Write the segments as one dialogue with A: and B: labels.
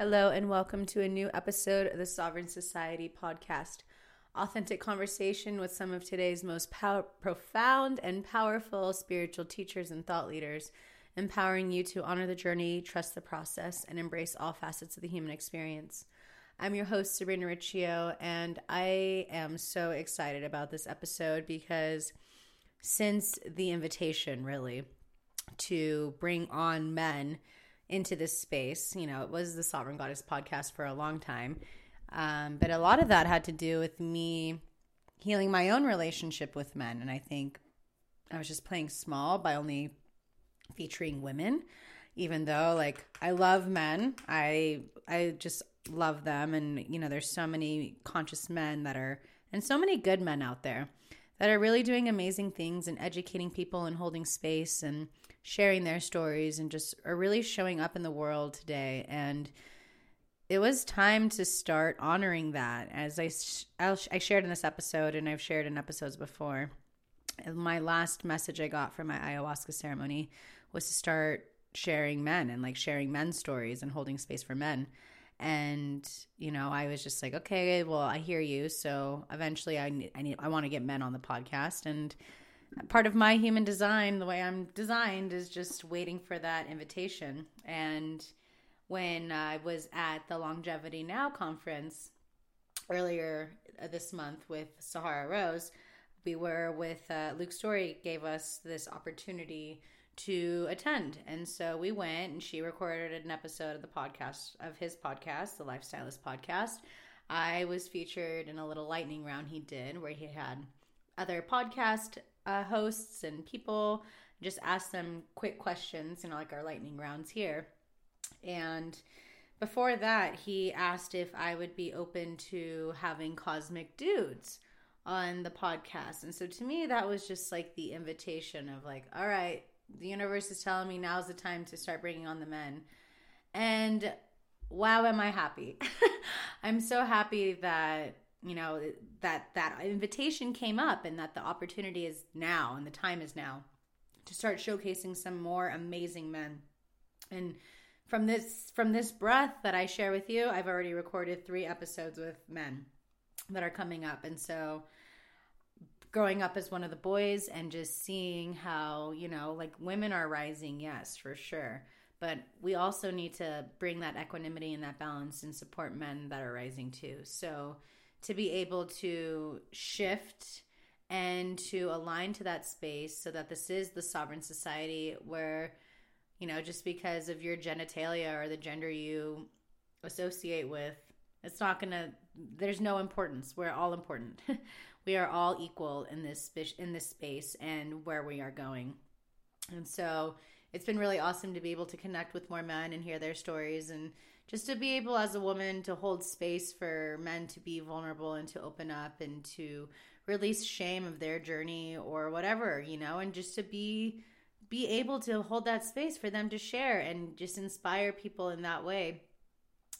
A: Hello, and welcome to a new episode of the Sovereign Society podcast. Authentic conversation with some of today's most pow- profound and powerful spiritual teachers and thought leaders, empowering you to honor the journey, trust the process, and embrace all facets of the human experience. I'm your host, Sabrina Riccio, and I am so excited about this episode because since the invitation, really, to bring on men into this space. You know, it was the Sovereign Goddess podcast for a long time. Um, but a lot of that had to do with me healing my own relationship with men. And I think I was just playing small by only featuring women, even though like I love men. I I just love them and you know, there's so many conscious men that are and so many good men out there that are really doing amazing things and educating people and holding space and sharing their stories and just are really showing up in the world today. And it was time to start honoring that. As I, I shared in this episode, and I've shared in episodes before, my last message I got from my ayahuasca ceremony was to start sharing men and like sharing men's stories and holding space for men. And you know, I was just like, okay, well, I hear you. So eventually, I need, I need, I want to get men on the podcast, and part of my human design, the way I'm designed, is just waiting for that invitation. And when I was at the Longevity Now conference earlier this month with Sahara Rose, we were with uh, Luke Storey gave us this opportunity to attend. And so we went and she recorded an episode of the podcast of his podcast, the Lifestylist podcast. I was featured in a little lightning round he did where he had other podcast uh, hosts and people, just ask them quick questions, you know, like our lightning rounds here. And before that, he asked if I would be open to having cosmic dudes on the podcast. And so to me, that was just like the invitation of like, all right, the universe is telling me now's the time to start bringing on the men. And wow, am I happy. I'm so happy that you know that that invitation came up and that the opportunity is now and the time is now to start showcasing some more amazing men. And from this from this breath that i share with you i've already recorded three episodes with men that are coming up. And so growing up as one of the boys and just seeing how you know like women are rising yes for sure. But we also need to bring that equanimity and that balance and support men that are rising too. So to be able to shift and to align to that space so that this is the sovereign society where you know just because of your genitalia or the gender you associate with it's not gonna there's no importance. We're all important. We are all equal in this in this space and where we are going. And so it's been really awesome to be able to connect with more men and hear their stories and just to be able as a woman to hold space for men to be vulnerable and to open up and to release shame of their journey or whatever you know and just to be be able to hold that space for them to share and just inspire people in that way.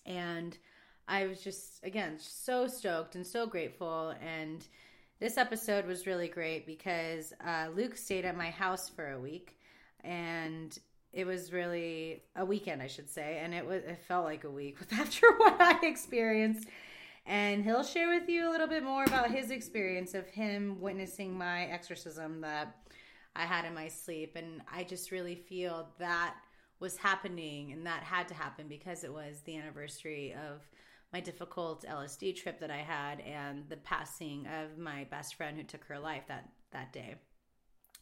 A: And i was just again so stoked and so grateful. And this episode was really great because uh, luke stayed at my house for a week. And it was really a weekend, I should say, and it was it felt like a week after what I experienced. And he'll share with you a little bit more about his experience of him witnessing my exorcism that I had in my sleep. And I just really feel that was happening and that had to happen because it was the anniversary of my difficult LSD trip that I had and the passing of my best friend who took her life that that day.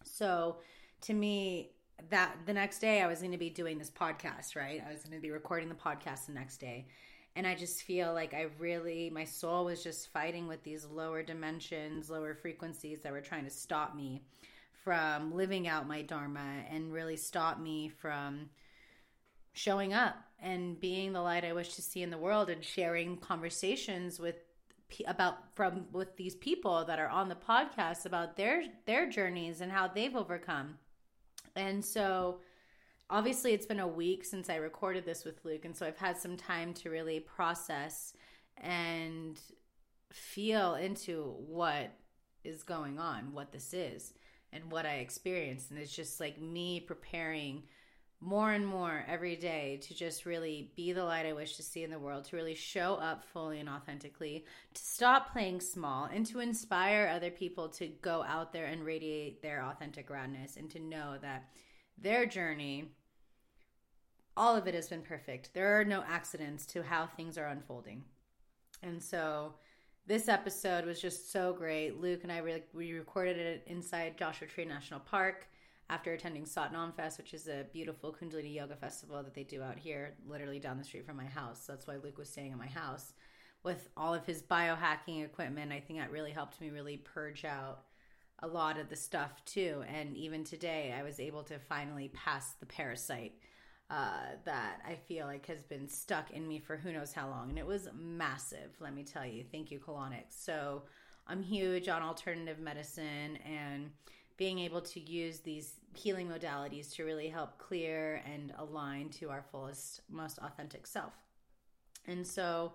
A: So to me, that the next day I was going to be doing this podcast, right? I was going to be recording the podcast the next day. And I just feel like I really, my soul was just fighting with these lower dimensions, lower frequencies that were trying to stop me from living out my Dharma and really stop me from showing up and being the light I wish to see in the world and sharing conversations with about from with these people that are on the podcast about their their journeys and how they've overcome and so obviously it's been a week since I recorded this with Luke and so I've had some time to really process and feel into what is going on, what this is and what I experienced. And it's just like me preparing more and more every day to just really be the light I wish to see in the world, to really show up fully and authentically, to stop playing small, and to inspire other people to go out there and radiate their authentic radness and to know that their journey, all of it has been perfect. There are no accidents to how things are unfolding. And so this episode was just so great. Luke and I re- we recorded it inside Joshua Tree National Park after attending Satnam Fest, which is a beautiful Kundalini yoga festival that they do out here, literally down the street from my house. So that's why Luke was staying at my house with all of his biohacking equipment. I think that really helped me really purge out a lot of the stuff too. And even today, I was able to finally pass the parasite uh, that I feel like has been stuck in me for who knows how long. And it was massive, let me tell you. Thank you, Colonics. So I'm huge on alternative medicine and being able to use these healing modalities to really help clear and align to our fullest, most authentic self. And so,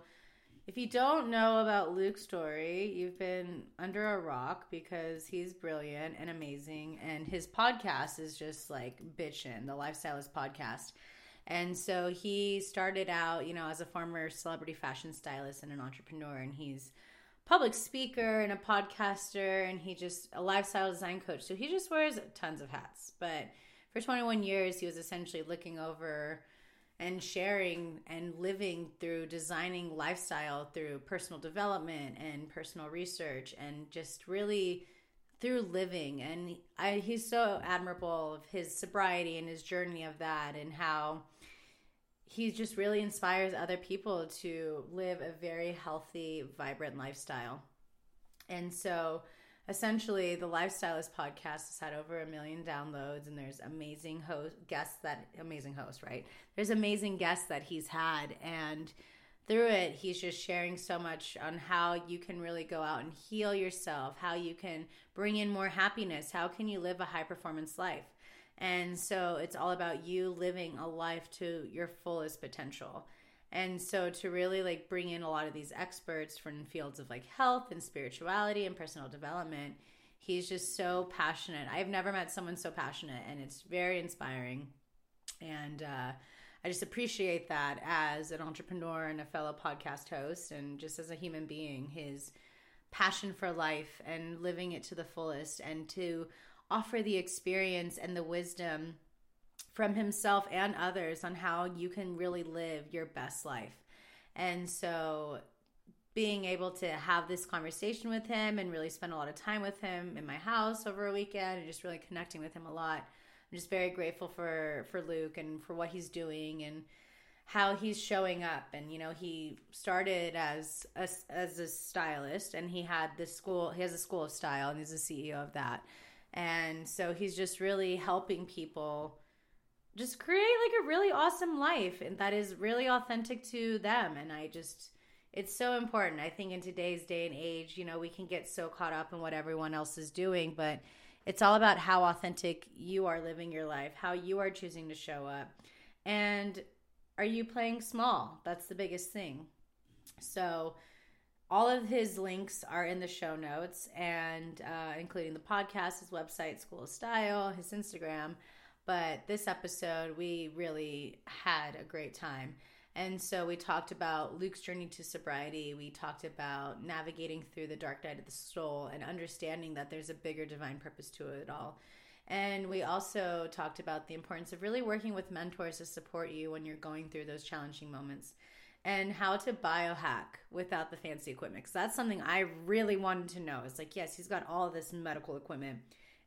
A: if you don't know about Luke's story, you've been under a rock because he's brilliant and amazing. And his podcast is just like bitchin', the Lifestylist podcast. And so he started out, you know, as a former celebrity fashion stylist and an entrepreneur. And he's public speaker and a podcaster and he just a lifestyle design coach. So he just wears tons of hats. But for 21 years he was essentially looking over and sharing and living through designing lifestyle through personal development and personal research and just really through living and I, he's so admirable of his sobriety and his journey of that and how he just really inspires other people to live a very healthy, vibrant lifestyle. And so essentially the lifestylist podcast has had over a million downloads and there's amazing host guests that amazing host right there's amazing guests that he's had and through it he's just sharing so much on how you can really go out and heal yourself how you can bring in more happiness how can you live a high performance life and so it's all about you living a life to your fullest potential. And so to really like bring in a lot of these experts from fields of like health and spirituality and personal development, he's just so passionate. I've never met someone so passionate and it's very inspiring. And uh, I just appreciate that as an entrepreneur and a fellow podcast host and just as a human being, his passion for life and living it to the fullest and to offer the experience and the wisdom from himself and others on how you can really live your best life. And so being able to have this conversation with him and really spend a lot of time with him in my house over a weekend and just really connecting with him a lot. I'm just very grateful for for Luke and for what he's doing and how he's showing up and you know he started as a, as a stylist and he had this school he has a school of style and he's the CEO of that and so he's just really helping people just create like a really awesome life and that is really authentic to them. And I just, it's so important. I think in today's day and age, you know, we can get so caught up in what everyone else is doing, but it's all about how authentic you are living your life, how you are choosing to show up. And are you playing small? That's the biggest thing. So, all of his links are in the show notes and uh, including the podcast his website school of style his instagram. But this episode we really had a great time. And so we talked about luke's journey to sobriety. We talked about navigating through the dark night of the soul and understanding that there's a bigger divine purpose to it all. And we also talked about the importance of really working with mentors to support you when you're going through those challenging moments and how to biohack without the fancy equipment. Because that's something I really wanted to know. It's like, yes, he's got all this medical equipment,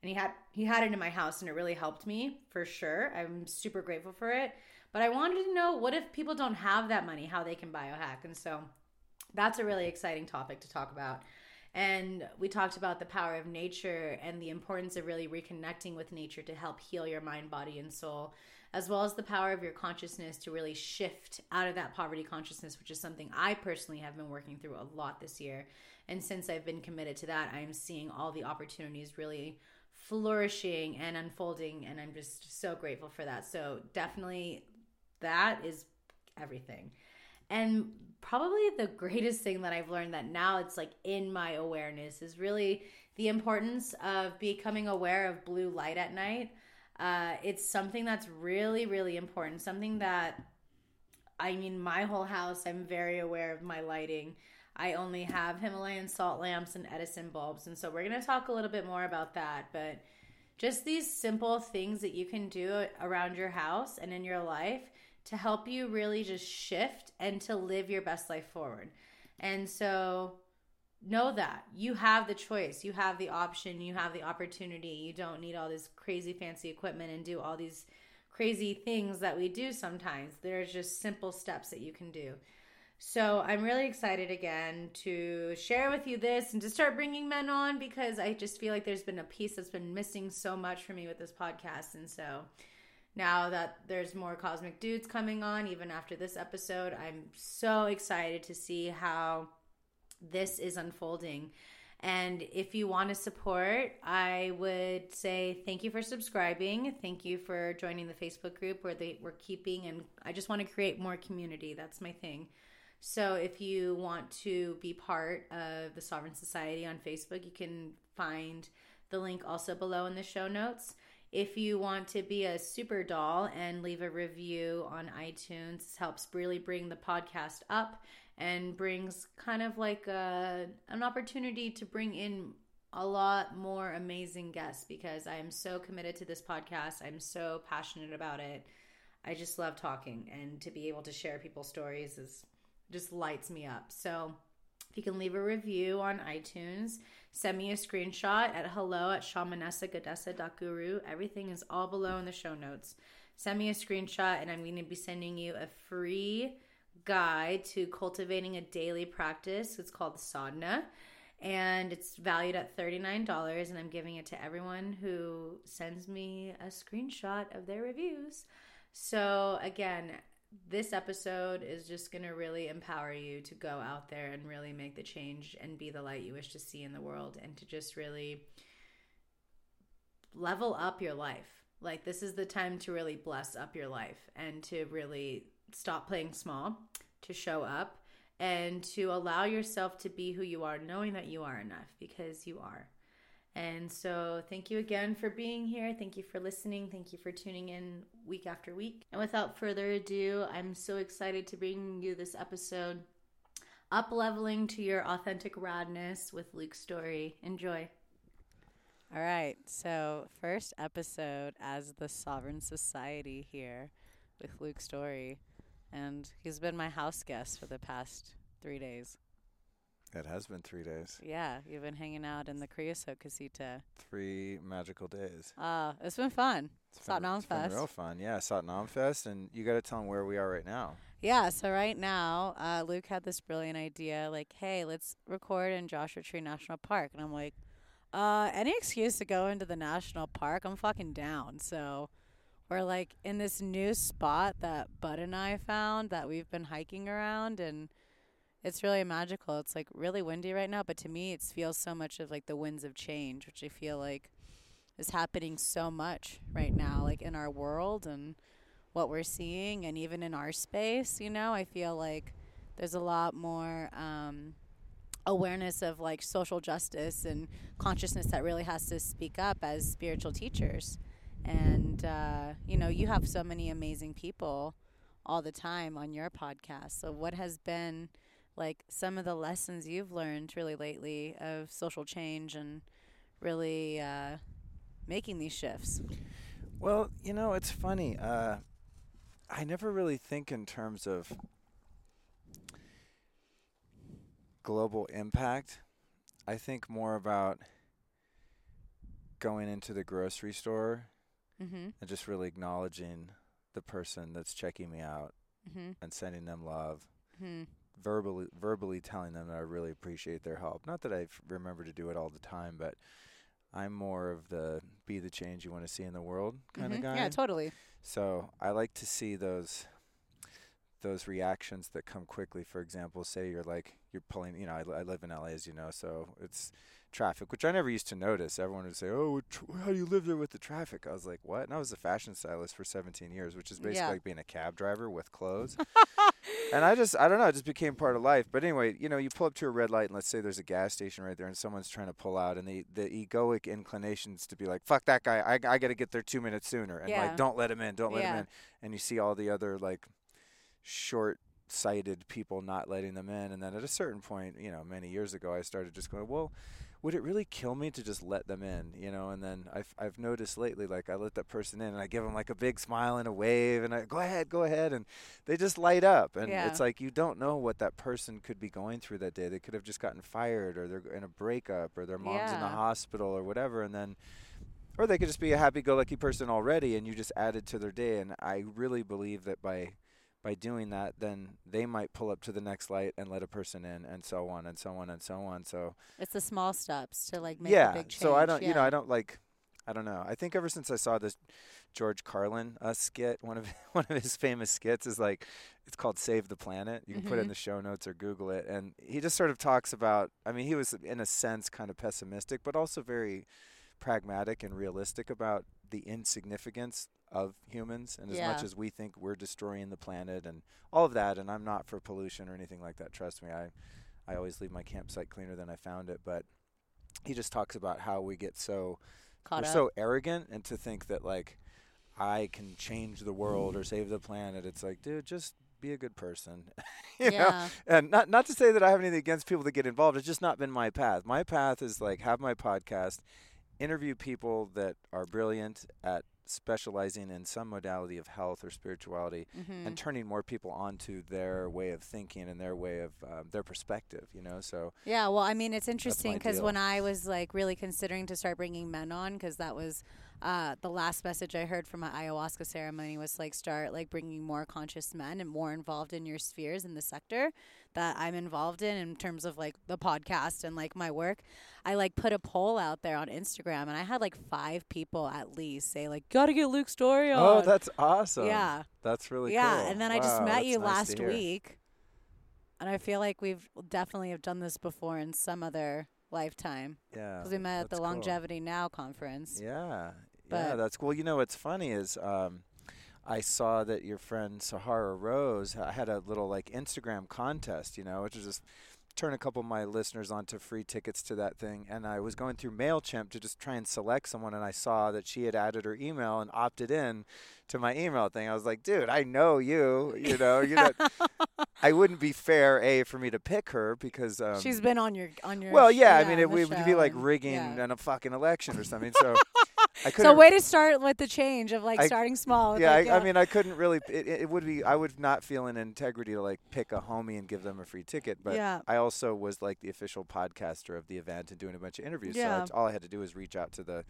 A: and he had he had it in my house, and it really helped me for sure. I'm super grateful for it. But I wanted to know what if people don't have that money, how they can biohack, and so that's a really exciting topic to talk about. And we talked about the power of nature and the importance of really reconnecting with nature to help heal your mind, body, and soul as well as the power of your consciousness to really shift out of that poverty consciousness, which is something I personally have been working through a lot this year. And since I've been committed to that, I am seeing all the opportunities really flourishing and unfolding. And I'm just so grateful for that. So, definitely, that is everything. And probably the greatest thing that I've learned that now it's like in my awareness is really the importance of becoming aware of blue light at night Uh, it's something that's really, really important. Something that, I mean, my whole house, I'm very aware of my lighting. I only have Himalayan salt lamps and Edison bulbs. And so we're going to talk a little bit more about that. But just these simple things that you can do around your house and in your life to help you really just shift and to live your best life forward. And so know that you have the choice, you have the option, you have the opportunity. You don't need all this crazy fancy equipment and do all these crazy things that we do sometimes. There's just simple steps that you can do. So I'm really excited again to share with you this and to start bringing men on because I just feel like there's been a piece that's been missing so much for me with this podcast. And so now that there's more cosmic dudes coming on, even after this episode, I'm so excited to see how this is unfolding. And if you want to support, I would say thank you for subscribing. Thank you for joining the Facebook group where they we're keeping and I just want to create more community. That's my thing. So if you want to be part of the Sovereign Society on Facebook, you can find the link also below in the show notes. If you want to be a super doll and leave a review on iTunes, this helps really bring the podcast up and brings kind of like a, an opportunity to bring in a lot more amazing guests because I am so committed to this podcast. I'm so passionate about it. I just love talking and to be able to share people's stories is just lights me up. So if you can leave a review on iTunes, send me a screenshot at hello at shamanessagadessa.guru. Everything is all below in the show notes. Send me a screenshot and I'm going to be sending you a free guide to cultivating a daily practice. It's called sadhana and it's valued at $39 and I'm giving it to everyone who sends me a screenshot of their reviews. So again, this episode is just going to really empower you to go out there and really make the change and be the light you wish to see in the world and to just really level up your life. Like, this is the time to really bless up your life and to really stop playing small, to show up, and to allow yourself to be who you are, knowing that you are enough because you are. And so, thank you again for being here. Thank you for listening. Thank you for tuning in week after week. And without further ado, I'm so excited to bring you this episode Up Leveling to Your Authentic Radness with Luke Storey. Enjoy.
B: All right. So, first episode as the Sovereign Society here with Luke Storey. And he's been my house guest for the past three days.
C: It has been three days.
B: Yeah, you've been hanging out in the Creosote Casita.
C: Three magical days.
B: Uh, it's been fun.
C: It's been,
B: Satnam
C: it's been
B: Fest.
C: real fun. Yeah, Satnam Fest, and you got to tell them where we are right now.
B: Yeah, so right now, uh, Luke had this brilliant idea, like, hey, let's record in Joshua Tree National Park, and I'm like, uh, any excuse to go into the national park, I'm fucking down. So we're like in this new spot that Bud and I found that we've been hiking around, and it's really magical. It's like really windy right now, but to me, it feels so much of like the winds of change, which I feel like is happening so much right now, like in our world and what we're seeing, and even in our space. You know, I feel like there's a lot more um, awareness of like social justice and consciousness that really has to speak up as spiritual teachers. And uh, you know, you have so many amazing people all the time on your podcast. So, what has been like some of the lessons you've learned really lately of social change and really uh, making these shifts?
C: Well, you know, it's funny. Uh, I never really think in terms of global impact. I think more about going into the grocery store
B: Mm-hmm.
C: and just really acknowledging the person that's checking me out
B: Mm-hmm.
C: and sending them love.
B: Mm-hmm.
C: verbally verbally telling them that I really appreciate their help. Not that I f- remember to do it all the time, but I'm more of the be the change you want to see in the world kind of
B: Mhm.
C: guy.
B: Yeah, totally.
C: so I like to see those those reactions that come quickly. For example, say you're like you're pulling. You know, I, I live in LA, as you know, so it's traffic, which I never used to notice. Everyone would say, "Oh, how do you live there with the traffic?" I was like, "What?" And I was a fashion stylist for 17 years, which is basically
A: Yeah.
C: like being a cab driver with clothes. and I just, I don't know, it just became part of life. But anyway, you know, you pull up to a red light, and let's say there's a gas station right there, and someone's trying to pull out, and the the egoic inclinations to be like, "Fuck that guy! I I got to get there two minutes sooner," and
A: Yeah.
C: like, "Don't let him in! Don't let him in!" And you see all the other like short sighted people not letting them in and then at a certain point you know many years ago i started just going well would it really kill me to just let them in you know? And then i've, I've noticed lately like i let that person in and i give them like a big smile and a wave and i go ahead go ahead and they just light up. And
A: Yeah.
C: it's like you don't know what that person could be going through that day. They could have just gotten fired or they're in a breakup or their mom's in the hospital or whatever and then or they could just be a happy-go-lucky person already and you just added to their day. And i really believe that by by doing that then they might pull up to the next light and let a person in and so on and so on and so on so
A: It's the small steps to like make
C: yeah
A: a big change.
C: so i don't you know i don't like i don't know i think ever since i saw this george carlin uh, skit one of one of his famous skits is like it's called save the planet you can put it in
A: Mhm.
C: the show notes or google it and he just sort of talks about i mean he was in a sense kind of pessimistic but also very pragmatic and realistic about the insignificance of humans and as much as we think we're destroying the planet and all of that and I'm not for pollution or anything like that trust me I I always leave my campsite cleaner than I found it but he just talks about how we get so
A: Caught
C: we're
A: up.
C: so arrogant and to think that like I can change the world or save the planet it's like dude just be a good person you know and not not to say that I have anything against people that get involved. It's just not been my path. My path is like have my podcast, interview people that are brilliant at specializing in some modality of health or spirituality,
A: Mhm.
C: and turning more people onto their way of thinking and their way of um, their perspective. You know, so
A: Yeah, well, I mean, it's interesting because when I was like really considering to start bringing men on, because that was uh, the last message I heard from my ayahuasca ceremony was like start like bringing more conscious men and more involved in your spheres in the sector that I'm involved in in terms of like the podcast and like my work. I like put a poll out there on Instagram and I had like five people at least say like, "Gotta get Luke's story on."
C: oh, that's awesome.
A: yeah.
C: that's really
A: yeah,
C: cool.
A: and then I just met you
C: nice
A: last week, and I feel like we've definitely have done this before in some other lifetime
C: Yeah,
A: because we met at the
C: cool.
A: Longevity Now conference.
C: Yeah, yeah, that's cool. You know what's funny is um, I saw that your friend Sahara Rose ha- had a little like Instagram contest, you know, which is just turn a couple of my listeners onto free tickets to that thing. And I was going through Mailchimp to just try and select someone, and I saw that she had added her email and opted in to my email thing. I was like, dude, I know you. You know, you know, I wouldn't be fair a for me to pick her because um,
A: She's been on your on your.
C: well,
A: sh-
C: yeah. I mean, it would be like rigging
A: yeah.
C: in a fucking election or something. So I couldn't.
A: So way to start with the change of like
C: I-
A: starting small.
C: yeah,
A: like,
C: I, I mean, I couldn't really. It, it would be. I would not feel an integrity to like pick a homie and give them a free ticket. But
A: Yeah.
C: I also was like the official podcaster of the event and doing a bunch of interviews.
A: Yeah.
C: So all I had to do was reach out to the,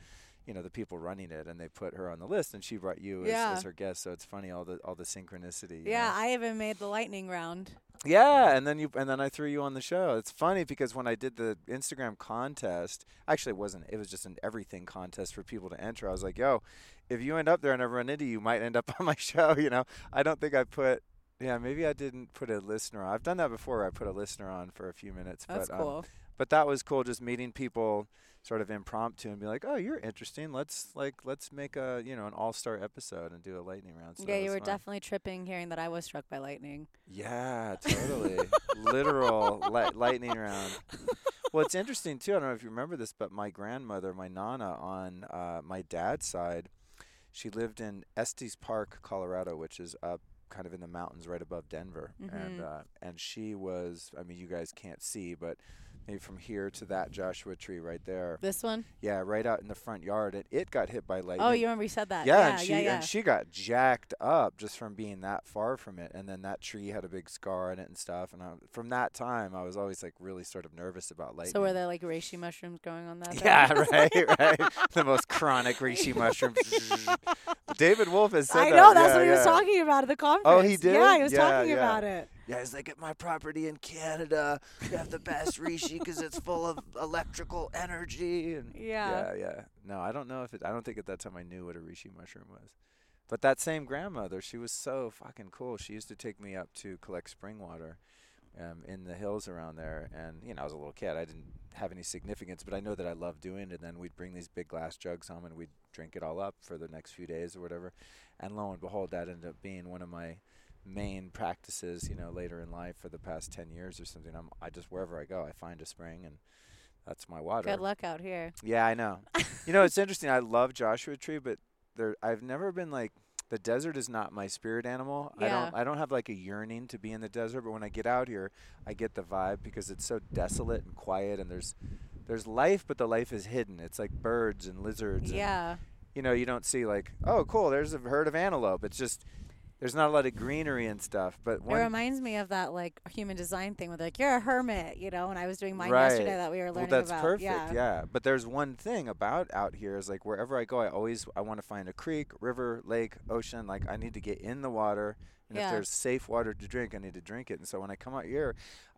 C: you know, the people running it, and they put her on the list, and she brought you as,
A: Yeah.
C: as her guest. So it's funny all the all the synchronicity.
A: yeah,
C: know?
A: I even made the lightning round.
C: Yeah, and then you and then I threw you on the show. It's funny because when I did the Instagram contest, actually it wasn't. It was just an everything contest for people to enter. I was like, "Yo, if you end up there and I run into you, you might end up on my show." You know, I don't think I put. Yeah, maybe I didn't put a listener on. I've done that before. I put a listener on for a few minutes.
A: That's
C: but, um,
A: cool.
C: but that was cool, just meeting people sort of impromptu and be like, "Oh, you're interesting. Let's like let's make a you know an all star episode and do a lightning round." So
A: yeah, you were
C: fun.
A: definitely tripping hearing that I was struck by lightning.
C: Yeah, totally. Literal li- lightning round. Well, it's interesting too. I don't know if you remember this, but my grandmother, my nana, on uh, my dad's side, she lived in Estes Park, Colorado, which is up kind of in the mountains right above Denver, and
A: Mhm.
C: uh, and she was. I mean, you guys can't see, but maybe from here to that Joshua tree right there,
A: This one?
C: yeah, right out in the front yard, and it got hit by oh, lightning.
A: Oh, you remember you said that?
C: Yeah,
A: Yeah,
C: and she
A: yeah, yeah.
C: and she got jacked up just from being that far from it, and then that tree had a big scar in it and stuff. And I, from that time, I was always like really sort of nervous about lightning.
A: so were there like reishi mushrooms growing on that?
C: Yeah, right, right. the most chronic reishi mushrooms. David Wolfe has said
A: I
C: that.
A: know that's
C: yeah,
A: what he was talking about at the conference.
C: Oh, he did?
A: Yeah, he was
C: Yeah,
A: talking
C: yeah.
A: about it.
C: Yeah, he's like, at my property in Canada, you have the best reishi because it's full of electrical energy. And
A: Yeah.
C: yeah, yeah. No, I don't know if it. I don't think at that time I knew what a reishi mushroom was. but that same grandmother, she was so fucking cool. She used to take me up to collect spring water um, in the hills around there. And, you know, I was a little kid. I didn't have any significance, but I know that I loved doing it. And then we'd bring these big glass jugs home and we'd drink it all up for the next few days or whatever. And lo and behold, that ended up being one of my main practices, you know, later in life for the past 10 years or something. I'm, I just, wherever I go, I find a spring and that's my water.
A: Good luck out here.
C: Yeah, I know. you know, it's interesting. I love Joshua Tree, but there, I've never been like, the desert is not my spirit animal.
A: Yeah.
C: I don't I don't have like a yearning to be in the desert, but when I get out here, I get the vibe because it's so desolate and quiet and there's there's life, but the life is hidden. It's like birds and lizards. and,
A: Yeah.
C: you know, you don't see like, oh, cool, there's a herd of antelope. It's just there's not a lot of greenery and stuff. But
A: It reminds me of that like human design thing with like you're a hermit, you know. And I was doing mine
C: Right.
A: yesterday, that we were
C: well,
A: learning
C: that's
A: about.
C: perfect.
A: yeah.
C: Yeah. But there's one thing about out here is like wherever I go, I always I want to find a creek, river, lake, ocean. Like I need to get in the water, and
A: Yeah.
C: if there's safe water to drink, I need to drink it. And so when I come out here,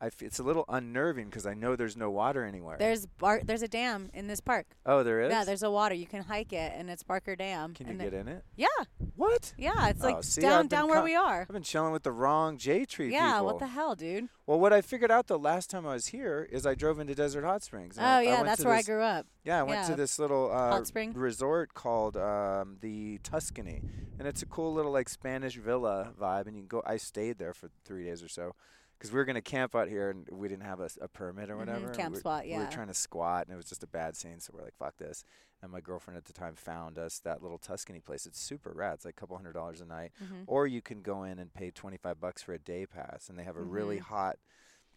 C: f- it's a little unnerving because I know there's no water anywhere.
A: There's bar- there's a dam in this park.
C: oh, there is.
A: Yeah, there's a water. You can hike it, and it's Barker Dam.
C: Can you get in it?
A: Yeah,
C: What?
A: yeah. It's
C: Oh,
A: like
C: see,
A: down down where
C: co-
A: we are.
C: I've been chilling with the wrong J Tree
A: Yeah.
C: people.
A: What the hell, dude?
C: Well, what I figured out the last time I was here is I drove into Desert Hot Springs.
A: Oh
C: I, I
A: yeah,
C: went
A: that's where
C: this-
A: I grew up.
C: Yeah, I went to this little uh,
A: Hot spring?
C: resort called um, the Tuscany, and it's a cool little like Spanish villa vibe. And you can go. I stayed there for three days or so because we were gonna camp out here, and we didn't have a permit or
A: Mhm,
C: whatever. and
A: camp
C: we were,
A: spot, yeah.
C: We were trying to squat, and it was just a bad scene. So we're like, "Fuck this!" And my girlfriend at the time found us that little Tuscany place. It's super rad. It's like a couple hundred dollars a night,
A: Mhm.
C: or you can go in and pay twenty five bucks for a day pass, and they have a really
A: Mhm.
C: hot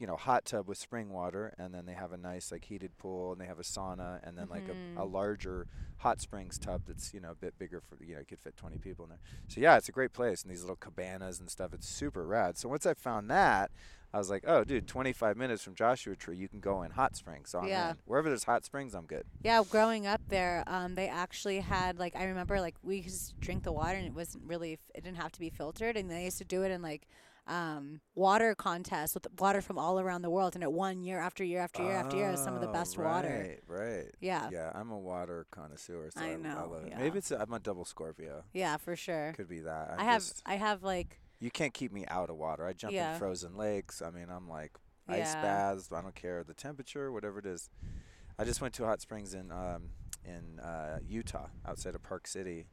C: you know, hot tub with spring water, and then they have a nice like heated pool, and they have a sauna, and then like a, a
A: Mhm.
C: larger hot springs tub that's you know a bit bigger for you know you could fit 20 people in there. So yeah, it's a great place, and these little cabanas and stuff. It's super rad. So once I found that, I was like, oh dude, 25 minutes from Joshua Tree, you can go in hot springs. So I'm
A: Yeah.
C: in. wherever there's hot springs, I'm good.
A: Yeah, growing up there, um, they actually had like I remember like we used to drink the water and it wasn't really it didn't have to be filtered and they used to do it in like um, water contest with water from all around the world and it won year after year after year after year as some of the
C: Oh,
A: best water.
C: Right, right.
A: Yeah.
C: Yeah, I'm a water connoisseur. So
A: I
C: I,
A: know,
C: love it.
A: yeah.
C: Maybe it's a, I'm a double Scorpio.
A: Yeah, for sure.
C: Could be that. I'm
A: I have
C: just-
A: I have like
C: you can't keep me out of water. I jump
A: Yeah.
C: in frozen lakes. I mean, I'm like ice
A: Yeah.
C: baths. I don't care the temperature, whatever it is. I just went to hot springs in um, in uh, Utah, outside of Park City,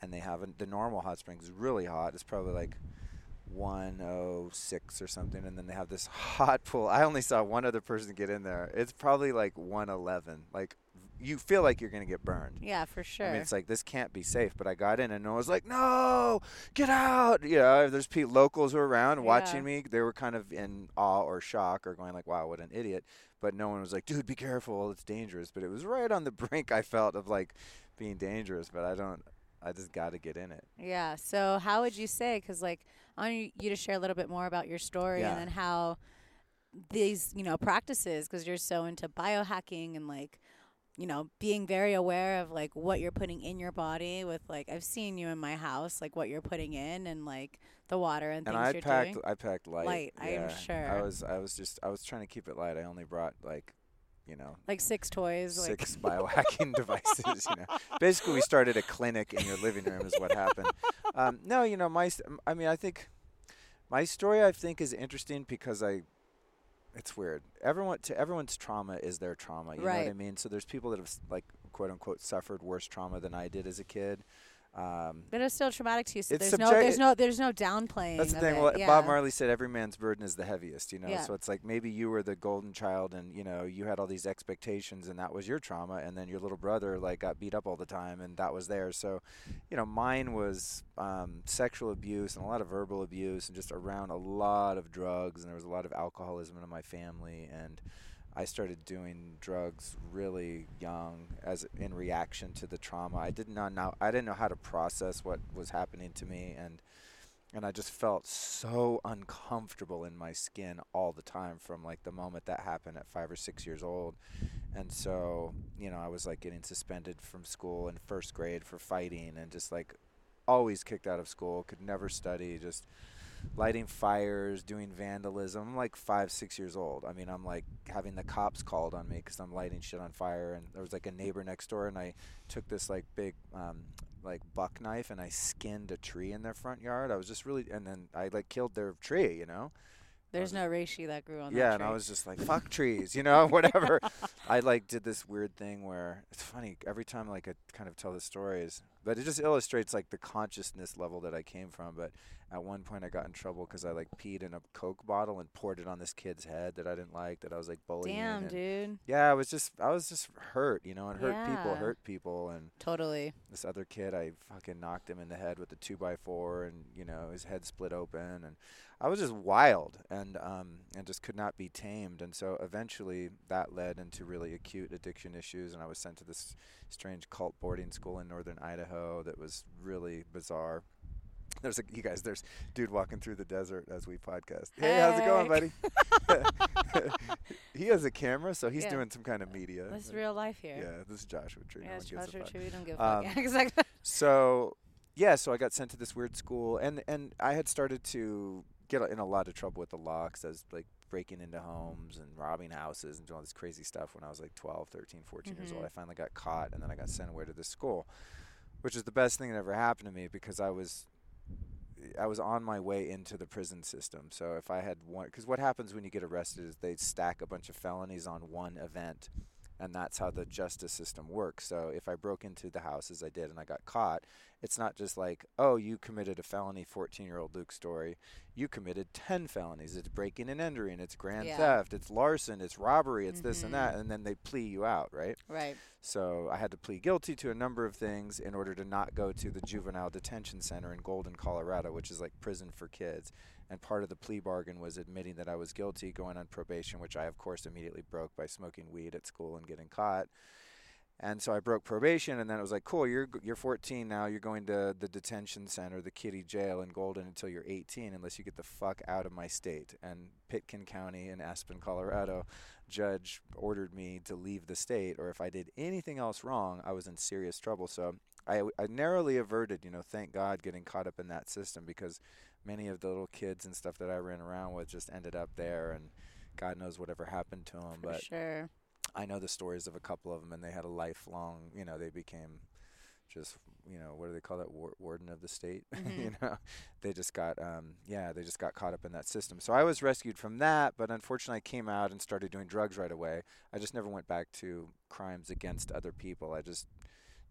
C: and they have a, the normal hot springs really hot. It's probably like 106 or something, and then they have this hot pool. I only saw one other person get in there. It's probably like 111. Like you feel like you're gonna get burned.
A: yeah, for sure.
C: I mean, it's like this can't be safe. But I got in and I was like, "No, get out!" You know, there's pe- locals were around
A: Yeah.
C: watching me. They were kind of in awe or shock or going like, "Wow, what an idiot!" But no one was like, "Dude, be careful, it's dangerous." But it was right on the brink. I felt of like being dangerous, but I don't. I just got to get in it.
A: Yeah. So how would you say? Because like I want you to share a little bit more about your story
C: Yeah.
A: and then how these you know practices because you're so into biohacking and like you know being very aware of like what you're putting in your body with like I've seen you in my house like what you're putting in and like the water and,
C: And
A: things
C: I
A: you're
C: packed.
A: doing.
C: I packed light.
A: Light, I am sure.
C: I was. I was just. I was trying to keep it light. I only brought like, you know,
A: Like six toys. Like
C: six biohacking devices. You know, basically we started a clinic in your living room is what happened. Um, no, you know, my I mean, I think my story I think is interesting because I. It's weird. Everyone to everyone's trauma is their trauma. You know what I mean? So there's people that have like quote unquote suffered worse trauma than I did as a kid. Um,
A: but it's still traumatic to you. So there's no there's no there's no downplaying.
C: That's the thing. Well,
A: yeah.
C: Bob Marley said every man's burden is the heaviest, you know.
A: Yeah.
C: So it's like maybe you were the golden child, and you know you had all these expectations, and that was your trauma, and then your little brother like got beat up all the time, and that was there. So, you know, mine was um, sexual abuse and a lot of verbal abuse, and just around a lot of drugs, and there was a lot of alcoholism in my family, and I started doing drugs really young as in reaction to the trauma. I did not know I didn't know how to process what was happening to me and and I just felt so uncomfortable in my skin all the time from like the moment that happened at 5 or 6 years old. And so, you know, I was like getting suspended from school in first grade for fighting and just like always kicked out of school, could never study, just lighting fires, doing vandalism. I'm like five, six years old. I mean, I'm like having the cops called on me because I'm lighting shit on fire. And there was like a neighbor next door, and I took this like big um, like buck knife and I skinned a tree in their front yard. I was just really, and then I like killed their tree, you know.
A: There's no reishi that grew on that.
C: yeah, and I was just like, fuck trees, you know, whatever. I like did this weird thing where it's funny every time like I kind of tell the stories, but it just illustrates like the consciousness level that I came from. But at one point I got in trouble because I like peed in a Coke bottle and poured it on this kid's head that I didn't like that I was like bullying.
A: Damn,
C: and
A: dude.
C: Yeah, I was just I was just hurt, you know, and hurt people hurt people and
A: Totally.
C: this other kid I fucking knocked him in the head with a two by four and you know his head split open and I was just wild and um and just could not be tamed and so eventually that led into really acute addiction issues and I was sent to this strange cult boarding school in northern Idaho that was really bizarre. There's a you guys there's dude walking through the desert as we podcast. Hey, how's it going, buddy? he has a camera so he's
A: Yeah.
C: doing some kind of media.
A: This is real life here.
C: Yeah, this is Joshua Tree.
A: Yeah,
C: one
A: it's
C: gives a
A: Joshua. Tree. We don't give a fuck.
C: Um,
A: Yeah, exactly.
C: So yeah, so I got sent to this weird school, and and I had started to get in a lot of trouble with the law 'cause I was like breaking into homes and robbing houses and doing all this crazy stuff when I was like 12, 13, 14 years old.
A: Mhm.
C: I finally got caught, and then I got sent away to this school, which is the best thing that ever happened to me because I was. I was on my way into the prison system. So if I had one, because what happens when you get arrested is they stack a bunch of felonies on one event, and that's how the justice system works. So if I broke into the house as I did and I got caught, it's not just like, oh, you committed a felony, 14 year old Luke Storey. You committed 10 felonies. It's breaking and entering, it's grand
A: Yeah.
C: theft, it's larcen, it's robbery, it's this and that. Mm-hmm. And then they plea you out, right?
A: Right.
C: So I had to plead guilty to a number of things in order to not go to the juvenile detention center in Golden, Colorado, which is like prison for kids. And part of the plea bargain was admitting that I was guilty, going on probation, which I, of course, immediately broke by smoking weed at school and getting caught. And so I broke probation, and then it was like, cool, you're you're 14 now. You're going to the detention center, the kitty jail in Golden until you're 18, unless you get the fuck out of my state. And Pitkin County in Aspen, Colorado, judge ordered me to leave the state, or if I did anything else wrong, I was in serious trouble. So I, I narrowly averted, you know, thank God, getting caught up in that system because many of the little kids and stuff that I ran around with just ended up there, and God knows whatever happened to them.
A: For
C: But
A: sure.
C: I know the stories of a couple of them, and they had a lifelong. You know, they became just you know what do they call that War- warden of the state you
A: Mhm.
C: know they just got um yeah they just got caught up in that system so i was rescued from that but unfortunately i came out and started doing drugs right away i just never went back to crimes against other people i just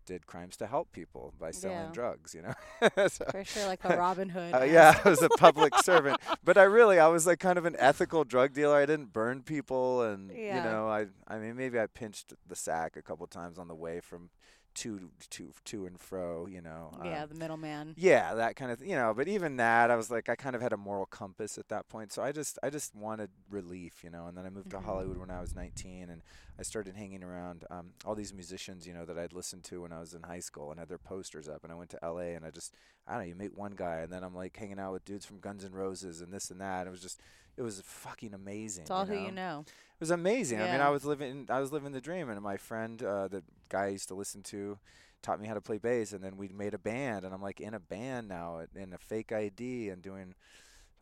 C: did crimes to help people by selling
A: Yeah.
C: drugs you know so,
A: For sure, like a Robin Hood.
C: uh, yeah, I was a public servant, but I really I was like kind of an ethical drug dealer. I didn't burn people, and
A: Yeah.
C: you know, I I mean maybe I pinched the sack a couple times on the way from to to to and fro. You know.
A: Yeah,
C: um,
A: the middleman.
C: yeah, that kind of you know. But even that, I was like I kind of had a moral compass at that point. So I just I just wanted relief, you know. And then I moved
A: Mhm.
C: to Hollywood when I was 19, and I started hanging around um, all these musicians, you know, that I'd listened to when I was in high school and had their posters up. And I went to L.A. and I just I don't know, you meet one guy, and then I'm like hanging out with dudes from Guns N' Roses and this and that. It was just it was fucking amazing.
A: It's all
C: you
A: who you know.
C: It was amazing. I mean, I was living I was living the dream, and my friend, uh, the guy I used to listen to, taught me how to play bass, and then we made a band, and I'm like in a band now, in a fake ID, and doing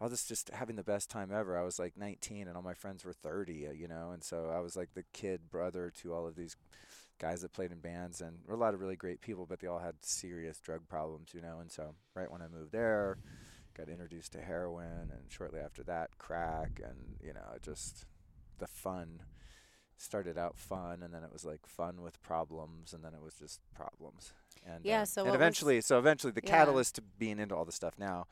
C: all this, just having the best time ever. I was like 19, and all my friends were 30, uh, you know, and so I was like the kid brother to all of these guys that played in bands, and were a lot of really great people, but they all had serious drug problems, you know, and so right when I moved there. Got introduced to heroin, and shortly after that, crack, and you know, just the fun started out fun and then it was like fun with problems and then it was just problems and
A: Yeah,
C: uh,
A: so
C: and
A: what was-
C: eventually so eventually the
A: Yeah.
C: catalyst to being into all the stuff now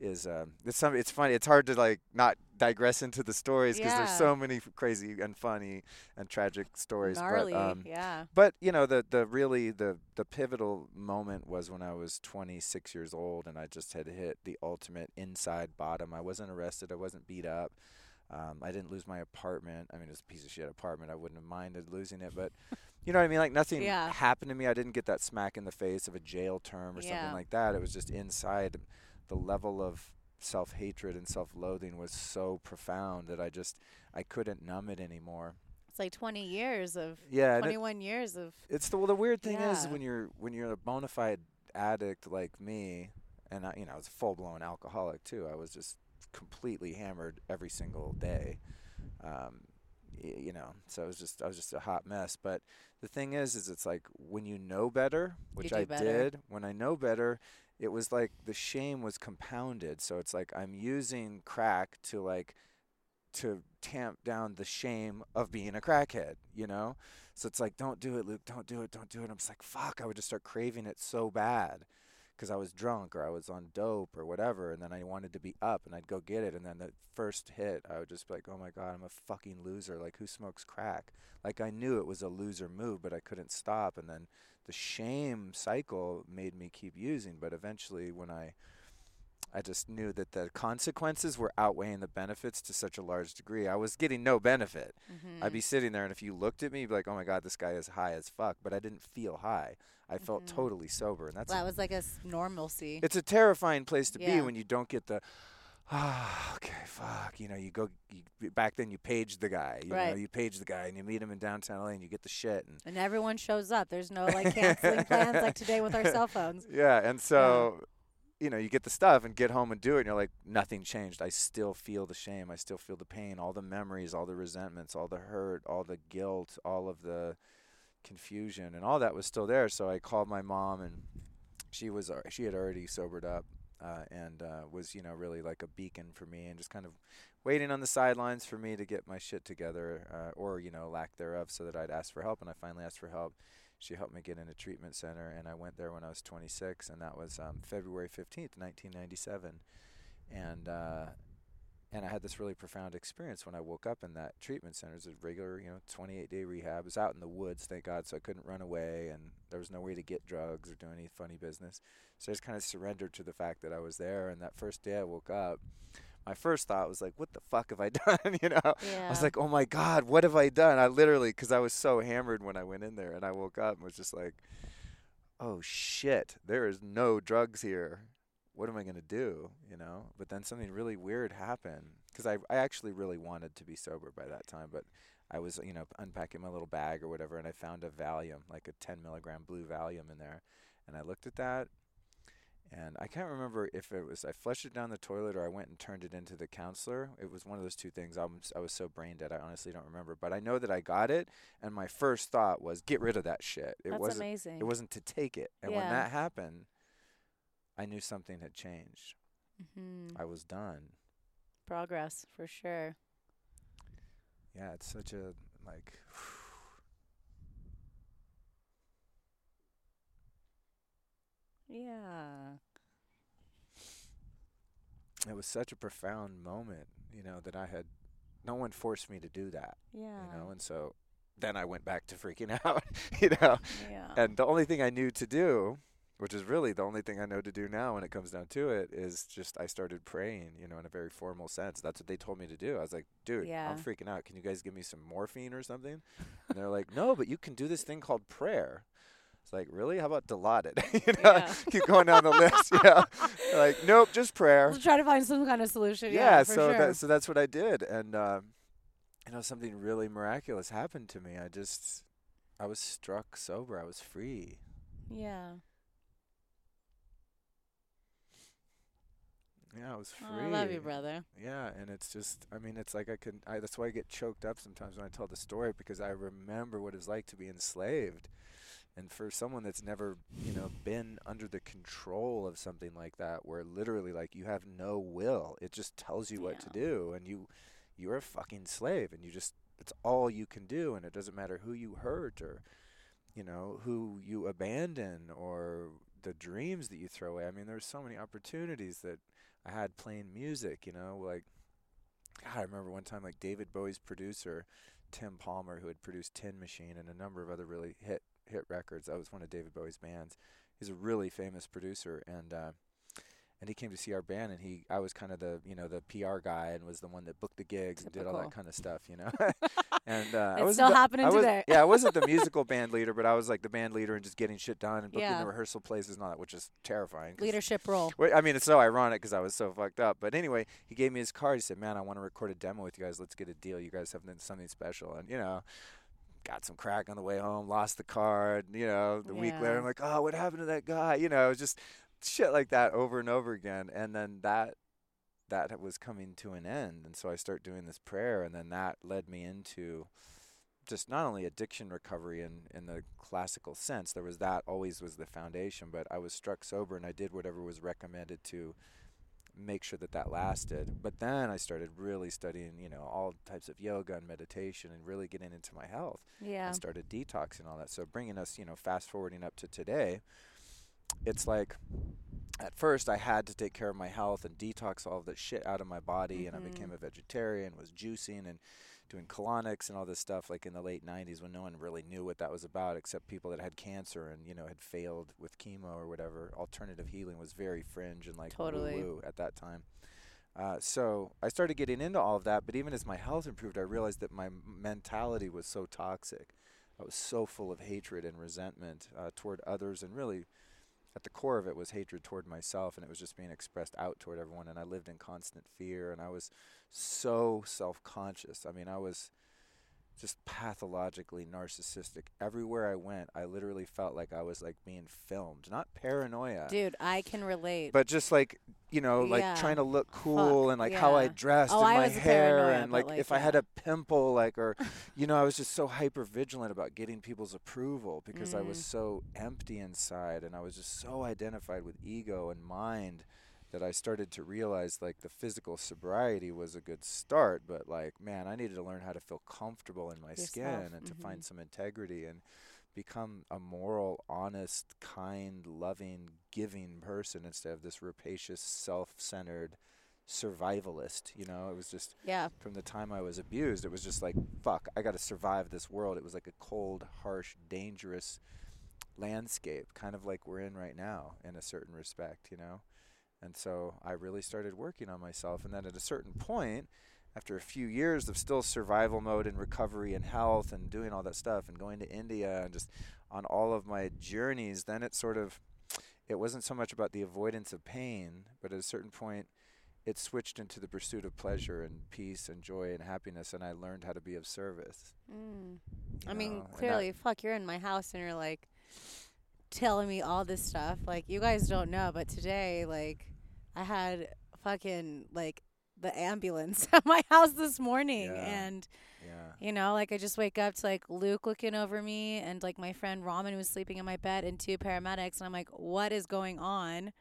C: is um it's some it's funny it's hard to like not digress into the stories because there's so many f- crazy and funny and tragic stories
A: Gnarly.
C: but um
A: yeah.
C: but you know the the really the the pivotal moment was when I was 26 years old and I just had hit the ultimate inside bottom. I wasn't arrested. I wasn't beat up. Um, I didn't lose my apartment. I mean, it was a piece of shit apartment. I wouldn't have minded losing it, but you know what I mean. Like nothing
A: Yeah.
C: happened to me. I didn't get that smack in the face of a jail term or
A: Yeah.
C: something like that. It was just inside. The level of self hatred and self loathing was so profound that I just I couldn't numb it anymore.
A: It's like 20 years of
C: Yeah, and it-
A: 21 years of
C: it's the well, the weird thing is when you're when you're a bona fide addict like me, and I, you know I was a full blown alcoholic too. I was just completely hammered every single day. Um, you know, so it was just I was just a hot mess. But the thing is, is it's like when you know better, which I
A: better.
C: did. When I know better, it was like the shame was compounded. So it's like I'm using crack to like to tamp down the shame of being a crackhead, you know? So it's like, don't do it, Luke, don't do it, don't do it. I'm just like, fuck, I would just start craving it so bad because I was drunk or I was on dope or whatever. And then I wanted to be up and I'd go get it. And then the first hit, I would just be like, oh my God, I'm a fucking loser. Like, who smokes crack? Like, I knew it was a loser move, but I couldn't stop. And then the shame cycle made me keep using. But eventually, when I I just knew that the consequences were outweighing the benefits to such a large degree. I was getting no benefit.
A: Mm-hmm.
C: I'd be sitting there, and if you looked at me, you'd be like, "Oh my God, this guy is high as fuck," but I didn't feel high. I felt
A: Mhm.
C: totally sober, and that's
A: that was like a normalcy.
C: it's a terrifying place to
A: Yeah.
C: be when you don't get the. Ah, okay, fuck. You know, you go you, back then. You page the guy. You know,
A: Right.
C: you page the guy, and you meet him in downtown LA, and you get the shit. And
A: and everyone shows up. There's no like canceling plans like today with our cell phones.
C: Yeah, and so you know, you get the stuff and get home and do it, and you're like, nothing changed. I still feel the shame. I still feel the pain, all the memories, all the resentments, all the hurt, all the guilt, all of the confusion, and all that was still there. So I called my mom, and she was al- she had already sobered up, uh, and uh, was you know really like a beacon for me, and just kind of waiting on the sidelines for me to get my shit together, uh, or you know lack thereof, so that I'd ask for help, and I finally asked for help she helped me get in a treatment center and i went there when i was 26 and that was um, february 15th 1997 and uh, and i had this really profound experience when i woke up in that treatment center. It was a regular you know 28 day rehab. It was out in the woods thank god so i couldn't run away and there was no way to get drugs or do any funny business. So i just kind of surrendered to the fact that i was there and that first day i woke up my first thought was like what the fuck have i done you know
A: Yeah.
C: I was like, oh my God, what have I done? I literally, because I was so hammered when I went in there and I woke up and was just like, oh shit, there is no drugs here. What am I going to do? You know? But then something really weird happened because I, I actually really wanted to be sober by that time, but I was, you know, unpacking my little bag or whatever and I found a Valium, like a 10 milligram blue Valium in there. And I looked at that and I can't remember if it was I flushed it down the toilet or I went and turned it into the counselor. It was one of those two things. I was, I was so brain dead. I honestly don't remember, but I know that I got it, and my first thought was get rid of that shit. It
A: That's
C: wasn't.
A: amazing.
C: It wasn't to take it. And when that happened, I knew something had changed.
A: hmm
C: I was done.
A: Progress for sure.
C: Yeah, it's such a like.
A: Yeah.
C: It was such a profound moment, you know, that I had. No one forced me to do that,
A: Yeah.
C: you know, and so then I went back to freaking out, you know.
A: yeah.
C: And the only thing I knew to do, which is really the only thing I know to do now when it comes down to it, is just I started praying, you know, in a very formal sense. That's what they told me to do. I was like, dude,
A: Yeah.
C: I'm freaking out. Can you guys give me some morphine or something? And they're like, no, but you can do this thing called prayer. It's like, really? How about Dilaudid? you know,
A: Yeah.
C: keep going down the list. Yeah. Like, nope, just prayer.
A: Let's try to find some kind of solution.
C: Yeah,
A: Yeah,
C: so
A: sure.
C: that so that's what I did, and um, you know something really miraculous happened to me. I just I was struck sober. I was free.
A: yeah.
C: Yeah, I was
A: Oh,
C: free.
A: I love you, brother.
C: Yeah, and it's just I mean it's like I can I that's why I get choked up sometimes when I tell the story because I remember what it's like to be enslaved. And for someone that's never, you know, been under the control of something like that where literally like you have no will. It just tells you what to do and you you're a fucking slave and you just it's all you can do and it doesn't matter who you hurt or you know, who you abandon or the dreams that you throw away. I mean, there's so many opportunities that I had playing music, you know, like God, I remember one time like David Bowie's producer, Tim Palmer, who had produced Tin Machine and a number of other really hit hit records. That was one of David Bowie's bands. He's a really famous producer and uh and he came to see our band and he I was kind of the you know the PR guy and was the one that booked the gigs and did all that kind of stuff you know and uh, I
A: It's
C: wasn't
A: still
C: the-
A: happening
C: I was-
A: today.
C: yeah I wasn't the musical band leader but I was like the band leader and just getting shit done and booking
A: Yeah.
C: the rehearsal places and all that which is terrifying.
A: Leadership role.
C: I mean, it's so ironic because I was so fucked up. But anyway, he gave me his card. He said, "Man, I want to record a demo with you guys. Let's get a deal. You guys have something special." And you know, got some crack on the way home. Lost the card. You know, the week later, I'm like, "Oh, what happened to that guy?" You know, it was just shit like that over and over again. And then that that was coming to an end, and so I start doing this prayer, and then that led me into just not only addiction recovery in in the classical sense. There was that always was the foundation, but I was struck sober, and I did whatever was recommended to make sure that that lasted. But then I started really studying, you know, all types of yoga and meditation and really getting into my health
A: Yeah.
C: and started detoxing all that. So bringing us, you know, fast forwarding up to today, it's like at first I had to take care of my health and detox all of that shit out of my body and I became mm-hmm. a vegetarian, was juicing and doing colonics and all this stuff like in the late 90s when no one really knew what that was about except people that had cancer and you know had failed with chemo or whatever alternative healing was very fringe and like
A: Totally.
C: woo at that time uh, so I started getting into all of that, but even as my health improved, I realized that my mentality was so toxic. I was so full of hatred and resentment uh, toward others, and really, at the core of it was hatred toward myself, and it was just being expressed out toward everyone. And I lived in constant fear, and I was so self-conscious. I mean, I was just pathologically narcissistic. Everywhere I went, I literally felt like I was like being filmed, not paranoia.
A: Dude, I can relate.
C: But just like you know, like
A: Yeah.
C: trying to look cool
A: Fuck,
C: and like how I dressed
A: Oh,
C: and my hair and like,
A: like,
C: if I had a pimple, like or you know, I was just so hyper vigilant about getting people's approval because I was
A: Mm.
C: so empty inside and I was just so identified with ego and mind that I started to realize like the physical sobriety was a good start, but like man, I needed to learn how to feel comfortable in my
A: Yourself,
C: skin and to
A: mhm.
C: find some integrity and become a moral, honest, kind, loving, giving person instead of this rapacious, self-centered survivalist. You know, it was just
A: yeah.
C: from the time I was abused, it was just like, fuck, I got to survive this world. It was like a cold, harsh, dangerous landscape, kind of like we're in right now in a certain respect, you know? And so I really started working on myself. And then at a certain point, after a few years of still survival mode and recovery and health and doing all that stuff and going to India and just on all of my journeys, then it sort of, it wasn't so much about the avoidance of pain, but at a certain point, it switched into the pursuit of pleasure and peace and joy and happiness, and I learned how to be of service.
A: Mm. I mean,
C: know, that-
A: clearly, fuck, you're in my house and you're like telling me all this stuff. Like, you guys don't know, but today, like, I had fucking, like, the ambulance at my house this morning.
C: Yeah.
A: And,
C: yeah,
A: you know, like, I just wake up to, like, Luke looking over me and, like, my friend Ramen was sleeping in my bed and two paramedics. And I'm like, what is going on?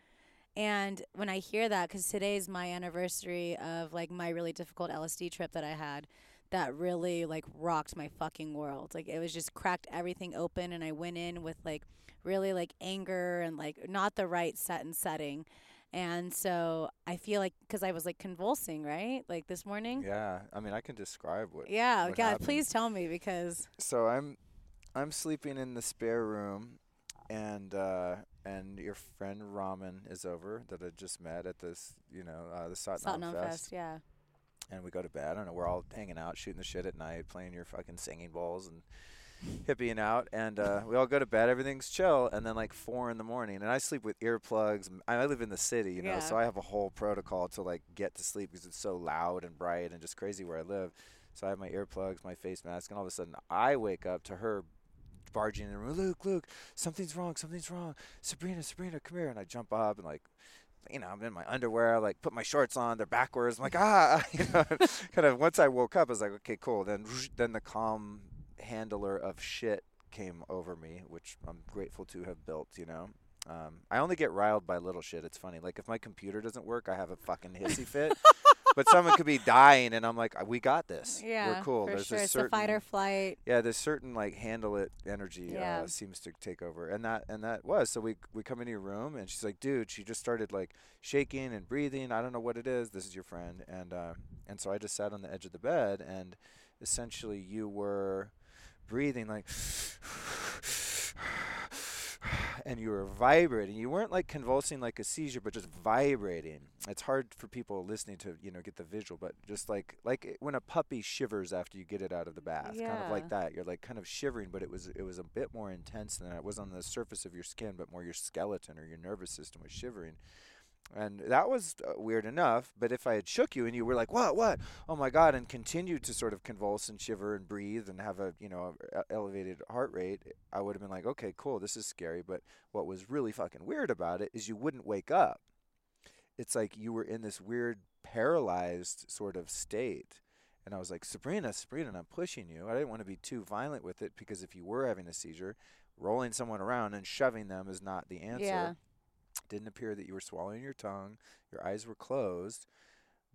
A: And when I hear that, because today's my anniversary of like my really difficult LSD trip that I had, that really like rocked my fucking world. Like it was just cracked everything open, and I went in with like really like anger and like not the right set and setting. And so I feel like because I was like convulsing, right? Like this morning.
C: yeah. I mean, I can describe what.
A: Yeah,
C: what
A: God,
C: happened.
A: please tell me because
C: So I'm, I'm sleeping in the spare room, and uh, and your friend Ramen is over that I just met at this, you know, uh, the Satnam,
A: Satnam
C: Fest.
A: Fest, yeah.
C: and we go to bed. I don't know. We're all hanging out, shooting the shit at night, playing your fucking singing bowls and hippieing out, and uh, we all go to bed. Everything's chill, and then like four in the morning, and I sleep with earplugs. I live in the city, you know,
A: Yeah.
C: so I have a whole protocol to like get to sleep because it's so loud and bright and just crazy where I live. So I have my earplugs, my face mask, and all of a sudden I wake up to her barging in the room. Luke, Luke, something's wrong. Something's wrong. Sabrina, Sabrina, come here. And I jump up and like you know, I'm in my underwear, I, like put my shorts on, they're backwards. I'm like, ah, you know, kind of. Once I woke up, I was like, okay, cool. Then, then the calm handler of shit came over me, which I'm grateful to have built. You know, um, I only get riled by little shit. It's funny. Like if my computer doesn't work, I have a fucking hissy fit. but someone could be dying, and I'm like, we got this.
A: Yeah,
C: We're cool. There's
A: sure,
C: a
A: it's
C: certain
A: fight or flight.
C: yeah, there's certain like handle it energy
A: Yeah.
C: uh, seems to take over, and that and that was so we we come into your room and she's like, dude, she just started like shaking and breathing. I don't know what it is. This is your friend, and uh, and so I just sat on the edge of the bed, and essentially you were breathing like. And you were vibrating. You weren't like convulsing like a seizure, but just vibrating. It's hard for people listening to you know get the visual, but just like like when a puppy shivers after you get it out of the bath, kind of like that. You're like kind of shivering, but it was it was a bit more intense than that. It was on the surface of your skin, but more your skeleton or your nervous system was shivering. And that was uh, weird enough, but if I had shook you and you were like, "What? What? Oh my god!" and continued to sort of convulse and shiver and breathe and have a you know elevated heart rate, I would have been like, "Okay, cool, this is scary." But what was really fucking weird about it is you wouldn't wake up. It's like you were in this weird paralyzed sort of state. And I was like, Sabrina, Sabrina, I'm pushing you. I didn't want to be too violent with it because if you were having a seizure, rolling someone around and shoving them is not the answer.
A: Yeah.
C: Didn't appear that you were swallowing your tongue. Your eyes were closed.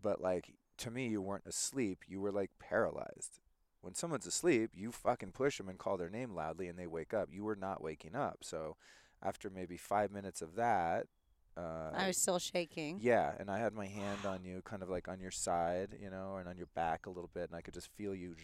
C: But like to me, you weren't asleep. You were like paralyzed. When someone's asleep, you fucking push them and call their name loudly and they wake up. You were not waking up. So after maybe five minutes of that, uh,
A: I was still shaking.
C: yeah, and I had my hand on you, kind of like on your side, you know, and on your back a little bit, and I could just feel you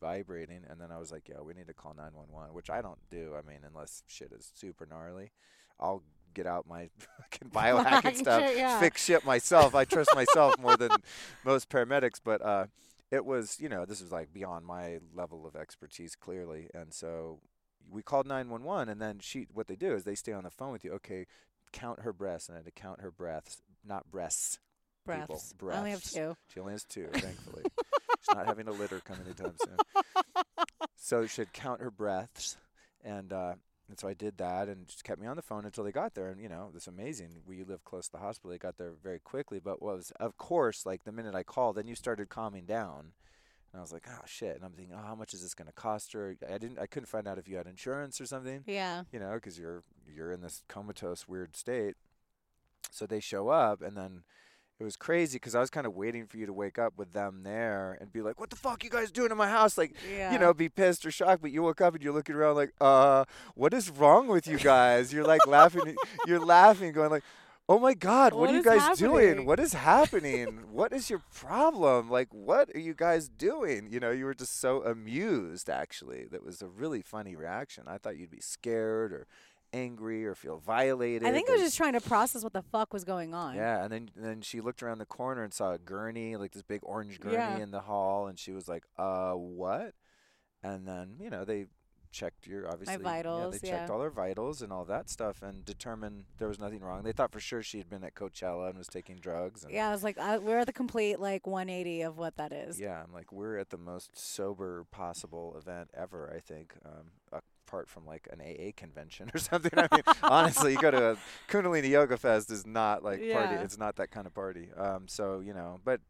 C: vibrating. And then I was like, "Yo, we need to call 911," which I don't do. I mean, unless shit is super gnarly, I'll get out my fucking biohacking stuff,
A: yeah.
C: fix shit myself. I trust myself more than most paramedics, but uh, it was, you know, this was like beyond my level of expertise, clearly, and so we called 911 and then she what they do is they stay on the phone with you okay count her breasts and I had to count her breaths not breasts people,
A: Breaths. I only have two.
C: she only has two thankfully she's not having a litter coming anytime soon so she'd count her breaths and uh and so I did that and just kept me on the phone until they got there. And, you know, it's amazing. We live close to the hospital. They got there very quickly. But was, of course, like the minute I called, then you started calming down. And I was like, oh, shit. And I'm thinking, oh, how much is this going to cost her? I didn't, I couldn't find out if you had insurance or something
A: Yeah.
C: you know, because you're you're in this comatose weird state. So they show up, and then it was crazy because I was kind of waiting for you to wake up with them there and be like, "What the fuck you guys doing in my house?" Like,
A: Yeah.
C: you know, be pissed or shocked. But you woke up and you're looking around like, "Uh, what is wrong with you guys?" You're like laughing. You're laughing, going like. Oh my God! What,
A: What
C: are you guys
A: happening?"
C: doing? What is happening? what is your problem? Like, what are you guys doing? You know, you were just so amused. Actually, that was a really funny reaction. I thought you'd be scared or angry or feel violated.
A: I think I was just trying to process what the fuck was going on.
C: yeah, and then and then she looked around the corner and saw a gurney, like this big orange gurney
A: Yeah.
C: in the hall, and she was like, "Uh, what?" And then you know they checked your obviously My
A: vitals,
C: Yeah, they checked
A: yeah.
C: all her vitals and all that stuff and determined there was nothing wrong. They thought for sure she had been at Coachella and was taking drugs. And
A: Yeah, I was like, I, we're the complete like 180 of what that is.
C: Yeah, I'm like we're at the most sober possible event ever. I think, um, apart from like an AA convention or something. I mean, honestly, you go to a Kundalini Yoga Fest is not like party. It's not that kind of party. Um, so you know, but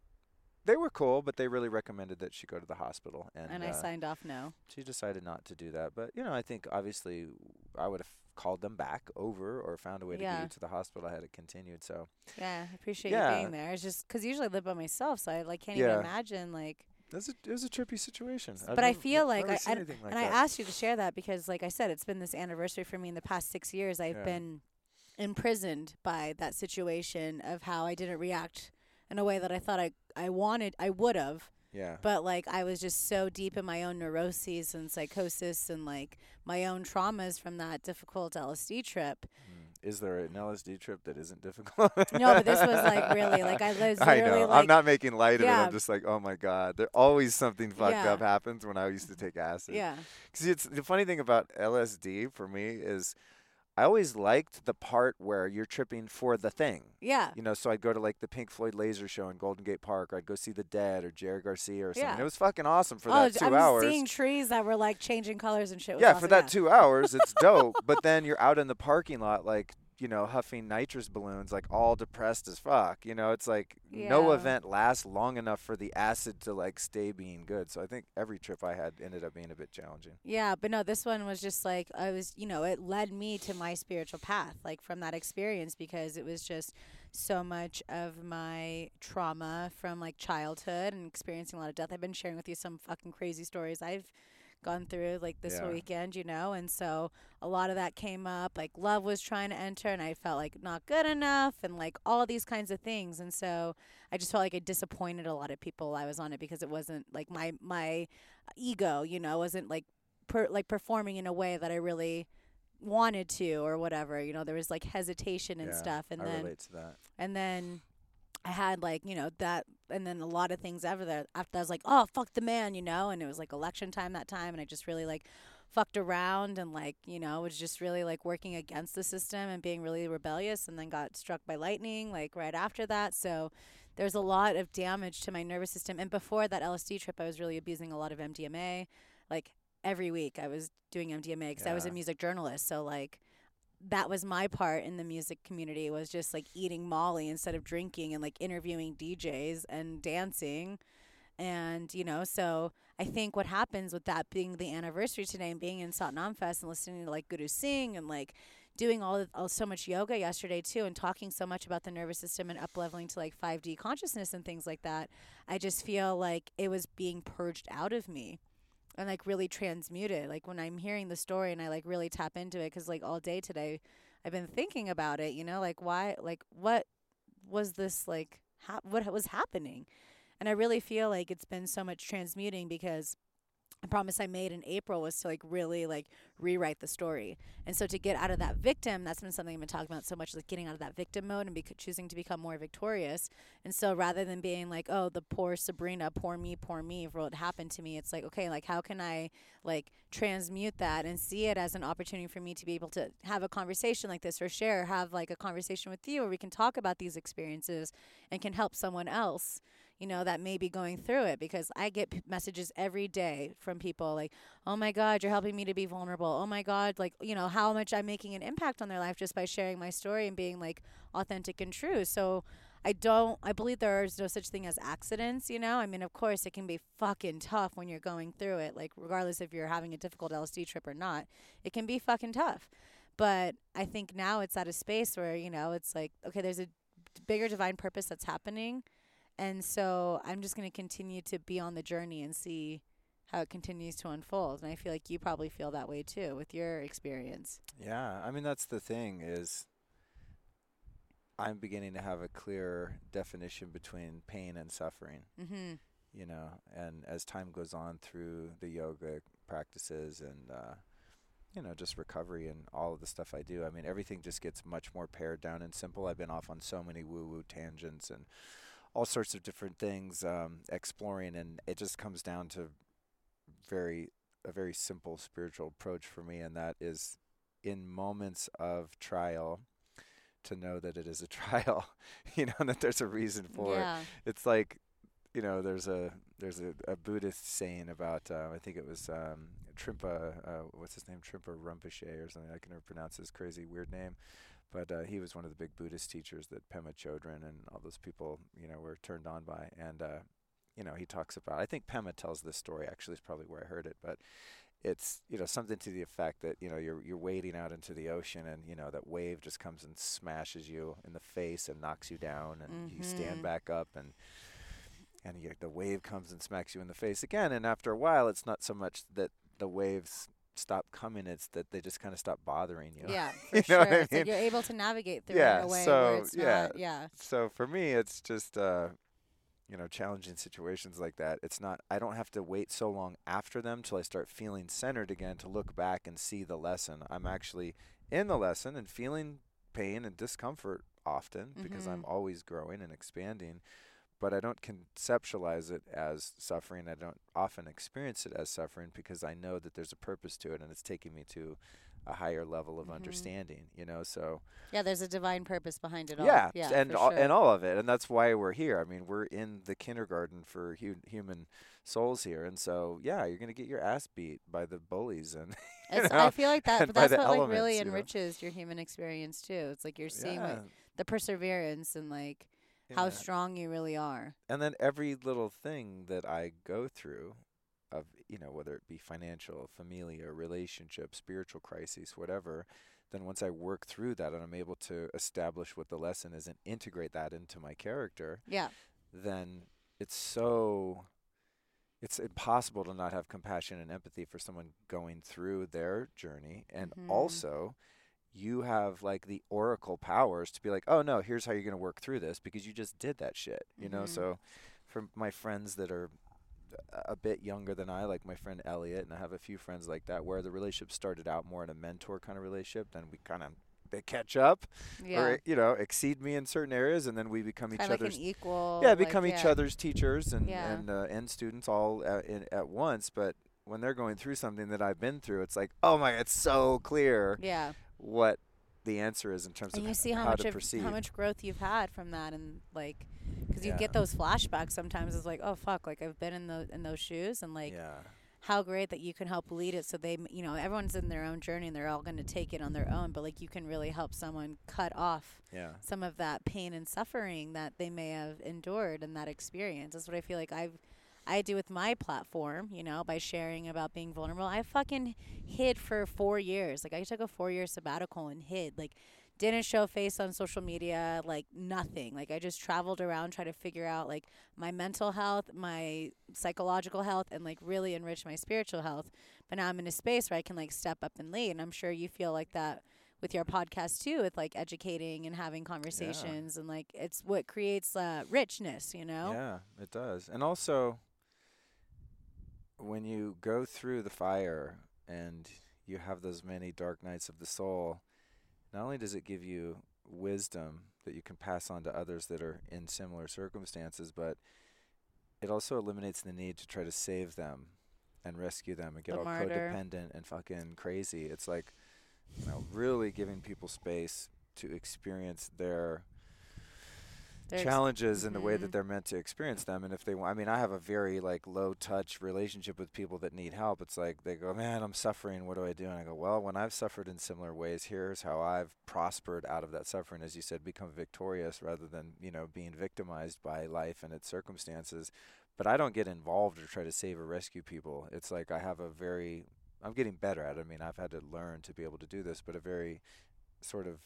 C: they were cool. But they really recommended that she go to the hospital, and,
A: And I
C: uh,
A: signed off no.
C: she decided not to do that. But you know, I think obviously I would have called them back over or found a way to get you to the hospital I had it continued. So
A: Yeah, I appreciate
C: Yeah.
A: you being there. It's just because usually I live by myself, so I like can't
C: Yeah.
A: even imagine like.
C: It was a, it was a trippy situation.
A: But I
C: never-
A: feel like I,
C: seen
A: and,
C: anything like
A: and I asked you to share that because, like I said, it's been this anniversary for me in the past six years. I've
C: Yeah.
A: been imprisoned by that situation of how I didn't react in a way that I thought I I wanted I would have.
C: yeah.
A: But like I was just so deep in my own neuroses and psychosis and like my own traumas from that difficult LSD trip.
C: Mm. Is there an LSD trip that isn't difficult?
A: No, but this was, like, really, like, I was
C: I know. I'm not making light of it. I'm just like, oh my god, there always something fucked
A: Yeah.
C: up happens when I used to take acid.
A: Yeah.
C: Because it's the funny thing about LSD for me is, I always liked the part where you're tripping for the thing.
A: Yeah.
C: You know, so I'd go to like the Pink Floyd laser show in Golden Gate Park, or I'd go see the Dead or Jerry Garcia or something.
A: Yeah.
C: It was fucking awesome for
A: oh,
C: that
A: j-
C: 2
A: I'm
C: hours.
A: seeing trees that were like changing colors and shit. was
C: yeah, for that
A: yeah.
C: two hours, it's dope. But then you're out in the parking lot, like you know, huffing nitrous balloons, like all depressed as fuck. You know, it's like no event lasts long enough for the acid to like stay being good. So I think every trip I had ended up being a bit challenging.
A: Yeah, but no, this one was just like I was, you know, it led me to my spiritual path, like from that experience, because it was just so much of my trauma from like childhood and experiencing a lot of death. I've been sharing with you some fucking crazy stories I've gone through like this
C: Yeah.
A: weekend, you know, and so a lot of that came up. Like love was trying to enter, and I felt like not good enough, and like all these kinds of things, and so I just felt like I disappointed a lot of people I was on it because it wasn't like my my ego, you know, wasn't like per, like performing in a way that I really wanted to or whatever. You know, there was like hesitation and
C: Yeah,
A: stuff, and
C: I
A: then
C: relate to that.
A: and then I had like you know that, and then a lot of things after that. After I was like, oh fuck the man, you know, and it was like election time that time, and I just really like fucked around and like you know was just really like working against the system and being really rebellious, and then got struck by lightning like right after that. So there's a lot of damage to my nervous system, and before that LSD trip, I was really abusing a lot of MDMA, like every week I was doing MDMA because I was a music journalist, so like that was my part in the music community was just like eating Molly instead of drinking and like interviewing DJs and dancing. And, you know, so I think what happens with that being the anniversary today and being in Satnam Fest and listening to like Guru Singh and like doing all, all so much yoga yesterday too and talking so much about the nervous system and up leveling to like 5D consciousness and things like that, I just feel like it was being purged out of me and like really transmuted. Like when I'm hearing the story and I like really tap into it cuz like all day today I've been thinking about it, you know, like why like what was this like ha- what was happening? And I really feel like it's been so much transmuting because a promise I made in April was to like really like rewrite the story. And so to get out of that victim, that's been something I've been talking about so much, like getting out of that victim mode and be choosing to become more victorious. And so rather than being like, oh, the poor Sabrina, poor me, poor me for what happened to me, it's like, okay, like how can I like transmute that and see it as an opportunity for me to be able to have a conversation like this or share, have like a conversation with you where we can talk about these experiences and can help someone else you know, that may be going through it because I get p- messages every day from people like, oh my God, you're helping me to be vulnerable. Oh my God, like, you know, how much I'm making an impact on their life just by sharing my story and being like authentic and true. So, I don't, I believe there is no such thing as accidents, you know? I mean, of course, it can be fucking tough when you're going through it, like, regardless if you're having a difficult LSD trip or not, it can be fucking tough. But I think now it's at a space where, you know, it's like, okay, there's a bigger divine purpose that's happening and so I'm just going to continue to be on the journey and see how it continues to unfold. And I feel like you probably feel that way too with your experience.
C: Yeah, I mean that's the thing is I'm beginning to have a clear definition between pain and suffering.
A: Mm-hmm.
C: You know, and as time goes on through the yoga practices and uh, you know just recovery and all of the stuff I do, I mean everything just gets much more pared down and simple. I've been off on so many woo-woo tangents and all sorts of different things um, exploring, and it just comes down to very a very simple spiritual approach for me, and that is in moments of trial to know that it is a trial, you know, that there's a reason for
A: yeah.
C: it. It's like, you know, there's a there's a, a Buddhist saying about uh, I think it was um, Trimpa, uh, what's his name, Trimpa Rinpoche or something. I can never pronounce his crazy weird name, but uh, he was one of the big Buddhist teachers that Pema Chodron and all those people, you know, were turned on by. And uh, you know, he talks about. I think Pema tells this story. Actually, is probably where I heard it, but it's you know something to the effect that you know you're you're wading out into the ocean and you know that wave just comes and smashes you in the face and knocks you down and
A: mm-hmm.
C: you stand back up and and you, the wave comes and smacks you in the face again and after a while it's not so much that the waves stop coming. It's that they just kind of stop bothering you.
A: Yeah,
C: for you
A: sure.
C: Know I mean?
A: like you're able to navigate through
C: yeah,
A: it in a way
C: so,
A: where it's
C: yeah.
A: not. Yeah.
C: So for me, it's just uh, you know challenging situations like that. It's not. I don't have to wait so long after them till I start feeling centered again to look back and see the lesson. I'm actually in the lesson and feeling pain and discomfort often because
A: Mm-hmm.
C: I'm always growing and expanding but I don't conceptualize it as suffering. I don't often experience it as suffering because I know that there's a purpose to it and it's taking me to a higher level of
A: Mhm.
C: understanding, you know. So
A: Yeah, there's a divine purpose behind it all.
C: yeah,
A: Yeah,
C: and all,
A: sure.
C: and all of it, and that's why we're here. I mean, we're in the kindergarten for hu- human souls here, and so yeah, you're gonna get your ass beat by the bullies and you know,
A: I feel like that, but that's what like really
C: elements, you know.
A: enriches your human experience too. It's like you're seeing
C: yeah,
A: like the perseverance and like how strong you really are.
C: and then every little thing that I go through of you know whether it be financial, familia, relationship, spiritual crises, whatever, then once I work through that and I'm able to establish what the lesson is and integrate that into my character,
A: Yeah.
C: then it's so it's impossible to not have compassion and empathy for someone going through their journey and
A: Mhm.
C: also you have like the oracle powers to be like oh no here's how you're going to work through this because you just did that shit you know
A: Mhm.
C: so for my friends that are a bit younger than I like my friend Elliot and I have a few friends like that where the relationship started out more in a mentor kind of relationship then we kind of they catch up
A: Yeah.
C: or you know exceed me in certain areas and then we become each
A: like
C: other's
A: an equal.
C: yeah
A: like,
C: become each
A: yeah.
C: other's teachers and
A: Yeah.
C: and uh, and students all at, in, at once but when they're going through something that I've been through it's like oh my it's so clear
A: Yeah.
C: What the answer is in terms
A: And
C: of
A: you see how,
C: how
A: much
C: to
A: of,
C: proceed
A: how much growth you've had from that, and like, because you
C: Yeah.
A: get those flashbacks sometimes. It's like, oh fuck, like I've been in those in those shoes, and like,
C: yeah
A: how great that you can help lead it so they m- you know everyone's in their own journey and they're all going to take it on their own but like you can really help someone cut off
C: Yeah.
A: some of that pain and suffering that they may have endured in that experience. That's what I feel like I've I do with my platform, you know, by sharing about being vulnerable. I fucking hid for 4 years. Like I took a 4 year sabbatical and hid. Like didn't show face on social media, like nothing. Like I just traveled around trying to figure out like my mental health, my psychological health and like really enrich my spiritual health. But now I'm in a space where I can like step up and lead. And I'm sure you feel like that with your podcast too with like educating and having conversations and like it's what creates uh, richness you know
C: Yeah, it does. And also, when you go through the fire and you have those many dark nights of the soul, not only does it give you wisdom that you can pass on to others that are in similar circumstances, but it also eliminates the need to try to save them and rescue them and get
A: The
C: all
A: martyr.
C: codependent and fucking crazy. It's like, you know, really giving people space to experience their
A: There's-
C: challenges in the way that
A: Mhm.
C: they're meant to experience them and if they want i mean i have a very like low touch relationship with people that need help it's like they go man i'm suffering what do i do and i go well when i've suffered in similar ways here's how i've prospered out of that suffering as you said become victorious rather than you know being victimized by life and its circumstances but i don't get involved or try to save or rescue people it's like i have a very i'm getting better at it i mean i've had to learn to be able to do this but a very sort of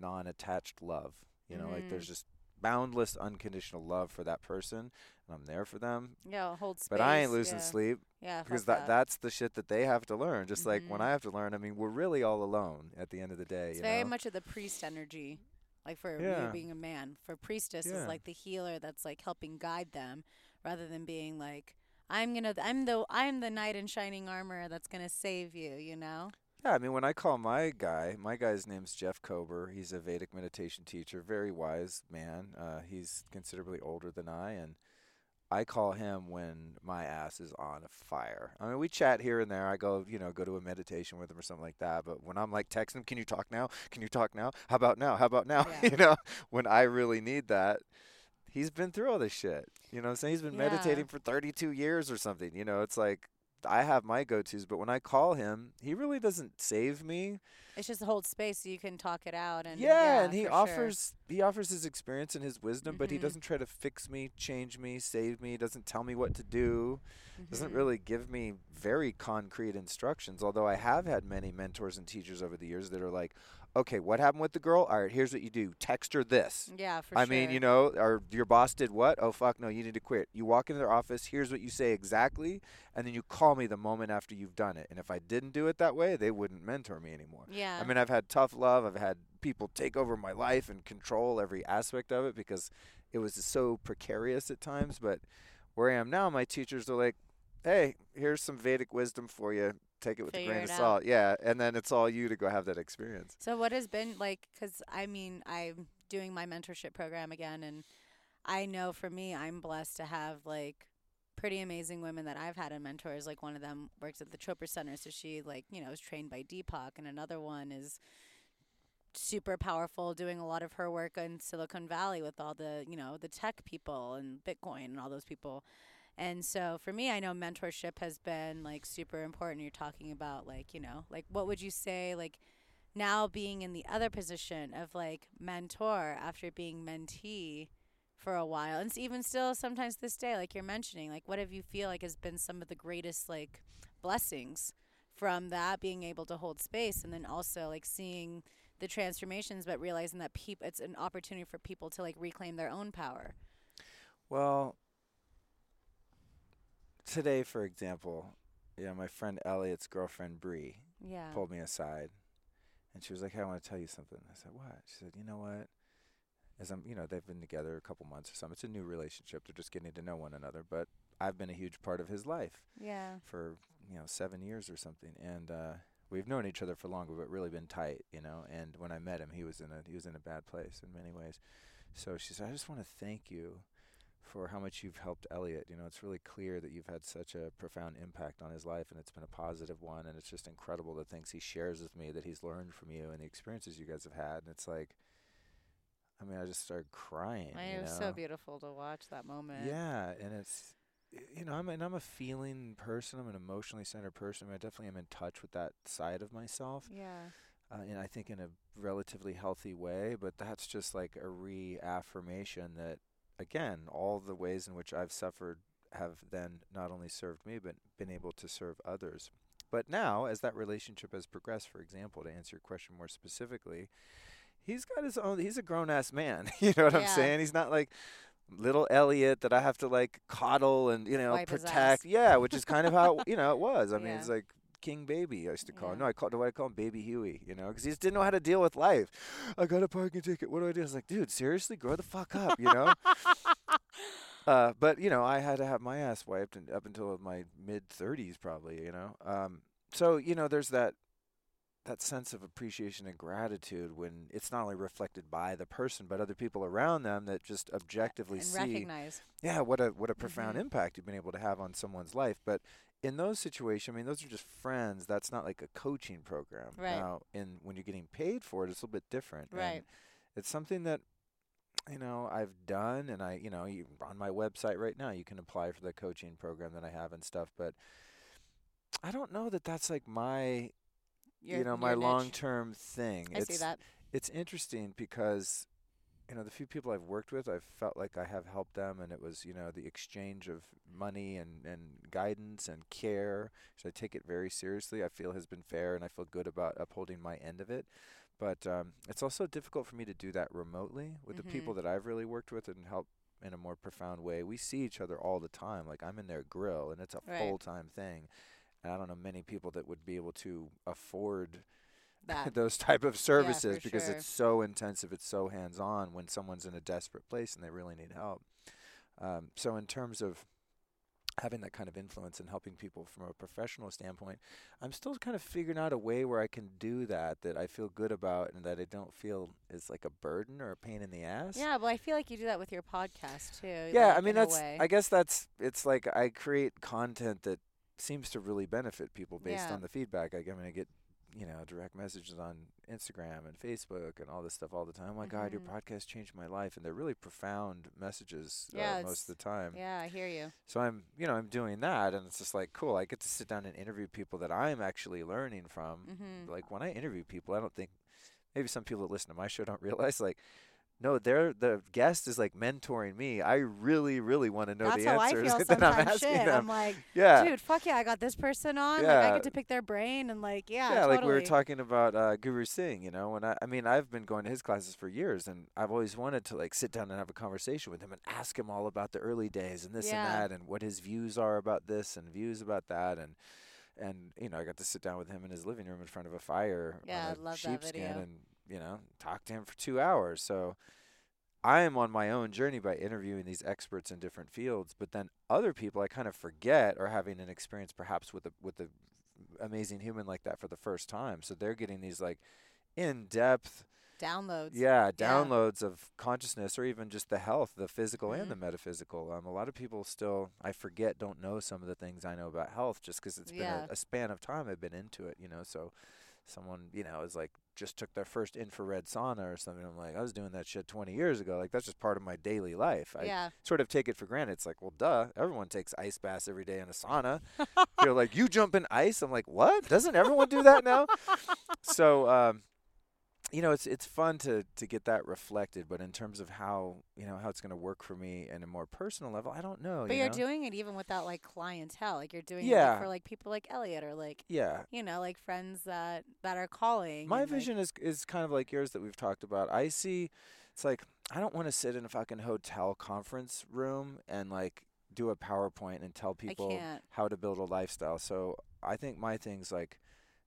C: non-attached love you know like
A: Mhm.
C: there's just boundless unconditional love for that person and I'm there for them.
A: yeah hold space
C: But I ain't losing
A: yeah.
C: sleep
A: yeah
C: because
A: fuck
C: that, that's the shit that they have to learn. Just like when
A: Mhm.
C: I have to learn, I mean, we're really all alone at the end of the day.
A: it's
C: you
A: very
C: know?
A: much of the priest energy like for
C: Yeah.
A: you being a man for priestess
C: Yeah.
A: is like the healer that's like helping guide them rather than being like i'm gonna i'm the i'm the knight in shining armor that's gonna save you you know
C: Yeah, I mean, when I call my guy, my guy's name's Jeff Kober. He's a Vedic meditation teacher, very wise man. Uh, he's considerably older than I, and I call him when my ass is on fire. I mean, we chat here and there. I go, you know, go to a meditation with him or something like that. But when I'm like texting him, can you talk now? Can you talk now? How about now? How about now?
A: Yeah.
C: you know, when I really need that, he's been through all this shit. You know what I'm saying? He's been
A: Yeah.
C: meditating for 32 years or something. You know, it's like I have my go-tos, but when I call him, he really doesn't save me.
A: it's just hold space so you can talk it out and
C: yeah, and he
A: for sure.
C: offers he offers his experience and his wisdom, but he
A: Mhm.
C: doesn't try to fix me, change me, save me. Doesn't tell me what to do. Doesn't
A: Mhm.
C: really give me very concrete instructions. Although I have had many mentors and teachers over the years that are like, okay, what happened with the girl? All right, here's what you do: text her this.
A: yeah for
C: I
A: sure I
C: mean, you know, or your boss did what? Oh fuck, no, you need to quit. You walk into their office, here's what you say exactly, and then you call me the moment after you've done it. And if I didn't do it that way, they wouldn't mentor me anymore.
A: yeah
C: I mean, I've had tough love. I've had people take over my life and control every aspect of it because it was so precarious at times. But where I am now, my teachers are like, "Hey, here's some Vedic wisdom for you. Take it with
A: Figure
C: a grain of
A: out."
C: salt." Yeah, and then it's all you to go have that experience.
A: So what has been like? Because I mean, I'm doing my mentorship program again, and I know for me, I'm blessed to have like pretty amazing women that I've had as mentors. Like one of them works at the Chopra Center, so she like you know is trained by Deepak, and another one is super powerful doing a lot of her work in Silicon Valley with all the you know the tech people and Bitcoin and all those people. And so for me, I know mentorship has been like super important. You're talking about like, you know, like what would you say like now being in the other position of like mentor after being mentee for a while and even still sometimes this day like you're mentioning like what have you feel like has been some of the greatest like blessings from that being able to hold space and then also like seeing the transformations but realizing that people it's an opportunity for people to like reclaim their own power
C: Well, today, for example, yeah, my friend Elliot's girlfriend Bree
A: yeah
C: pulled me aside, and she was like, "Hey, I want to tell you something." I said, "What?" She said, "You know what? As I'm, you know, they've been together a couple months or something. It's a new relationship. They're just getting to know one another. But I've been a huge part of his life
A: yeah
C: for you know seven years or something, and uh, we've known each other for longer, but really been tight, you know. And when I met him, he was in a he was in a bad place in many ways. So she said, "I just want to thank you." For how much you've helped Elliot. You know, it's really clear that you've had such a profound impact on his life and it's been a positive one. And it's just incredible the things he shares with me that he's learned from you and the experiences you guys have had. And it's like, I mean, I just started crying.
A: I it was
C: know?
A: so beautiful to watch that moment
C: Yeah, and it's you know, I'm and I'm a feeling person. I'm an emotionally centered person. I definitely am in touch with that side of myself.
A: Yeah.
C: uh, and I think in a relatively healthy way. But that's just like a reaffirmation that, again, all the ways in which I've suffered have then not only served me, but been able to serve others. But now, as that relationship has progressed, for example, to answer your question more specifically, he's got his own. He's a grown ass man. you know what I'm
A: Yeah.
C: saying? He's not like little Elliot that I have to like coddle and you know
A: Wipe
C: protect. Yeah, which is kind of how you know it was. I mean,
A: Yeah.
C: it's like King Baby. I used to call him. No, I called Do I call him Baby Huey? You know, because he just didn't know how to deal with life. I got a parking ticket. What do I do? I was like, dude, seriously, grow the fuck up. You know. uh, but you know, I had to have my ass wiped and up until my mid thirties, probably. You know. Um, so you know, there's that that sense of appreciation and gratitude when it's not only reflected by the person but other people around them that just objectively
A: and
C: see
A: recognize.
C: yeah what a what a profound
A: Mhm.
C: impact you've been able to have on someone's life but in those situations i mean those are just friends that's not like a coaching program
A: Right.
C: now in when you're getting paid for it it's a little bit different and
A: Right.
C: it's something that you know i've done and i you know you, on my website right now you can apply for the coaching program that i have and stuff but i don't know that that's like my
A: Your,
C: you know my long term thing
A: I
C: it's
A: see that.
C: it's interesting because you know the few people I've worked with I've felt like I have helped them and it was you know the exchange of money and and guidance and care. So I take it very seriously. I feel has been fair and I feel good about upholding my end of it. But um, it's also difficult for me to do that remotely with the people
A: Mhm.
C: that I've really worked with and helped in a more profound way. We see each other all the time. Like I'm in their grill and it's a
A: Right.
C: full-time thing. And I don't know many people that would be able to afford
A: That.
C: those type of services because
A: sure.
C: it's so intensive, it's so hands on when someone's in a desperate place and they really need help. Um, so in terms of having that kind of influence and helping people from a professional standpoint, I'm still kind of figuring out a way where I can do that that I feel good about and that I don't feel is like a burden or a pain in the ass.
A: Yeah, well, I feel like you do that with your podcast too.
C: Yeah,
A: like,
C: I mean that's. I guess that's it's like I create content that seems to really benefit people based
A: Yeah.
C: on the feedback I. I mean I get you know direct messages on Instagram and Facebook and all this stuff all the time. Oh my God, your podcast changed my life, and they're really profound messages
A: Yeah,
C: uh, most of the time.
A: Yeah, I hear you.
C: So I'm you know I'm doing that, and it's just like cool. I get to sit down and interview people that I'm actually learning from.
A: Mhm.
C: Like when I interview people, I don't think maybe some people that listen to my show don't realize like. No, they're the guest is like mentoring me. I really, really want to know
A: That's
C: the
A: how I feel
C: that
A: sometimes.
C: I'm asking
A: Shit,
C: them.
A: I'm like,
C: yeah,
A: dude, fuck yeah, I got this person on. Like,
C: Yeah.
A: I get to pick their brain and like, yeah,
C: yeah, like we were talking about uh, Guru Singh. You know, And I, I mean, I've been going to his classes for years, and I've always wanted to like sit down and have a conversation with him and ask him all about the early days and this
A: Yeah.
C: and that, and what his views are about this and views about that, and and you know, I got to sit down with him in his living room in front of a fire
A: Yeah,
C: on a
A: love that
C: sheepskin
A: video.
C: and you know, talk to him for two hours. So. I am on my own journey by interviewing these experts in different fields, but then other people I kind of forget are having an experience perhaps with a with a amazing human like that for the first time. So they're getting these like in depth,
A: downloads.
C: yeah,
A: Yeah.
C: downloads of consciousness or even just the health, the physical and the
A: Mhm.
C: metaphysical. Um, a lot of people still, I forget, don't know some of the things I know about health just because it's been a, a span of time I've been into it, you know. So someone, you know, is like just took their first infrared sauna or something. I'm like, I was doing that shit 20 years ago. Like that's just part of my daily life. I
A: yeah.
C: sort of take it for granted. It's like, well, duh, everyone takes ice baths every day in a sauna. You're like, you jump in ice? I'm like, what? Doesn't everyone do that now? so, um, you know, it's it's fun to to get that reflected, but in terms of how you know how it's going to work for me in a more personal level, I don't know.
A: But
C: you
A: you're
C: know?
A: doing it even without like clientele. Like you're doing it like, for like people like Elliot or like
C: yeah.
A: you know like friends that that are calling.
C: My
A: and, like-
C: vision is is kind of like yours that we've talked about. I see it's like I don't want to sit in a fucking hotel conference room and like do a PowerPoint and tell people how to build a lifestyle. So I think my thing's like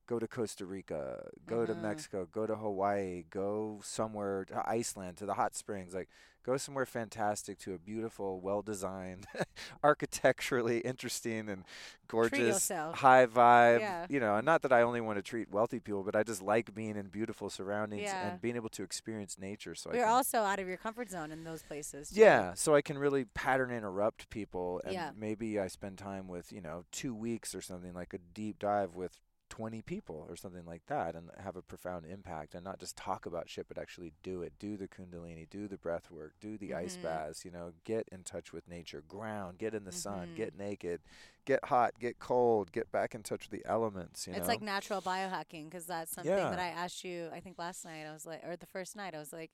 C: go to Costa Rica, go to
A: Mhm.
C: Mexico, go to Hawaii, go somewhere to Iceland to the hot springs, like go somewhere fantastic to a beautiful, well-designed, architecturally interesting and gorgeous high vibe.
A: Yeah.
C: You know, and not that I only want to treat wealthy people, but I just like being in beautiful surroundings
A: Yeah.
C: and being able to experience nature. So I
A: You're also out of your comfort zone in those places. too.
C: yeah, so I can really pattern interrupt people, and
A: Yeah.
C: maybe I spend time with you know two weeks or something like a deep dive with 20 people or something like that and have a profound impact and not just talk about shit but actually do it do the kundalini do the breath work do the ice
A: Mhm.
C: baths you know get in touch with nature ground get in the sun
A: Mhm.
C: get naked get hot get cold get back in touch with the elements you know.
A: it's
C: know
A: like natural biohacking because that's something that I asked you. I think last night I was like, or the first night I was like,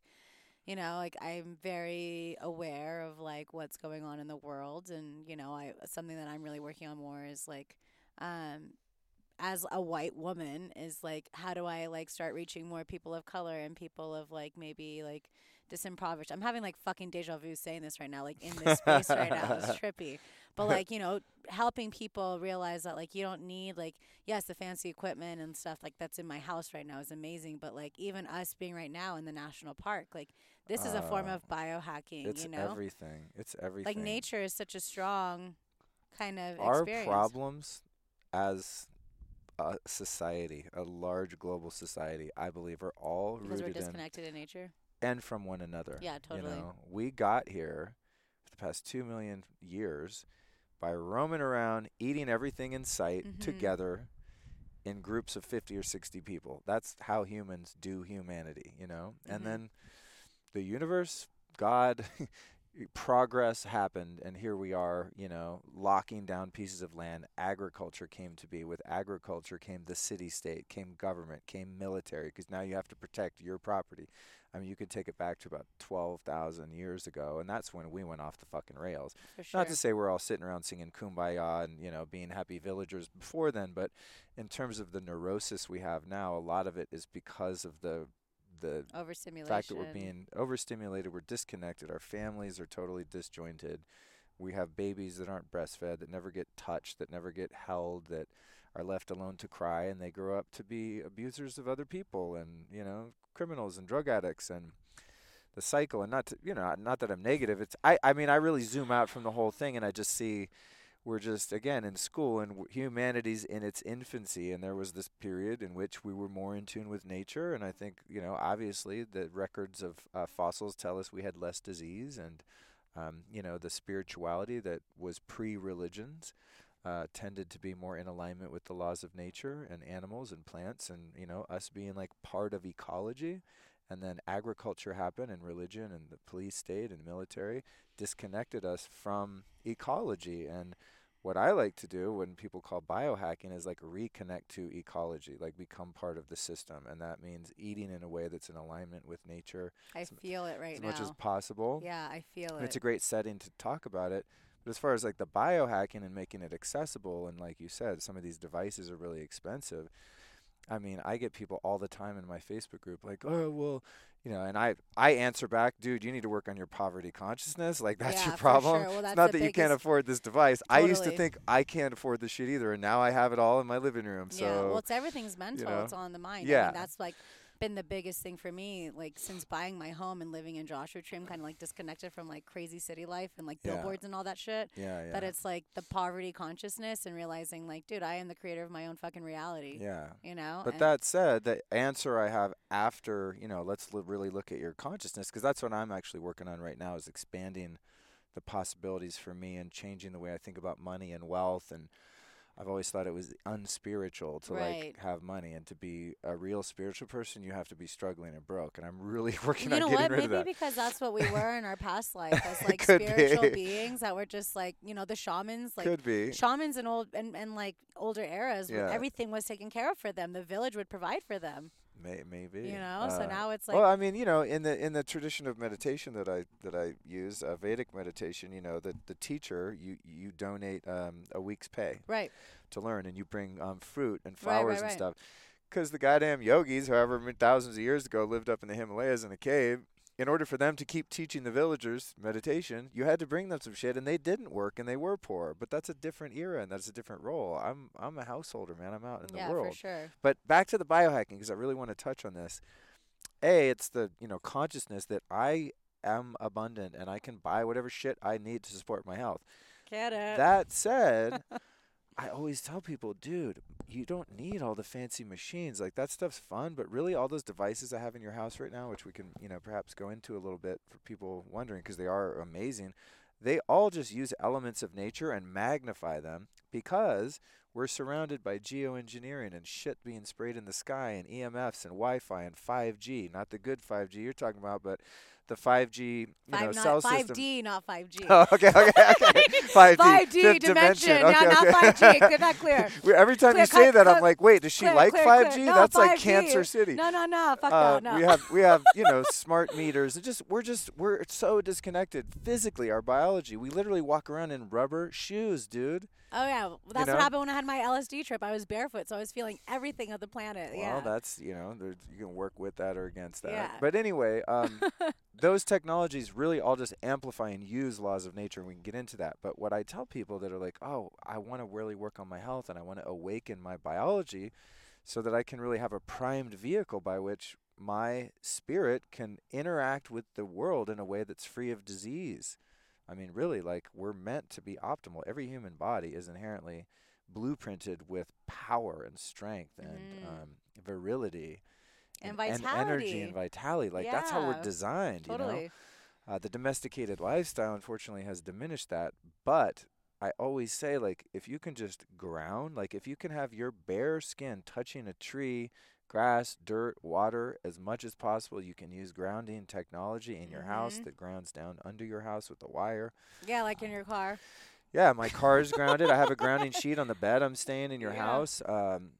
A: you know, like I'm very aware of like what's going on in the world, and you know, I something that I'm really working on more is like, um, as a white woman is like, how do I like start reaching more people of color and people of like maybe like disimpoverished? I'm having like fucking deja vu saying this right now, like in this space right now. It's trippy. But like, you know, helping people realize that like you don't need like yes, the fancy equipment and stuff like that's in my house right now is amazing, but like even us being right now in the national park, like this is a form
C: Oh,
A: of biohacking,
C: it's
A: you know?
C: everything it's everything
A: Like nature is such a strong kind of
C: our
A: experience.
C: problems as a society a large global society i believe are all
A: because we're
C: rooted in
A: disconnected in nature.
C: and from one another.
A: Yeah, totally.
C: You know, we got here for the past two million years by roaming around, eating everything in sight
A: Mhm.
C: together in groups of 50 or 60 people. That's how humans do humanity, you know?
A: Mhm.
C: And then the universe, God, progress happened and here we are, you know, locking down pieces of land. Agriculture came to be. With agriculture came the city state, came government, came military because now you have to protect your property. I mean, you could take it back to about 12,000 years ago, and that's when we went off the fucking rails.
A: Sure.
C: Not to say we're all sitting around singing kumbaya and, you know, being happy villagers before then, but in terms of the neurosis we have now, a lot of it is because of the the
A: Overstimulation.
C: fact that we're being overstimulated, we're disconnected, our families are totally disjointed. We have babies that aren't breastfed, that never get touched, that never get held, that are left alone to cry, and they grow up to be abusers of other people and, you know, criminals and drug addicts and the cycle and not to, you know, not that I'm negative. It's I I mean, I really zoom out from the whole thing and I just see we're just again in school and humanity's in its infancy and there was this period in which we were more in tune with nature and i think you know obviously the records of uh, fossils tell us we had less disease and um, you know the spirituality that was pre-religions uh, tended to be more in alignment with the laws of nature and animals and plants and you know us being like part of ecology. And then agriculture happened and religion and the police state and military disconnected us from ecology and what I like to do when people call biohacking is like reconnect to ecology, like become part of the system. And that means eating in a way that's in alignment with nature
A: I
C: as-
A: feel it right
C: as
A: now.
C: much as possible.
A: yeah, I feel
C: And
A: it.
C: it's a great setting to talk about it. But as far as like the biohacking and making it accessible, and like you said, some of these devices are really expensive. I mean, I get people all the time in my Facebook group like, "Oh, well, you know," and I I answer back, "Dude, you need to work on your poverty consciousness. Like that's
A: Yeah,
C: your problem.
A: sure. Well,
C: it's not that you can't afford this device. I used to think I can't afford this shit either, and now I have it all in my living room. So
A: yeah, well, it's everything's mental.
C: know,
A: It's all in the mind. I
C: yeah.
A: mean, that's like been the biggest thing for me. Like since buying my home and living in Joshua Tree, I'm kind of like disconnected from like crazy city life and like
C: Yeah.
A: billboards and all that shit.
C: yeah, yeah,
A: But it's like the poverty consciousness and realizing like, dude, I am the creator of my own fucking reality.
C: yeah.
A: You know.
C: But
A: And-
C: that said, the answer I have after, you know, let's l- really look at your consciousness because that's what I'm actually working on right now is expanding the possibilities for me and changing the way I think about money and wealth. And I've always thought it was unspiritual to
A: Right.
C: like have money and to be a real spiritual person, you have to be struggling and broke. And I'm really working
A: you
C: on
A: know
C: getting
A: what?
C: rid
A: Maybe
C: of that.
A: Maybe because that's what we were in our past life as like spiritual
C: be.
A: beings that were just like you know the shamans like
C: Could be.
A: shamans in old and, and like older eras
C: Yeah.
A: everything was taken care of for them the village would provide for them
C: May, maybe.
A: you know so
C: Uh,
A: now it's like
C: well, I mean, you know, in the in the tradition of meditation that I that I use, uh, Vedic meditation, you know, the the teacher you you donate um, a week's pay
A: right
C: to learn, and you bring um, fruit and
A: Right,
C: flowers
A: right,
C: and
A: right.
C: stuff. Because the goddamn yogis, however thousands of years ago, lived up in the Himalayas in a cave. In order for them to keep teaching the villagers meditation, you had to bring them some shit, and they didn't work, and they were poor. But that's a different era, and that's a different role. I'm I'm a householder, man. I'm out in
A: yeah
C: the world.
A: Yeah, for sure
C: But back to the biohacking because I really want to touch on this. A, it's the you know consciousness that I am abundant and I can buy whatever shit I need to support my health.
A: get it
C: That said, I always tell people, dude, you don't need all the fancy machines. Like that stuff's fun, but really all those devices I have in your house right now, which we can you know perhaps go into a little bit for people wondering because they are amazing. They all just use elements of nature and magnify them because we're surrounded by geoengineering and shit being sprayed in the sky and EMFs and Wi-Fi and 5G, not the good 5G you're talking about, but the 5G, you know,
A: Five,
C: cell
A: not,
C: system.
A: 5D, not 5G.
C: Oh, okay, okay, okay. 5D,
A: 5D
C: fifth
A: dimension,
C: dimension.
A: not,
C: Okay,
A: not
C: okay.
A: 5G. Get that clear.
C: We- Every time
A: Clear,
C: you say that, I'm like, wait, does she
A: clear,
C: like
A: clear,
C: 5G?
A: No,
C: That's like
A: 5G.
C: Cancer City.
A: No, no, no. Fuck
C: Uh,
A: that. No.
C: We have we have you know smart meters. It just we're just we're so disconnected physically. Our biology. We literally walk around in rubber shoes, dude.
A: Oh yeah, well, that's
C: know?
A: what happened when I had my LSD trip. I was barefoot, so I was feeling everything of the planet.
C: Well,
A: yeah.
C: that's you know you can work with that or against that.
A: Yeah.
C: But anyway, um, those technologies really all just amplify and use laws of nature. and We can get into that. But what I tell people that are like, oh, I want to really work on my health and I want to awaken my biology, so that I can really have a primed vehicle by which my spirit can interact with the world in a way that's free of disease. I mean, really, like we're meant to be optimal. Every human body is inherently blueprinted with power and strength and
A: Mhm.
C: um, virility
A: And
C: energy and vitality. Like that's how we're
A: Yeah,
C: designed. You know, uh, the domesticated lifestyle unfortunately has diminished that. But I always say, like, if you can just ground, like, if you can have your bare skin touching a tree, grass, dirt, water as much as possible, you can use grounding technology in your house
A: Mhm.
C: that grounds down under your house with a wire.
A: Yeah, like in your car.
C: Yeah, my car is grounded. I have a grounding sheet on the bed I'm staying in your
A: Yeah.
C: house. Um,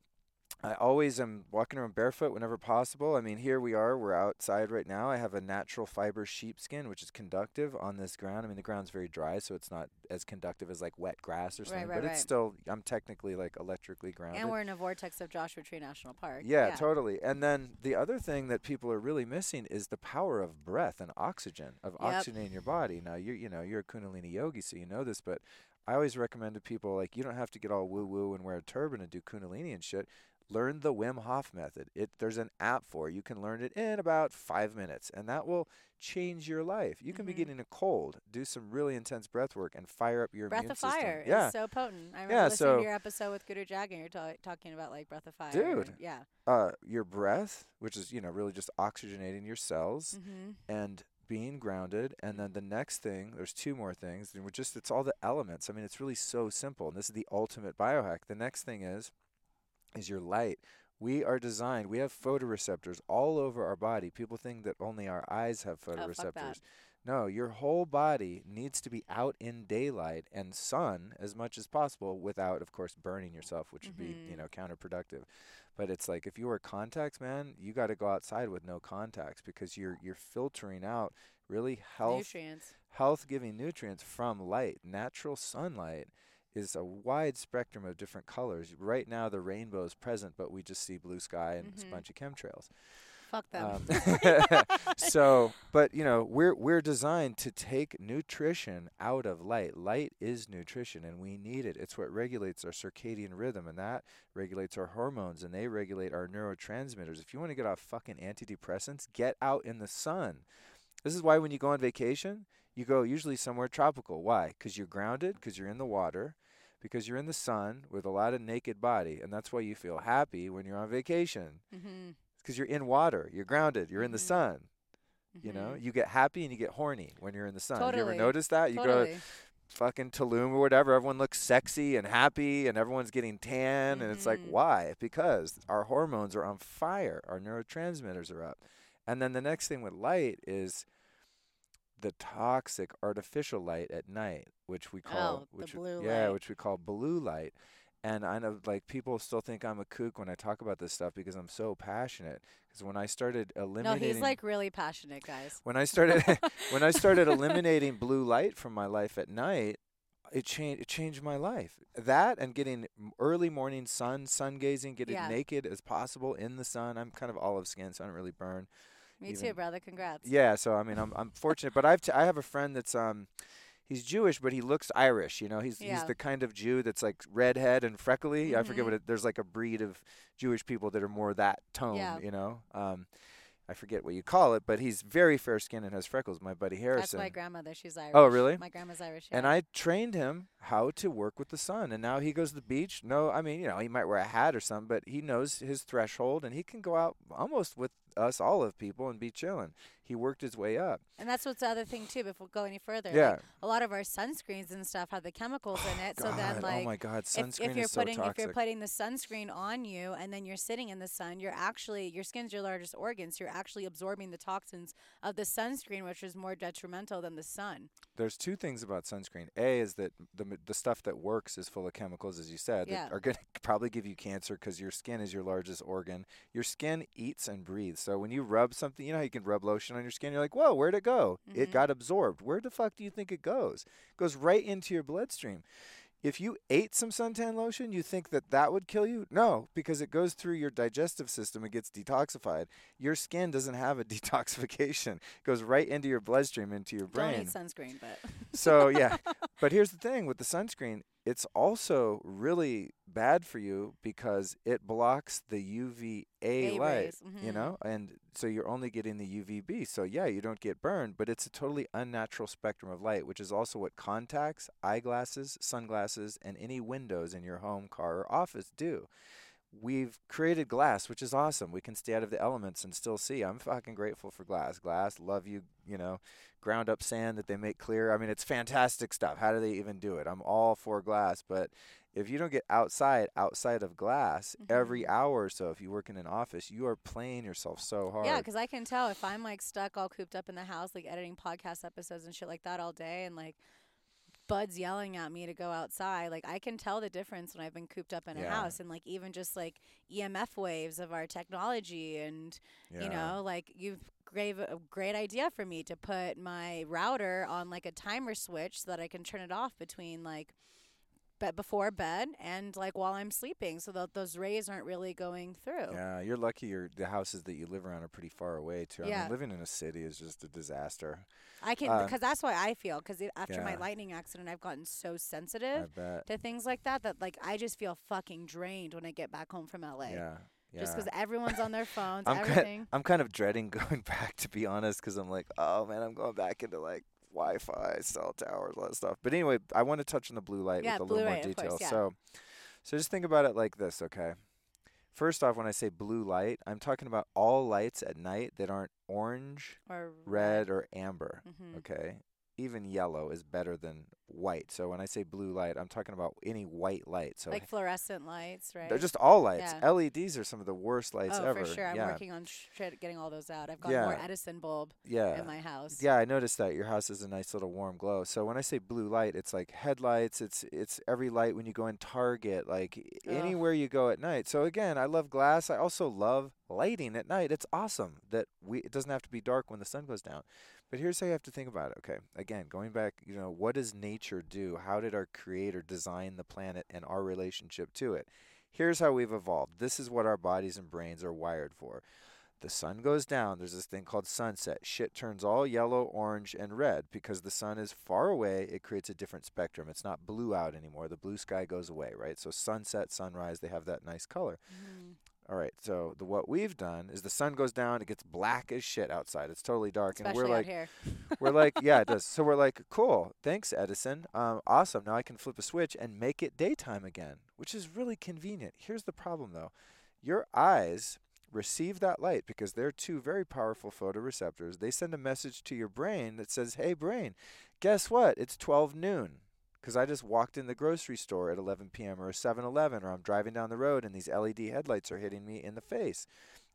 C: I always am walking around barefoot whenever possible. I mean, here we are. We're outside right now. I have a natural fiber sheepskin, which is conductive on this ground. I mean, the ground's very dry, so it's not as conductive as like wet grass or something.
A: right,
C: but
A: right.
C: it's still, I'm technically like electrically grounded.
A: And we're in a vortex of Joshua Tree National Park.
C: Yeah, totally. And then the other thing that people are really missing is the power of breath and oxygen, of
A: Yep.
C: oxygenating your body. Now you you know you're a Kundalini yogi, so you know this, but I always recommend to people like you don't have to get all woo woo and wear a turban and do Kundalini and shit. Learn the Wim Hof method. It there's an app for it. You can learn it in about five minutes, and that will change your life. You can be
A: Mhm.
C: getting a cold, do some really intense breath work, and fire up your
A: Breath
C: immune
A: of Fire
C: system. Yeah,
A: is so potent. I remember
C: Yeah,
A: listening
C: so-
A: to your episode with Guru Jagat. You're ta- talking about like Breath of Fire.
C: Dude.
A: and- Yeah.
C: uh, your breath, which is you know really just oxygenating your cells.
A: Mm-hmm.
C: and being grounded and then the next thing there's two more things and we're just it's all the elements i mean it's really so simple and this is the ultimate biohack the next thing is is your light we are designed we have photoreceptors all over our body people think that only our eyes have
A: Oh,
C: photoreceptors no your whole body needs to be out in daylight and sun as much as possible without of course burning yourself which would be you
A: Mhm.
C: know counterproductive but it's like if you wear contacts, man, you got to go outside with no contacts because you're you're filtering out really health
A: Nutrients.
C: health giving nutrients from light. Natural sunlight is a wide spectrum of different colors. Right now the rainbow is present, but we just see blue sky and a
A: Mhm.
C: bunch of chemtrails.
A: Fuck them.
C: Um, so, but you know, we're we're designed to take nutrition out of light. Light is nutrition, and we need it. It's what regulates our circadian rhythm, and that regulates our hormones, and they regulate our neurotransmitters. If you want to get off fucking antidepressants, get out in the sun. This is why when you go on vacation, you go usually somewhere tropical. Why? Because you're grounded. Because you're in the water. Because you're in the sun with a lot of naked body, and that's why you feel happy when you're on vacation.
A: mm-hmm.
C: Because you're in water, you're grounded, you're in the
A: Mhm.
C: sun. You know, you get happy and you get horny when you're in the sun. Have you ever
A: Totally.
C: noticed that? You go
A: totally.
C: to fucking Tulum or whatever, everyone looks sexy and happy and everyone's getting tan and it's like
A: Mhm.
C: why? Because our hormones are on fire, our neurotransmitters are up. And then the next thing with light is the toxic artificial light at night, which we call
A: Oh, the
C: which we-
A: blue
C: yeah,
A: light.
C: which we call blue light. And I know like people still think I'm a kook when I talk about this stuff because I'm so passionate. Because when I started eliminating, no,
A: he's like really passionate, guys.
C: when I started when I started eliminating blue light from my life at night, it changed it changed my life. That and getting early morning sun, sun gazing, getting
A: Yeah.
C: naked as possible in the sun. I'm kind of olive skin, so I don't really burn.
A: Me too, brother. Congrats.
C: Yeah, so I mean, I'm I'm fortunate, but I've t- I have a friend that's um. He's Jewish, but he looks Irish. You know, he's he's the kind of Jew that's like redhead and freckly. I forget
A: Mhm.
C: what it. There's like a breed of Jewish people that are more that tone.
A: Yeah.
C: You know, um, I forget what you call it, but he's very fair skinned and has freckles. My buddy Harrison.
A: That's my grandmother. She's Irish.
C: Oh, really?
A: My grandma's Irish. Yeah.
C: And I trained him how to work with the sun. And now he goes to the beach. No, I mean, you know, he might wear a hat or something, but he knows his threshold and he can go out almost with us olive people and be chilling. He worked his way up.
A: And that's what's the other thing too. Before we go any further,
C: Yeah.
A: like, a lot of our sunscreens and stuff have the chemicals in it. so oh, then,
C: oh,
A: like,
C: oh my God,
A: if,
C: sunscreen
A: if you're
C: is so
A: putting if you're putting the sunscreen on you and then you're sitting in the sun, you're actually your skin's your largest organ, so you're actually absorbing the toxins of the sunscreen, which is more detrimental than the sun.
C: There's two things about sunscreen. A is that the the stuff that works is full of chemicals, as you said,
A: Yeah.
C: that are going to probably give you cancer because your skin is your largest organ. Your skin eats and breathes. So when you rub something, you know how you can rub lotion on your skin. You're like, whoa, where'd it go? It
A: Mhm.
C: got absorbed. Where the fuck do you think it goes? It goes right into your bloodstream. If you ate some suntan lotion, you think that that would kill you? No, because it goes through your digestive system and gets detoxified. Your skin doesn't have a detoxification. It goes right into your bloodstream, into your brain.
A: Don't eat sunscreen, but
C: So yeah, but here's the thing with the sunscreen, it's also really bad for you because it blocks the UVA
A: A
C: light,
A: rays,
C: you
A: mhm.
C: know, and so you're only getting the UVB. So yeah, you don't get burned, but it's a totally unnatural spectrum of light, which is also what contacts, eyeglasses, sunglasses, and any windows in your home, car, or office do. We've created glass, which is awesome. We can stay out of the elements and still see. I'm fucking grateful for glass. Glass, love you, you know, ground up sand that they make clear. I mean, it's fantastic stuff. How do they even do it? I'm all for glass, but if you don't get outside, outside of glass, every
A: Mhm.
C: hour or so, if you work in an office, you are playing yourself so hard.
A: yeah, because I can tell if I'm like stuck all cooped up in the house, like editing podcast episodes and shit like that all day, and like Bud's yelling at me to go outside. Like I can tell the difference when I've been cooped up in a house, and like even just like EMF waves of our technology, and you know, like you've gave a great idea for me to put my router on like a timer switch so that I can turn it off between like but before bed and like while I'm sleeping, so that those rays aren't really going through.
C: Yeah, you're lucky. Your the houses that you live around are pretty far away too. I
A: Yeah.
C: mean, living in a city is just a disaster.
A: I can
C: Uh,
A: because that's why I feel because after my lightning accident, I've gotten so
C: I
A: sensitive to things like that that like I just feel fucking drained when I get back home from LA.
C: Yeah. Yeah.
A: Just because everyone's on their phones,
C: I'm kind,
A: everything.
C: I'm kind of dreading going back to be honest, because I'm like, oh man, I'm going back into like Wi-Fi, cell towers, all that stuff. But anyway, I want to touch on the blue light
A: Yeah,
C: with a little more
A: light,
C: detail.
A: course, yeah.
C: So, so just think about it like this, okay? First off, when I say blue light, I'm talking about all lights at night that aren't orange,
A: or
C: red, or amber.
A: hmm
C: Okay. Even yellow is better than white. So when I say blue light, I'm talking about any white light. So
A: like fluorescent lights, right?
C: they're just all lights.
A: Yeah.
C: LEDs are some of the worst lights
A: oh,
C: ever.
A: for sure. I'm
C: yeah.
A: working on shit, getting all those out. I've got more Edison bulb
C: yeah.
A: in my house.
C: Yeah, I noticed that your house has a nice little warm glow. So when I say blue light, it's like headlights. It's it's every light when you go in Target, like
A: Ugh.
C: anywhere you go at night. So again, I love glass. I also love lighting at night. It's awesome that we it doesn't have to be dark when the sun goes down. But here's how you have to think about it. Okay, again, going back, you know, what does nature do? How did our creator design the planet and our relationship to it? Here's how we've evolved. This is what our bodies and brains are wired for. The sun goes down. There's this thing called sunset. Shit turns all yellow, orange, and red because the sun is far away. It creates a different spectrum. It's not blue out anymore. The blue sky goes away, right? So sunset, sunrise, they have that nice color.
A: Mhm.
C: All right. So the what we've done is the sun goes down. It gets black as shit outside. It's totally dark,
A: Especially
C: and we're like,
A: here.
C: we're like, yeah, it does. So we're like, cool. Thanks, Edison. Um, awesome. Now I can flip a switch and make it daytime again, which is really convenient. Here's the problem, though. Your eyes receive that light because they're two very powerful photoreceptors. They send a message to your brain that says, hey, brain, guess what? It's 12 noon. Because I just walked in the grocery store at 11 p.m. or 7 Eleven, or I'm driving down the road and these LED headlights are hitting me in the face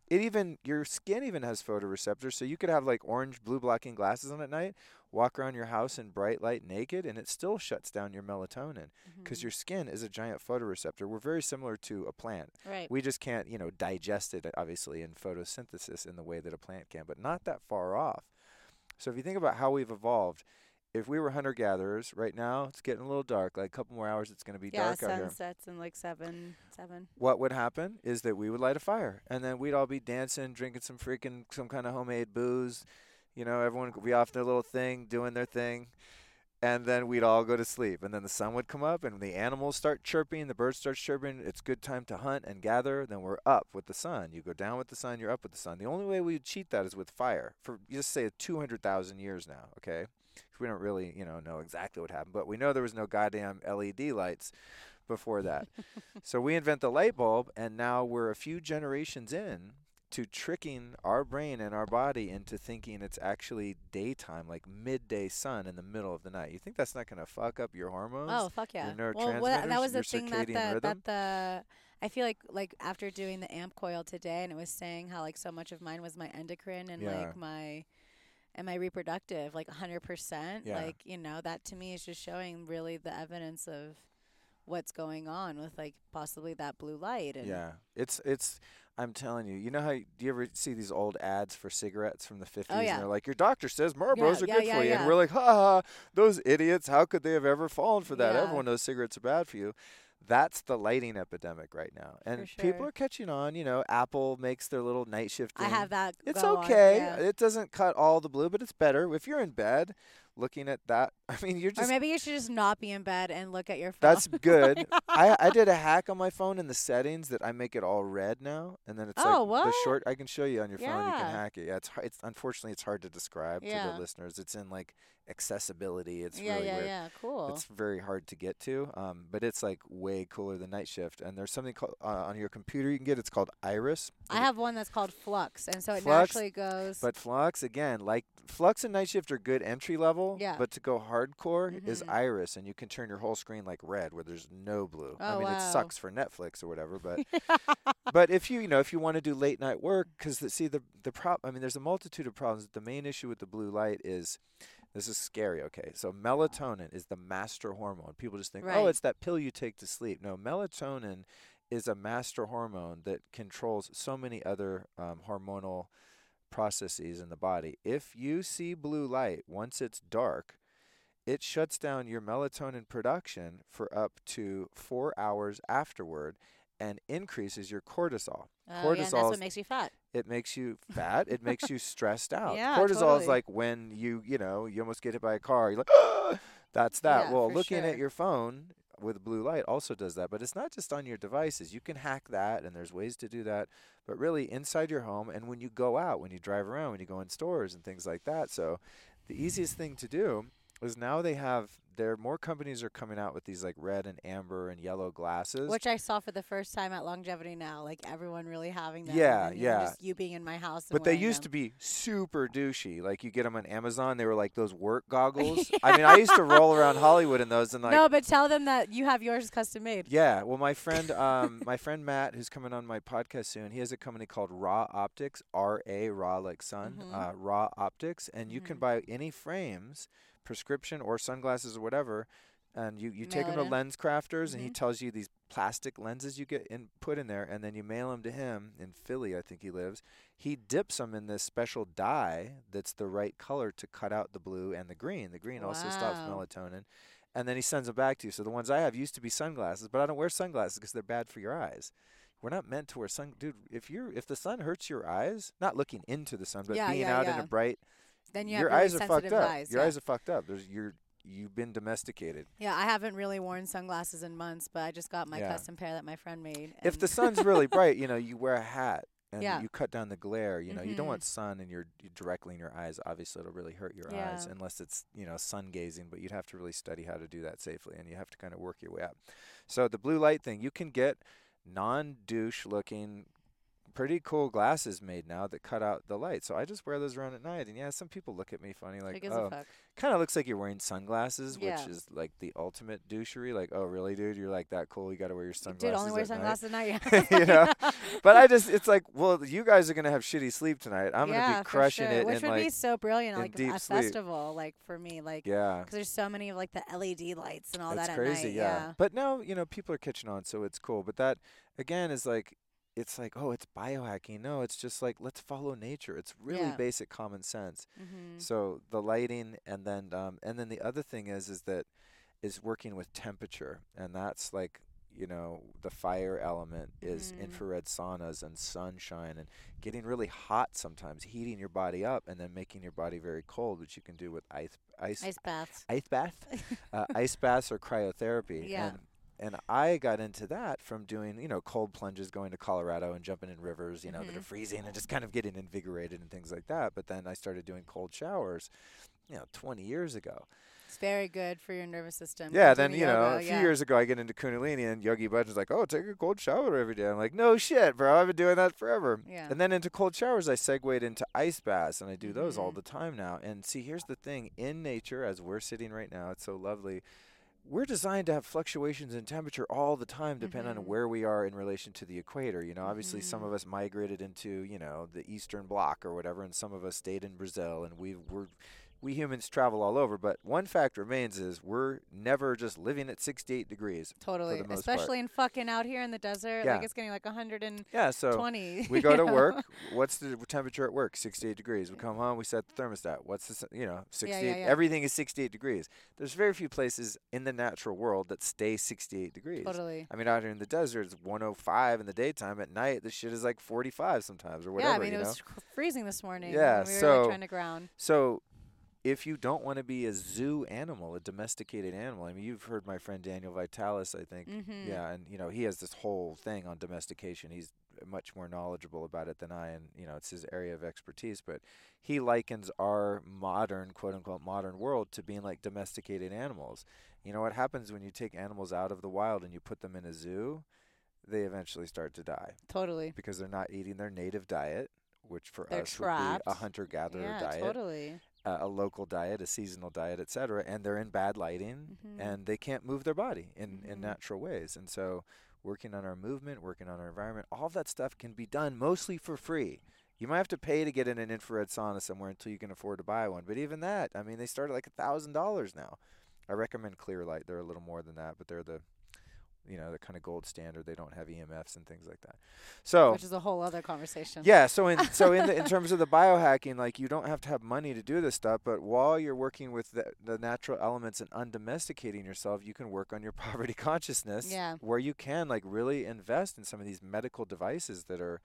C: it even your skin even has photoreceptors so you could have like orange blue blocking glasses on at night walk around your house in bright light naked and it still shuts down your melatonin because
A: Mhm.
C: your skin is a giant photoreceptor we're very similar to a plant
A: right.
C: we just can't you know digest it obviously in photosynthesis in the way that a plant can but not that far off so if you think about how we've evolved if we were hunter gatherers right now it's getting a little dark like a couple more hours it's going to be
A: yeah,
C: dark out here Yeah,
A: sunsets in like seven, seven.
C: what would happen is that we would light a fire and then we'd all be dancing, drinking some freaking some kind of homemade booze. You know, everyone would be off their little thing, doing their thing. And then we'd all go to sleep. And then the sun would come up and the animals start chirping, the birds start chirping. It's good time to hunt and gather. Then we're up with the sun. You go down with the sun, you're up with the sun. The only way we would cheat that is with fire for just say 200,000 years now, okay? We don't really, you know, know exactly what happened, but we know there was no goddamn LED lights before that. so we invent the light bulb, and now we're a few generations in to tricking our brain and our body into thinking it's actually daytime, like midday sun in the middle of the night. You think that's not going to fuck up your hormones?
A: Oh fuck yeah!
C: your
A: well,
C: neurotransmitters,
A: that was the thing that the, that the I feel like like after doing the amp coil today, and it was saying how like so much of mine was my endocrine and
C: Yeah.
A: like my and I reproductive, like 100%.
C: Yeah.
A: Like you know that to me is just showing really the evidence of what's going on with like possibly that blue light and
C: Yeah, it's it's. I'm telling you, you know how do you ever see these old ads for cigarettes from the 50s?
A: Oh, yeah.
C: And they're like, your doctor says Marlboros are
A: yeah,
C: good
A: yeah,
C: for you,
A: yeah.
C: and we're like, ha ha, those idiots! How could they have ever fallen for that?
A: Yeah.
C: Everyone knows cigarettes are bad for you. That's the lighting epidemic right now, and people are catching on. You know, Apple makes their little night shift.
A: I have that.
C: It's
A: go on,
C: okay.
A: yeah.
C: It doesn't cut all the blue, but it's better if you're in bed looking at that. I mean, you're just.
A: Or maybe you should just not be in bed and look at your phone.
C: that's good. I I did a hack on my phone in the settings that I make it all red now, and then it's
A: Oh,
C: like the short. I can show you on your phone. You can hack it. Yeah, it's it's unfortunately it's hard to describe to the listeners. It's in like accessibility. It's
A: yeah,
C: really
A: yeah,
C: weird.
A: yeah. Cool.
C: It's very hard to get to, um, but it's like way cooler than night shift. And there's something called uh, on your computer you can get. It's called Iris.
A: I have one that's called Flux, and so it
C: Flux,
A: naturally goes.
C: But Flux again, like Flux and Night Shift are good entry level.
A: Yeah.
C: But to go hardcore is
A: Mhm.
C: Iris, and you can turn your whole screen like red, where there's no blue. I
A: Oh,
C: mean, it sucks for Netflix or whatever, but but if you you know if you want to do late night work, because see the the prop, I mean, there's a multitude of problems. The main issue with the blue light is. This is scary, okay? So melatonin is the master hormone. People just think, oh, it's that pill you take to sleep. No, melatonin is a master hormone that controls so many other um, hormonal processes in the body. If you see blue light once it's dark, it shuts down your melatonin production for up to four hours afterward and increases your cortisol.
A: Oh, yeah, that's what makes you fat.
C: It makes you fat. it makes you stressed out.
A: Yeah,
C: cortisol
A: totally.
C: is like when you, you know, you almost get hit by a car. You're like, "Ah!" that's that.
A: Yeah,
C: well, looking
A: sure.
C: at your phone with blue light also does that, but it's not just on your devices. You can hack that, and there's ways to do that. But really, inside your home, and when you go out, when you drive around, when you go in stores and things like that. So, the easiest thing to do is now they have there more companies are coming out with these like red and amber and yellow glasses.
A: Which I saw for the first time at Longevity now, like everyone really having them.
C: Yeah, yeah.
A: Just you being in my house. And
C: But they used
A: them.
C: to be super douchey. Like you get them on Amazon, they were like those work goggles. I mean, I used to roll around Hollywood in those, and like,
A: no, but tell them that you have yours custom made.
C: yeah. Well, my friend, um, my friend Matt, who's coming on my podcast soon, he has a company called Ra Optics, R A Ra like sun,
A: Mhm.
C: uh, Ra Optics, and you can
A: Mhm.
C: buy any frames, prescription or sunglasses or whatever. And you, you take them to
A: in.
C: LensCrafters, and he
A: Mhm.
C: tells you these plastic lenses you get in put in there, and then you mail them to him in Philly, I think he lives. He dips them in this special dye that's the right color to cut out the blue and the green. The green also stops melatonin, and then he sends them back to you. So the ones I have used to be sunglasses, but I don't wear sunglasses because they're bad for your eyes. We're not meant to wear sun, dude. If you're if the sun hurts your eyes, not looking into the sun, but
A: Yeah,
C: being
A: yeah,
C: out in a bright,
A: Then you
C: your
A: have really
C: eyes are fucked up.
A: eyes.
C: your
A: yeah.
C: eyes are fucked up. There's you're you've been domesticated.
A: yeah, I haven't really worn sunglasses in months, but I just got my
C: Yeah.
A: custom pair that my friend made.
C: if the sun's really bright, you know, you wear a hat and
A: Yeah.
C: you cut down the glare. You know, you don't
A: Mhm.
C: want sun and you're, directly in your eyes. Obviously, it'll really hurt your eyes unless it's you know sun gazing. But you'd have to really study how to do that safely, and you have to kind of work your way up. So the blue light thing, you can get non-douche looking. Pretty cool glasses made now that cut out the light. So I just wear those around at night. And yeah, some people look at me funny, like, oh, kind of looks like you're wearing sunglasses,
A: Yeah.
C: which is like the ultimate douchery. Like, oh, really, dude? You're like that cool? You got to wear your sunglasses.
A: Dude, only wear
C: at night?"
A: sunglasses at night.
C: You know? But I just, it's like, well, you guys are gonna have shitty sleep tonight. I'm
A: yeah,
C: gonna be crushing
A: sure.
C: it
A: which would be so brilliant, like
C: deep
A: a
C: sleep.
A: festival, like for me, like
C: yeah,
A: because there's so many of like the LED lights and all
C: it's
A: that
C: crazy.
A: at night.
C: yeah. But now, you know, people are catching on, so it's cool. But that again is like, it's like, oh, it's biohacking. No, it's just like let's follow nature. It's really
A: Yeah.
C: basic common sense.
A: Mm-hmm.
C: So the lighting, and then um, and then the other thing is is that is working with temperature, and that's like you know the fire element is
A: Mhm.
C: infrared saunas and sunshine and getting really hot sometimes, heating your body up and then making your body very cold, which you can do with ice ice
A: Ice baths.
C: ice bath, uh, ice baths or cryotherapy.
A: Yeah.
C: And, and I got into that from doing, you know, cold plunges, going to Colorado and jumping in rivers, you know, that are
A: Mhm.
C: freezing and just kind of getting invigorated and things like that. But then I started doing cold showers, you know, 20 years ago.
A: It's very good for your nervous system.
C: Yeah, then you know,
A: yoga,
C: a few
A: yeah.
C: years ago, I get into Kundalini, and Yogi Bhajan's like, "Oh, take a cold shower every day." I'm like, "No shit, bro. I've been doing that forever."
A: Yeah.
C: And then into cold showers, I segued into ice baths, and I do those all
A: Mhm.
C: the time now. And see, here's the thing: in nature, as we're sitting right now, it's so lovely. We're designed to have fluctuations in temperature all the time, depending
A: Mhm.
C: on where we are in relation to the equator. You know, obviously, some
A: Mhm.
C: of us migrated into you know the Eastern Bloc or whatever, and some of us stayed in Brazil, and we we're we humans travel all over, but one fact remains is we're never just living at 68 degrees.
A: Totally.
C: most part.
A: Especially in fucking out here in the desert.
C: Yeah.
A: Like it's getting like 120.
C: Yeah, so we go to
A: know?
C: work. What's the temperature at work? 68 degrees. We come home. We set the thermostat. What's the, you know, 68.
A: yeah, yeah.
C: Everything is 68 degrees. There's very few places in the natural world that stay 68 degrees.
A: Totally.
C: I mean, out here in the desert, it's 105 in the daytime. At night, the shit is like 45 sometimes or whatever.
A: yeah, I mean,
C: you
A: it
C: know?
A: was freezing this morning.
C: Yeah,
A: we were
C: so-
A: like, trying to ground.
C: So, if you don't want to be a zoo animal, a domesticated animal, I mean, you've heard my friend Daniel Vitalis, I think.
A: Mm-hmm.
C: Yeah, and you know, he has this whole thing on domestication. He's much more knowledgeable about it than I, and you know, it's his area of expertise. But he likens our modern, quote unquote, modern world to being like domesticated animals. You know what happens when you take animals out of the wild and you put them in a zoo? They eventually start to die
A: Totally.
C: because they're not eating their native diet, which for
A: They're
C: us would be a hunter-gatherer
A: Yeah,
C: diet
A: totally.
C: uh, a local diet, a seasonal diet, etc., and they're in bad lighting
A: Mhm.
C: and they can't move their body in, in
A: Mhm.
C: natural ways. And so, working on our movement, working on our environment, all of that stuff can be done mostly for free. You might have to pay to get in an infrared sauna somewhere until you can afford to buy one. But even that, I mean, they start at like a thousand dollars now. I recommend Clear Light. They're a little more than that, but they're the, you know, the kind of gold standard. They don't have EMFs and things like that. So
A: Which is a whole other conversation.
C: yeah, so in so in the, in terms of the biohacking, like you don't have to have money to do this stuff, but while you're working with the, the natural elements and undomesticating yourself, you can work on your poverty consciousness.
A: Yeah.
C: Where you can like really invest in some of these medical devices that are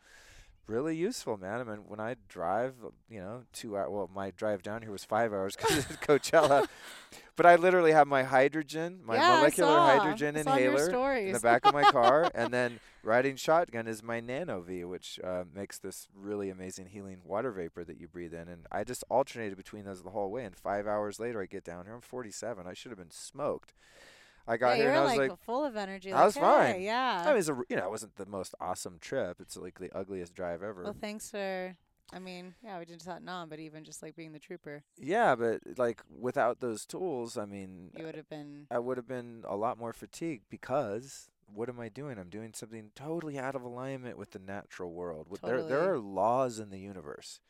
C: really useful, man. I mean, when I drive, you know, two hour well, my drive down here was five hours because it's Coachella, but I literally have my hydrogen, my
A: Yeah,
C: molecular
A: saw.
C: hydrogen
A: I saw your
C: inhaler in the back of my car, and then riding shotgun is my NanoVi, which uh, makes this really amazing healing water vapor that you breathe in. And I just alternated between those the whole way. And five hours later, I get down here. I'm 47. I should have been smoked. I got
A: yeah,
C: here and I was
A: like,
C: like,
A: full of energy.
C: I
A: like,
C: was fine.
A: Yeah.
C: I mean, it was a, you know, it wasn't the most awesome trip. It's like the ugliest drive ever.
A: well, thanks for. I mean, yeah, we did Tottenham, but even just like being the trooper,
C: yeah, but like without those tools, I mean,
A: you would have been.
C: I would have been a lot more fatigued because what am I doing? I'm doing something totally out of alignment with the natural world. With There, there are laws in the universe.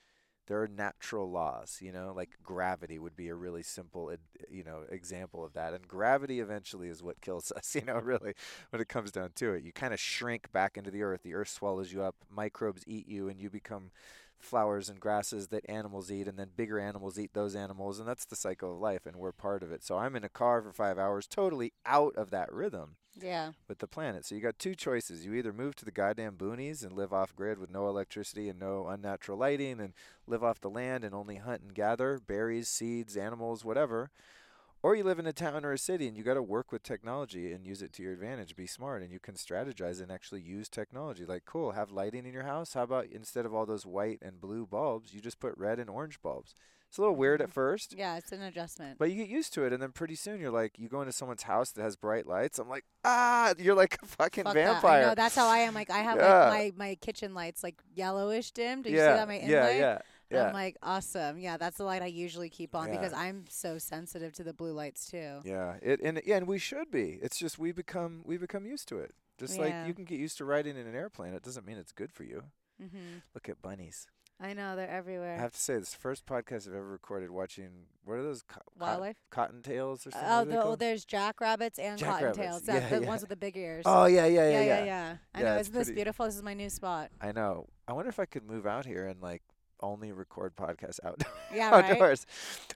C: There are natural laws, you know, like gravity would be a really simple, you know, example of that. And gravity eventually is what kills us, you know, really, when it comes down to it. You kind of shrink back into the earth. The earth swallows you up. Microbes eat you, and you become flowers and grasses that animals eat, and then bigger animals eat those animals, and that's the cycle of life, and we're part of it. So I'm in a car for five hours, totally out of that rhythm
A: Yeah.
C: with the planet. So you got two choices. You either move to the goddamn boonies and live off grid with no electricity and no unnatural lighting and live off the land and only hunt and gather berries, seeds, animals, whatever. Or you live in a town or a city and you got to work with technology and use it to your advantage. Be smart and you can strategize and actually use technology. Like, cool, have lighting in your house. How about instead of all those white and blue bulbs, you just put red and orange bulbs? It's a little weird at first.
A: Yeah, it's an adjustment.
C: But you get used to it, and then pretty soon you're like, you go into someone's house that has bright lights. I'm like, ah, you're like a fucking
A: Fuck that.
C: vampire.
A: I know that's how I am. Like I have
C: Yeah.
A: like my my kitchen lights like yellowish dim. Did you
C: yeah,
A: see that my
C: yeah,
A: light?
C: yeah, yeah,
A: I'm like awesome. Yeah, that's the light I usually keep on
C: Yeah.
A: because I'm so sensitive to the blue lights too.
C: yeah. It and yeah, and we should be. It's just we become we become used to it. Just like you can get used to riding in an airplane, it doesn't mean it's good for you.
A: Mm-hmm.
C: Look at bunnies.
A: I know they're everywhere.
C: I have to say, this is the first podcast I've ever recorded watching. What are those? Co- cot-
A: Wildlife.
C: cottontails or something?
A: Oh,
C: what are they
A: the, oh, there's jackrabbits and
C: Jackrabbits.
A: cottontails.
C: Yeah,
A: Yeah, the
C: yeah.
A: ones with the big ears.
C: Oh yeah, yeah, yeah,
A: yeah,
C: yeah.
A: I
C: Yeah,
A: know.
C: it's
A: Isn't this beautiful? This is my new spot.
C: I know. I wonder if I could move out here and like only record podcasts outdoors.
A: Yeah, right.
C: outdoors.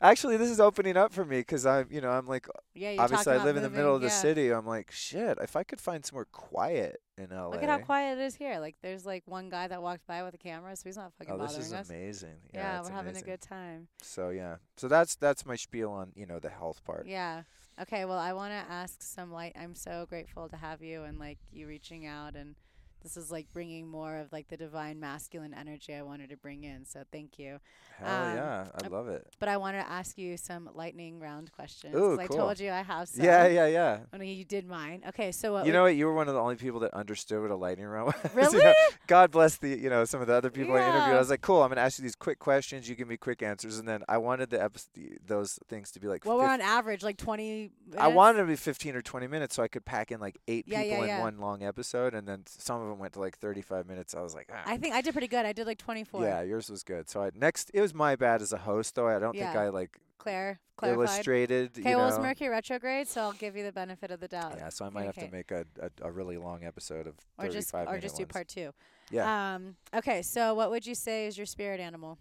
C: Actually, this is opening up for me because I'm, you know, I'm like,
A: Yeah, you're
C: obviously I live in the middle of
A: moving,
C: the city. I'm like, shit. If I could find somewhere quiet in LA.
A: Look at how quiet it is here. Like, there's like one guy that walked by with a camera, so he's not fucking
C: Oh, this
A: bothering
C: is
A: us.
C: amazing. Yeah,
A: Yeah, we're having a good time.
C: So yeah, so that's that's my spiel on you know the health part.
A: Yeah. Okay. Well, I want to ask some light. I'm so grateful to have you and like you reaching out and this is like bringing more of like the divine masculine energy I wanted to bring in. So thank you.
C: Hell
A: Um,
C: yeah, I love it.
A: But I wanted to ask you some lightning round questions.
C: Ooh,
A: 'cause I told you I have some.
C: Yeah, yeah, yeah.
A: I mean, you did mine. Okay, so what
C: You know what? You were one of the only people that understood what a lightning round was. You
A: Really?
C: know, God bless the you know some of the other people I interviewed. I was like, cool. I'm gonna ask you these quick questions. You give me quick answers, and then I wanted the epi- those things to be like.
A: What we're on average, like 20 minutes?
C: I wanted it to be 15 or 20 minutes so I could pack in like eight
A: Yeah, yeah,
C: people in one long episode, and then some of them went to like 35 minutes. I was like, ah.
A: I think I did pretty good. I did like 24.
C: yeah, yours was good. So I next, it was my bad as a host though. I don't think I like
A: Claire, clarified.
C: illustrated.
A: Okay, well, it's. Mercury retrograde, so I'll give you the benefit of the doubt.
C: Yeah, so I might have to make a, a, a really long episode of
A: or
C: 35
A: just or just do
C: ones.
A: part two.
C: Yeah.
A: Um. Okay. So, what would you say is your spirit animal?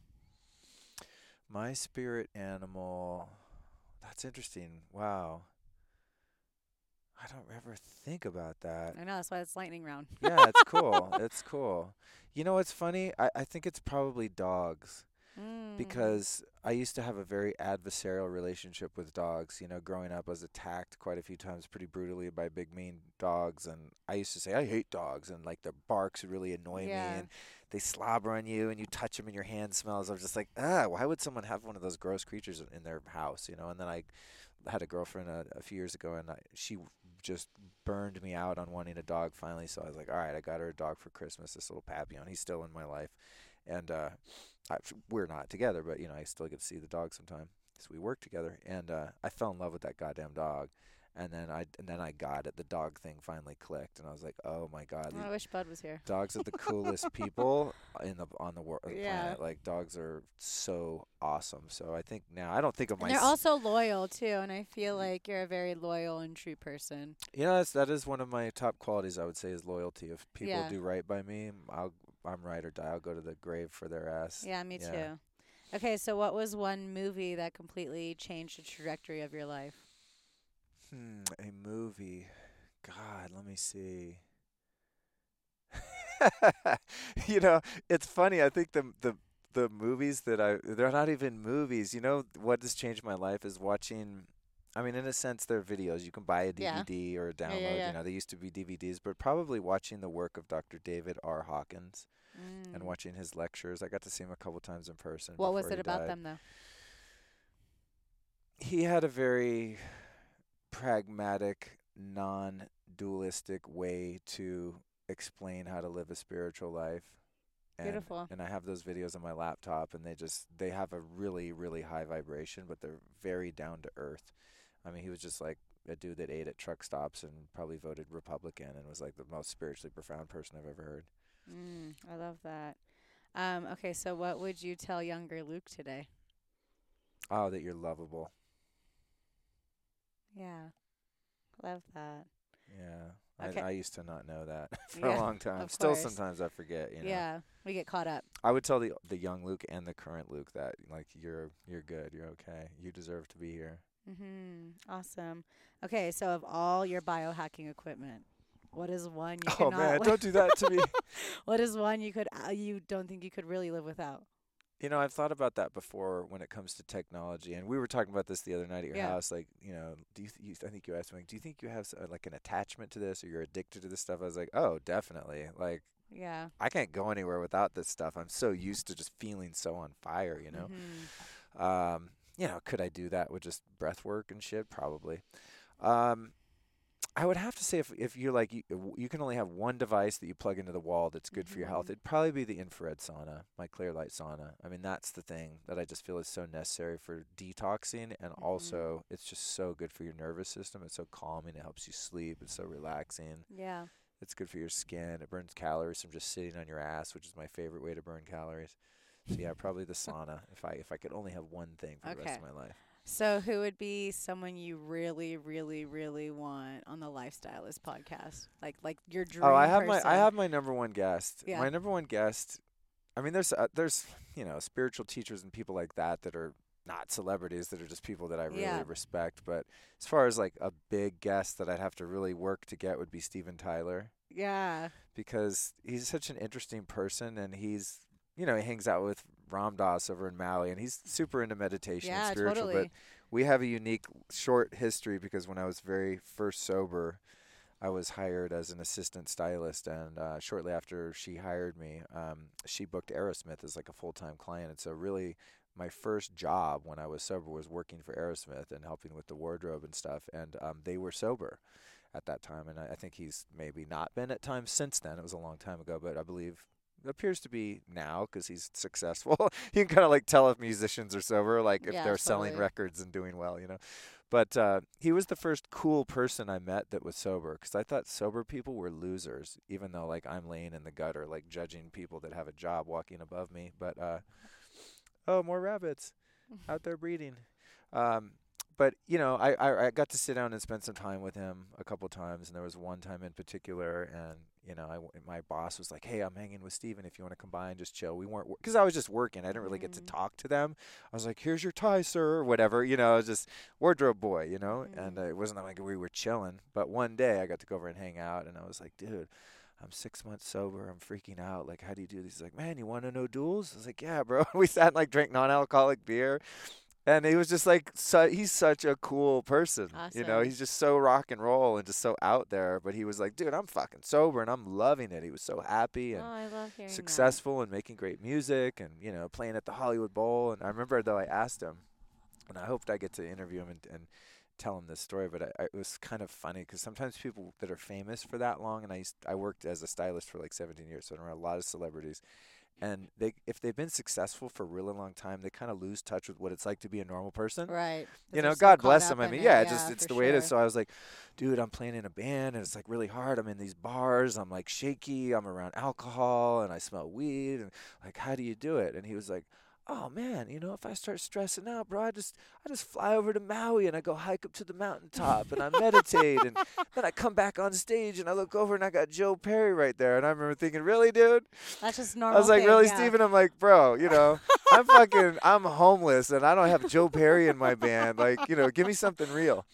C: My spirit animal. That's interesting. Wow. I don't ever think about that.
A: I know that's why it's lightning round.
C: yeah, it's cool. It's cool. You know what's funny? I, I think it's probably dogs
A: Mm.
C: because I used to have a very adversarial relationship with dogs. You know, growing up, I was attacked quite a few times pretty brutally by big, mean dogs. And I used to say, I hate dogs. And like their barks really annoy
A: Yeah.
C: me. And they slobber on you and you touch them and your hand smells. I was just like, ah, why would someone have one of those gross creatures in their house? You know, and then I had a girlfriend a, a few years ago and I, she just burned me out on wanting a dog finally. So I was like, all right, I got her a dog for Christmas, this little Papillon. He's still in my life. And uh, I, we're not together, but, you know, I still get to see the dog sometime. So we work together. And uh, I fell in love with that goddamn dog. And then I and then I got it. The dog thing finally clicked, and I was like, "Oh my god,
A: Oh, I wish Bud was here.
C: dogs are the coolest people in the on the world
A: Yeah.
C: planet. Like dogs are so awesome. So I think now I don't think of myself.
A: they're also loyal too, and I feel mm. like you're a very loyal and true person.
C: you know, that's, that is one of my top qualities. I would say is loyalty. If people
A: Yeah.
C: do right by me, I'll I'm right or die. I'll go to the grave for their ass.
A: Yeah, me
C: Yeah.
A: too. Okay, so what was one movie that completely changed the trajectory of your life?
C: Hmm, a movie. God, let me see. you know, it's funny. I think the the the movies that I they're not even movies. You know what has changed my life is watching I mean, in a sense, they're videos. You can buy a
A: Yeah.
C: DVD or a download.
A: yeah, yeah.
C: You know, they used to be DVDs, but probably watching the work of Dr. David R. Hawkins and
A: Mm.
C: watching his lectures. I got to see him a couple times in person.
A: What was
C: before
A: it
C: he
A: about
C: died.
A: them though?
C: he had a very pragmatic, non dualistic way to explain how to live a spiritual life. And,
A: Beautiful.
C: And I have those videos on my laptop and they just they have a really, really high vibration, but they're very down to earth. I mean, he was just like a dude that ate at truck stops and probably voted Republican and was like the most spiritually profound person I've ever heard.
A: Mm, I love that. Um, okay, so what would you tell younger Luke today?
C: Oh, that you're lovable.
A: Yeah, love that.
C: Yeah.
A: Okay.
C: I, I used to not know that for
A: Yeah,
C: a long time. Still
A: course.
C: sometimes I forget, you know.
A: Yeah, we get caught up.
C: I would tell the the young Luke and the current Luke that like you're you're good, you're okay, you deserve to be here.
A: Mm-hmm. Awesome. Okay, so of all your biohacking equipment, what is one you
C: Oh man, don't do that to me.
A: what is one you could uh, you don't think you could really live without?
C: You know, I've thought about that before when it comes to technology, and we were talking about this the other night at your
A: Yeah.
C: house. Like, you know, do you, th- you I think you asked me, like, do you think you have uh, like an attachment to this, or you're addicted to this stuff? I was like, oh, definitely. Like,
A: Yeah.
C: I can't go anywhere without this stuff. I'm so used to just feeling so on fire, you know.
A: Mhm.
C: Um, you know, could I do that with just breath work and shit? Probably. Um, I would have to say if if you're like you, you can only have one device that you plug into the wall that's good for your health,
A: Mhm.
C: it'd probably be the infrared sauna, my clear light sauna. I mean, that's the thing that I just feel is so necessary for detoxing, and
A: Mhm.
C: also it's just so good for your nervous system. It's so calming. It helps you sleep. It's so relaxing.
A: Yeah.
C: It's good for your skin. It burns calories from just sitting on your ass, which is my favorite way to burn calories. So yeah, probably the sauna. If I if I could only have one thing for the rest of my life.
A: So who would be someone you really, really, really want on the Lifestylist podcast? Like like your dream
C: Oh, I have
A: person.
C: my I have my number one guest.
A: Yeah.
C: My number one guest. I mean, there's uh, there's you know spiritual teachers and people like that that are not celebrities that are just people that I really
A: Yeah.
C: respect. But as far as like a big guest that I'd have to really work to get would be Steven Tyler
A: Yeah.
C: because he's such an interesting person and he's you know he hangs out with Ram Dass over in Maui and he's super into meditation
A: Yeah,
C: and spiritual.
A: totally.
C: But we have a unique short history because when I was very first sober, I was hired as an assistant stylist, and uh, shortly after she hired me, um, she booked Aerosmith as like a full time client. And so, really, my first job when I was sober was working for Aerosmith and helping with the wardrobe and stuff. And um, they were sober at that time, and I, I think he's maybe not been at times since then. It was a long time ago, but I believe appears to be now because he's successful. you can kind of like tell if musicians are sober, like if
A: Yeah,
C: they're selling records and doing well, you know. But uh, he was the first cool person I met that was sober because I thought sober people were losers, even though like I'm laying in the gutter, like judging people that have a job walking above me. But uh, oh, more rabbits out there breeding. Um, but you know, I, I I got to sit down and spend some time with him a couple times, and there was one time in particular, and you know, I my boss was like, "Hey, I'm hanging with Steven. If you want to come by and just chill." We weren't because I was just working. I didn't really get to
A: Mhm.
C: talk to them. I was like, "Here's your tie, sir," or whatever. You know, I was just wardrobe boy. You know, and uh, it wasn't like we were chilling. But one day, I got to go over and hang out, and I was like, "Dude." I'm six months sober. I'm freaking out. Like, how do you do this? He's like, man, you want to know duels? I was like, yeah, bro. we sat and like drank non-alcoholic beer, and he was just like, su- he's such a cool person. You know, he's just so rock and roll and just so out there. But he was like, dude, I'm fucking sober and I'm loving it. He was so happy
A: Oh,
C: and
A: love hearing that.
C: successful and making great music and you know playing at the Hollywood Bowl. And I remember though I asked him, and I hoped I get to interview him and, and tell him this story. But I, I, it was kind of funny because sometimes people that are famous for that long, and I used, I worked as a stylist for like 17 years, so I know a lot of celebrities. And they, if they've been successful for a really long time, they kind of lose touch with what it's like to be a normal person
A: Right.
C: you know, God bless them. I mean,
A: it.
C: yeah, it's just it's the way it is. So I was like, dude, I'm playing in a band and it's like really hard. I'm in these bars. I'm like shaky. I'm around alcohol and I smell weed. And like, how do you do it? And he was like, oh man, you know, if I start stressing out, bro, I just I just fly over to Maui and I go hike up to the mountaintop and I meditate and then I come back on stage and I look over and I got Joe Perry right there. And I remember thinking, really, dude?
A: That's just normal.
C: I was like,
A: thing,
C: really,
A: yeah.
C: Steven? I'm like, bro, you know, I'm fucking, I'm homeless and I don't have Joe Perry in my band. Like, you know, give me something real.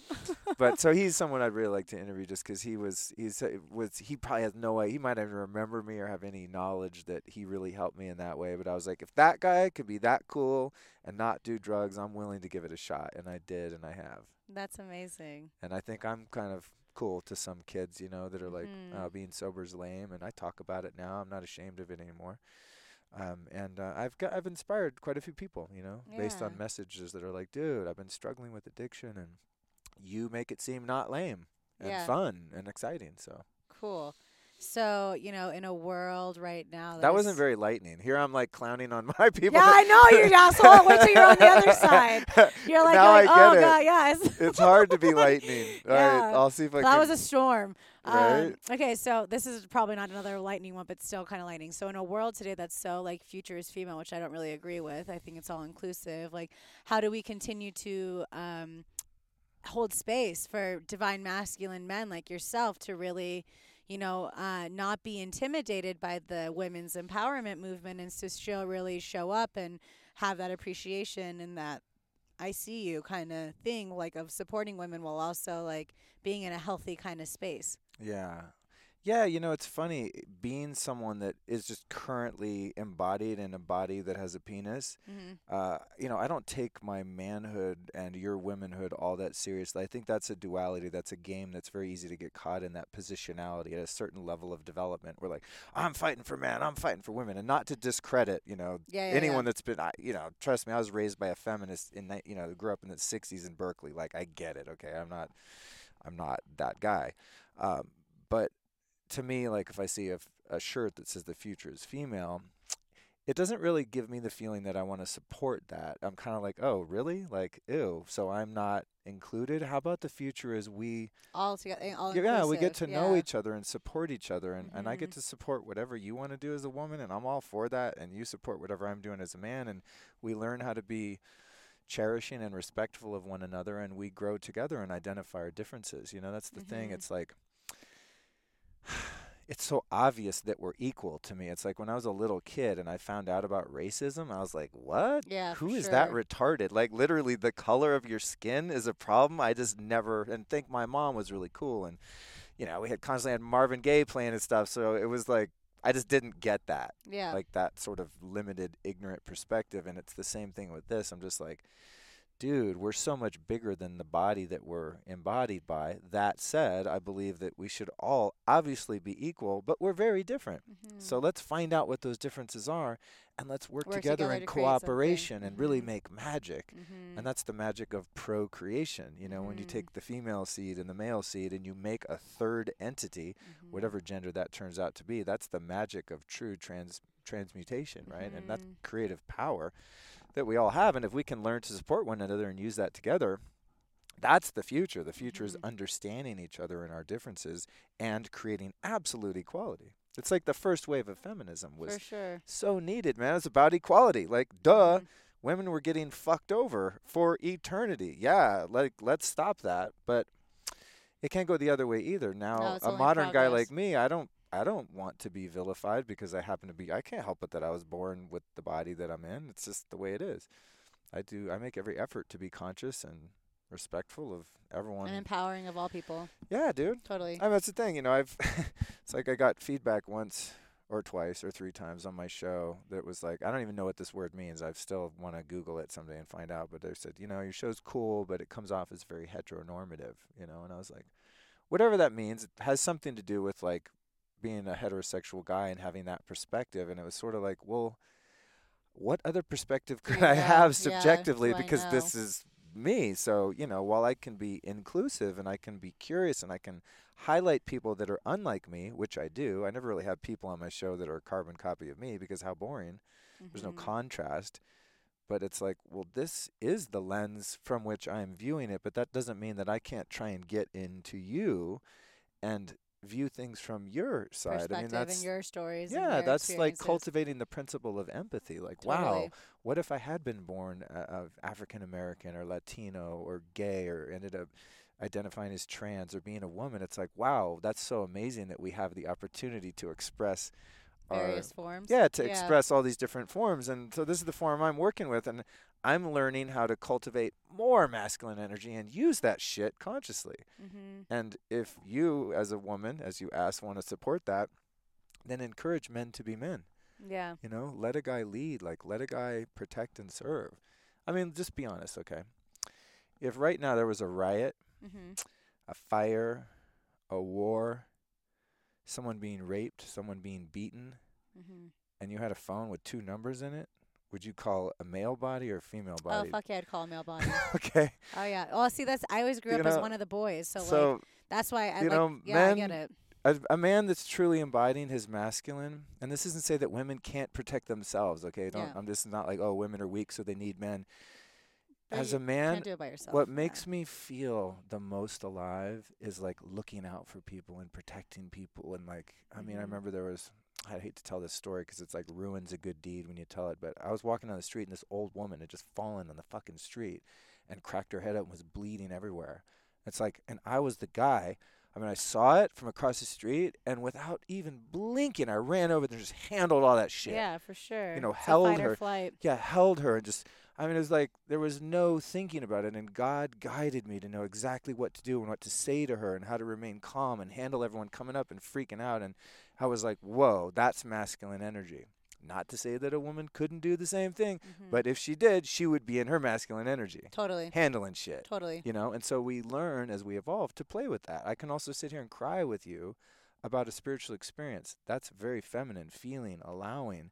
C: But so he's someone I'd really like to interview just because he was, he's, was, he probably has no way, he might even remember me or have any knowledge that he really helped me in that way. But I was like, if that guy could be that cool and not do drugs, I'm willing to give it a shot. And I did, and I have.
A: That's amazing.
C: And I think I'm kind of cool to some kids, you know, that are like,
A: Mhm.
C: uh, being sober's lame, and I talk about it now. I'm not ashamed of it anymore. Um, and uh, I've got I've inspired quite a few people, you know, based on messages that are like, dude, I've been struggling with addiction, and you make it seem not lame and
A: Yeah.
C: fun and exciting. So
A: Cool. So, you know, in a world right now
C: that wasn't very lightning. Here I'm like clowning on my people.
A: Yeah, I know you asshole. Wait till you're on the other side. You're like,
C: now
A: like
C: I
A: oh
C: it.
A: god, yes.
C: It's hard to be lightning. All right,
A: Yeah.
C: I'll see if I can.
A: that was a storm. Um,
C: Right?
A: okay, so this is probably not another lightning one, but still kind of lightning. So in a world today that's so like future is female, which I don't really agree with. I think it's all inclusive. Like, how do we continue to um, hold space for divine masculine men like yourself to really, you know, uh, not be intimidated by the women's empowerment movement and to show really show up and have that appreciation and that I see you kind of thing, like of supporting women while also like being in a healthy kind of space.
C: Yeah. Yeah, you know, it's funny being someone that is just currently embodied in a body that has a penis.
A: Mm-hmm.
C: Uh, you know, I don't take my manhood and your womanhood all that seriously. I think that's a duality. That's a game that's very easy to get caught in that positionality at a certain level of development. We're like, I'm fighting for men, I'm fighting for women, and not to discredit, you know,
A: Yeah, yeah,
C: anyone
A: yeah.
C: that's been, you know, trust me, I was raised by a feminist in, you know, grew up in the '60s in Berkeley. Like, I get it. Okay, I'm not, I'm not that guy. Um, but to me, like if I see a, a shirt that says the future is female, it doesn't really give me the feeling that I want to support that. I'm kind of like, oh, really? Like, ew. So I'm not included. How about the future is we,
A: All together, all
C: yeah, we get to
A: inclusive,
C: know each other and support each other, and, and I get
A: Mhm.
C: to support whatever you want to do as a woman, and I'm all for that, and you support whatever I'm doing as a man, and we learn how to be cherishing and respectful of one another, and we grow together and identify our differences. You know, that's the thing.
A: Mhm.
C: It's like it's so obvious that we're equal to me. It's like when I was a little kid and I found out about racism, I was like, "What?
A: Yeah,
C: Who is that retarded? Like literally the color of your skin is a problem." I just never and think my mom was really cool and you know, we had constantly had Marvin Gaye playing and stuff, so it was like I just didn't get that.
A: Yeah.
C: Like that sort of limited ignorant perspective and it's the same thing with this. I'm just like dude, we're so much bigger than the body that we're embodied by. That said, I believe that we should all obviously be equal, but we're very different. So let's find out what those differences are and let's work,
A: Work
C: together,
A: together
C: in
A: to
C: cooperation and really
A: Mhm.
C: make magic.
A: Mm-hmm.
C: And that's the magic of procreation. You know, when you
A: Mhm.
C: take the female seed and the male seed and you make a third entity,
A: Mm-hmm.
C: whatever gender that turns out to be, that's the magic of true trans transmutation, right? And that's
A: Mhm.
C: creative power that we all have. And if we can learn to support one another and use that together, that's the future. The future is
A: Mhm.
C: understanding each other and our differences and creating absolute equality. It's like the first wave of feminism was
A: sure.
C: so needed, man. It's about equality. Like, duh,
A: Mhm.
C: women were getting fucked over for eternity. Yeah, like let's stop that. But it can't go the other way either. Now,
A: it's
C: a modern guy like me, I don't I don't want to be vilified because I happen to be I can't help it that I was born with the body that I'm in. It's just the way it is. I do I make every effort to be conscious and respectful of everyone.
A: And empowering of all people.
C: yeah, dude.
A: Totally.
C: I mean, that's the thing, you know. I've it's like I got feedback once or twice or three times on my show that was like, I don't even know what this word means. I still want to Google it someday and find out. But they said, you know, your show's cool, but it comes off as very heteronormative, you know. And I was like, whatever that means, it has something to do with like being a heterosexual guy and having that perspective. And it was sort of like, well, what other perspective could I have subjectively?
A: I
C: because this is me. So, you know, while I can be inclusive and I can be curious and I can highlight people that are unlike me, which I do, I never really have people on my show that are a carbon copy of me because how boring. There's no
A: Mhm.
C: contrast. But it's like, well, this is the lens from which I'm viewing it, but that doesn't mean that I can't try and get into you and view things from your side. I mean, that's
A: your stories.
C: yeah,
A: your
C: that's like cultivating the principle of empathy. Like, wow, what if I had been born uh, of African American or Latino or gay or ended up identifying as trans or being a woman? It's like, wow, that's so amazing that we have the opportunity to express our
A: various forms.
C: yeah, to express all these different forms. And so this is the form I'm working with and I'm learning how to cultivate more masculine energy and use that shit consciously.
A: Mm-hmm.
C: And if you, as a woman, as you asked, want to support that, then encourage men to be men.
A: Yeah.
C: You know, let a guy lead, like let a guy protect and serve. I mean, just be honest, okay? If right now there was a riot,
A: Mm-hmm.
C: a fire, a war, someone being raped, someone being beaten,
A: Mm-hmm.
C: and you had a phone with two numbers in it, would you call a male body or a female body?
A: Oh fuck yeah, I'd call a male body.
C: okay.
A: oh yeah. Well, see, that's I always grew
C: You
A: up as one of the boys, so,
C: So,
A: like that's why I
C: you
A: like.
C: know,
A: yeah, I get it.
C: a, a man that's truly embodying his masculine, and this isn't to say that women can't protect themselves, okay? Don't
A: Yeah.
C: I'm just not like, oh, women are weak so they need men.
A: But
C: As a man,
A: can't do it by yourself.
C: what
A: yeah.
C: makes me feel the most alive is like looking out for people and protecting people and like I mean I
A: Mhm.
C: remember there was I hate to tell this story because it's like ruins a good deed when you tell it but I was walking down the street and this old woman had just fallen on the fucking street and cracked her head up and was bleeding everywhere. It's like and I was the guy I mean I saw it from across the street and without even blinking I ran over there and just handled all that shit.
A: Yeah, for sure.
C: You know,
A: It's
C: held her-
A: Flight.
C: Yeah, held her and just I mean, it was like there was no thinking about it, and God guided me to know exactly what to do and what to say to her and how to remain calm and handle everyone coming up and freaking out. And I was like, whoa, that's masculine energy. Not to say that a woman couldn't do the same thing,
A: Mhm.
C: but if she did, she would be in her masculine energy,
A: totally,
C: handling shit.
A: totally.
C: You know, and so we learn as we evolve to play with that. I can also sit here and cry with you about a spiritual experience. That's very feminine, feeling, allowing.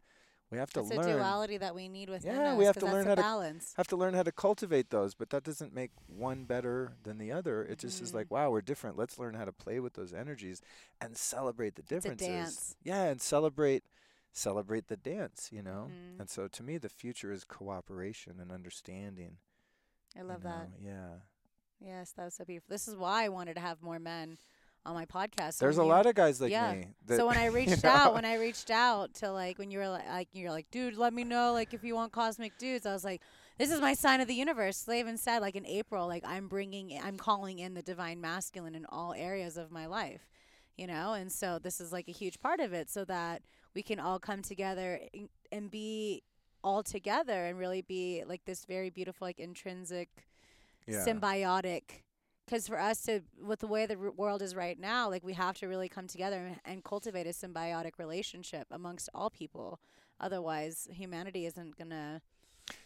C: We have to
A: It's a
C: learn
A: duality that we need within
C: Yeah,
A: us.
C: we have to learn how to-
A: balance.
C: have to learn how to cultivate those, but that doesn't make one better than the other. It just is
A: Mhm.
C: like, wow, we're different. Let's learn how to play with those energies and celebrate the
A: a
C: differences.
A: dance.
C: Yeah, and celebrate celebrate the dance, you know?
A: Mhm.
C: And so to me the future is cooperation and understanding.
A: I
C: you
A: love that.
C: Yeah.
A: Yes, that was so beautiful. This is why I wanted to have more men on my podcast.
C: There's a lot of guys like
A: yeah.
C: me. That,
A: so when I
C: you
A: reached
C: know?
A: out, when I reached out to like when you were like, like you're like, dude, let me know like if you want cosmic dudes. I was like, this is my sign of the universe. They even said like in April, like I'm bringing, I'm calling in the divine masculine in all areas of my life, you know. And so this is like a huge part of it, so that we can all come together and- and be all together and really be like this very beautiful, like intrinsic,
C: yeah.
A: symbiotic because for us to with the way the r- world is right now like we have to really come together and, and cultivate a symbiotic relationship amongst all people otherwise humanity isn't gonna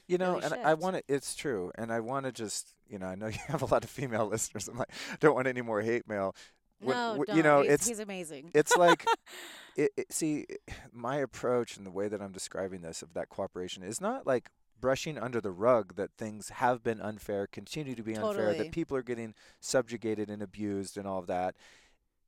C: You know,
A: really
C: and I want to. It's true, and I want to just, you know, I know you have a lot of female listeners. I'm like, I don't want any more hate mail. When-
A: no,
C: w-
A: don't.
C: you know,
A: he's,
C: it's
A: he's amazing.
C: it's like, it, it, see, my approach and the way that I'm describing this of that cooperation is not like brushing under the rug that things have been unfair, continue to be unfair, that people are getting subjugated and abused and all of that.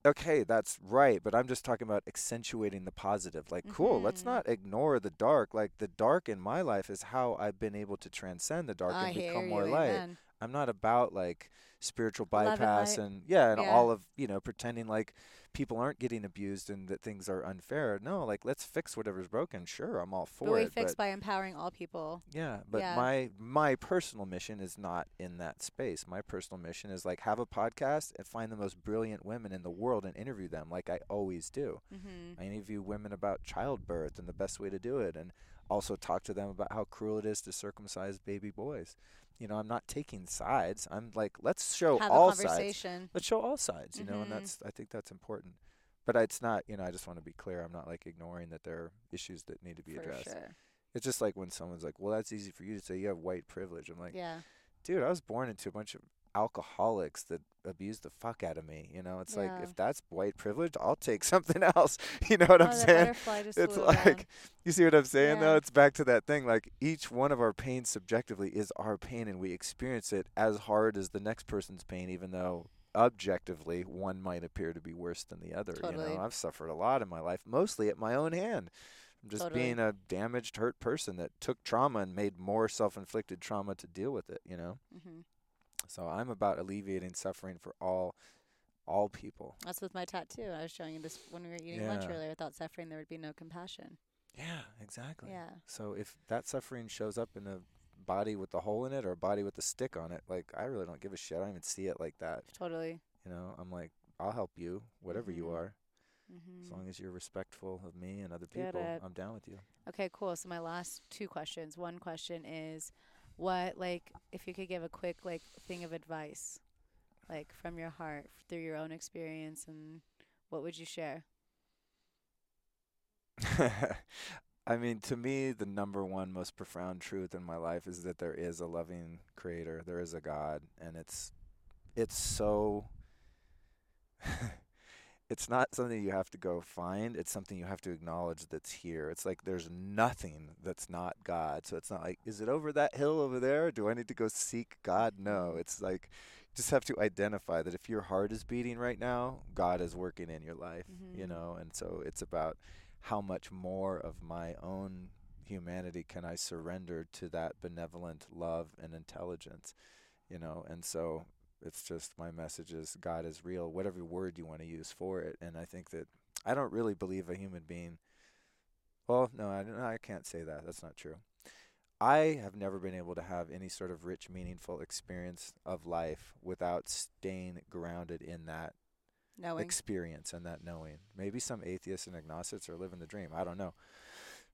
C: Okay, that's right, but I'm just talking about accentuating the positive. Like, cool, let's
A: Mhm.
C: not ignore the dark. Like, the dark in my life is how I've been able to transcend the dark
A: I
C: and become
A: you.
C: more light.
A: Amen.
C: I'm not about like spiritual
A: Love and
C: bypass and yeah, and
A: Yeah.
C: all of you know pretending like people aren't getting abused and that things are unfair. No, like let's fix whatever's broken. Sure, I'm all for it.
A: But we
C: it.
A: fix by empowering all people.
C: yeah, but
A: Yeah.
C: my my personal mission is not in that space. My personal mission is like have a podcast and find the most brilliant women in the world and interview them like I always do.
A: Mm-hmm.
C: I interview women about childbirth and the best way to do it, and also talk to them about how cruel it is to circumcise baby boys. You know, I'm not taking sides. I'm like, let's show
A: Have
C: all sides. Let's show all sides. You know, and
A: Mhm.
C: that's I think that's important. But it's not. You know, I just want to be clear. I'm not like ignoring that there are issues that need to be
A: For
C: addressed.
A: sure.
C: It's just like when someone's like, "Well, that's easy for you to say. You have white privilege." I'm like,
A: yeah.
C: dude, I was born into a bunch of alcoholics that abused the fuck out of me. You know, it's like if that's white privilege, I'll take something else. You know what
A: oh,
C: I'm saying? It's like
A: around.
C: you see what I'm saying though? It's back to that thing like each one of our pains subjectively is our pain and we experience it as hard as the next person's pain even though objectively one might appear to be worse than the other, you
A: Totally.
C: know. I've suffered a lot in my life, mostly at my own hand. From just
A: Totally.
C: being a damaged, hurt person that took trauma and made more self-inflicted trauma to deal with it, you know.
A: hmm
C: So I'm about alleviating suffering for all all people.
A: That's with my tattoo. I was showing you this when we were eating lunch earlier. Without suffering, there would be no compassion.
C: Yeah, exactly.
A: Yeah.
C: So if that suffering shows up in a body with a hole in it or a body with a stick on it, like I really don't give a shit. I don't even see it like that.
A: Totally.
C: You know, I'm like, I'll help you, whatever you
A: Mhm.
C: are,
A: hmm
C: as long as you're respectful of me and other people. I'm down with you.
A: Okay, cool. So my last two questions. One question is, what like if you could give a quick like thing of advice, like from your heart through your own experience, and what would you share?
C: I mean, to me, the number one most profound truth in my life is that there is a loving creator. There is a God, and it's it's so it's not something you have to go find. It's something you have to acknowledge that's here. It's like there's nothing that's not God. So it's not like, is it over that hill over there? Do I need to go seek God? No. It's like you just have to identify that if your heart is beating right now, God is working in your life, you
A: Mhm.
C: know? And so it's about how much more of my own humanity can I surrender to that benevolent love and intelligence, you know? And so it's just my message is God is real, whatever word you want to use for it. And I think that I don't really believe a human being. Well, no, I, don't- I can't say that. That's not true. I have never been able to have any sort of rich, meaningful experience of life without staying grounded in that
A: Knowing.
C: experience and that knowing. Maybe some atheists and agnostics are living the dream. I don't know.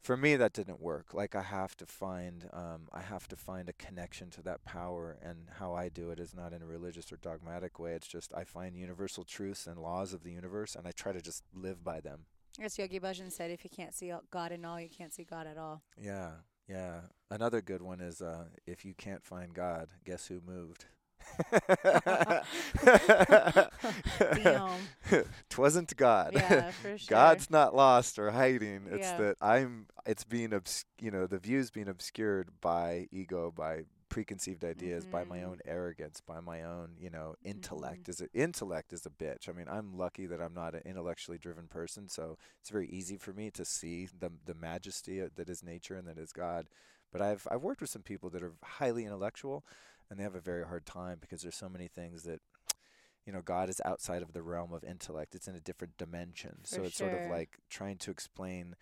C: For me, that didn't work. Like I have to find, um, I have to find a connection to that power, and how I do it is not in a religious or dogmatic way. It's just I find universal truths and laws of the universe, and I try to just live by them.
A: As Yogi Bhajan said, if you can't see God in all, you can't see God at all.
C: Yeah, yeah. Another good one is uh, if you can't find God, guess who moved? Twasn't God.
A: Yeah, for sure.
C: God's not lost or hiding. It's
A: Yeah.
C: that I'm. It's being obs. You know, the view's being obscured by ego, by preconceived ideas, by my
A: Mhm.
C: own arrogance, by my own, you know,
A: Mm-hmm.
C: intellect. Is it intellect is a bitch. I mean, I'm lucky that I'm not an intellectually driven person, so it's very easy for me to see the the majesty that is nature and that is God. But I've I've worked with some people that are highly intellectual, and they have a very hard time because there's so many things that you know, God is outside of the realm of intellect. It's in a different dimension. so
A: For
C: it's sort of like trying to explain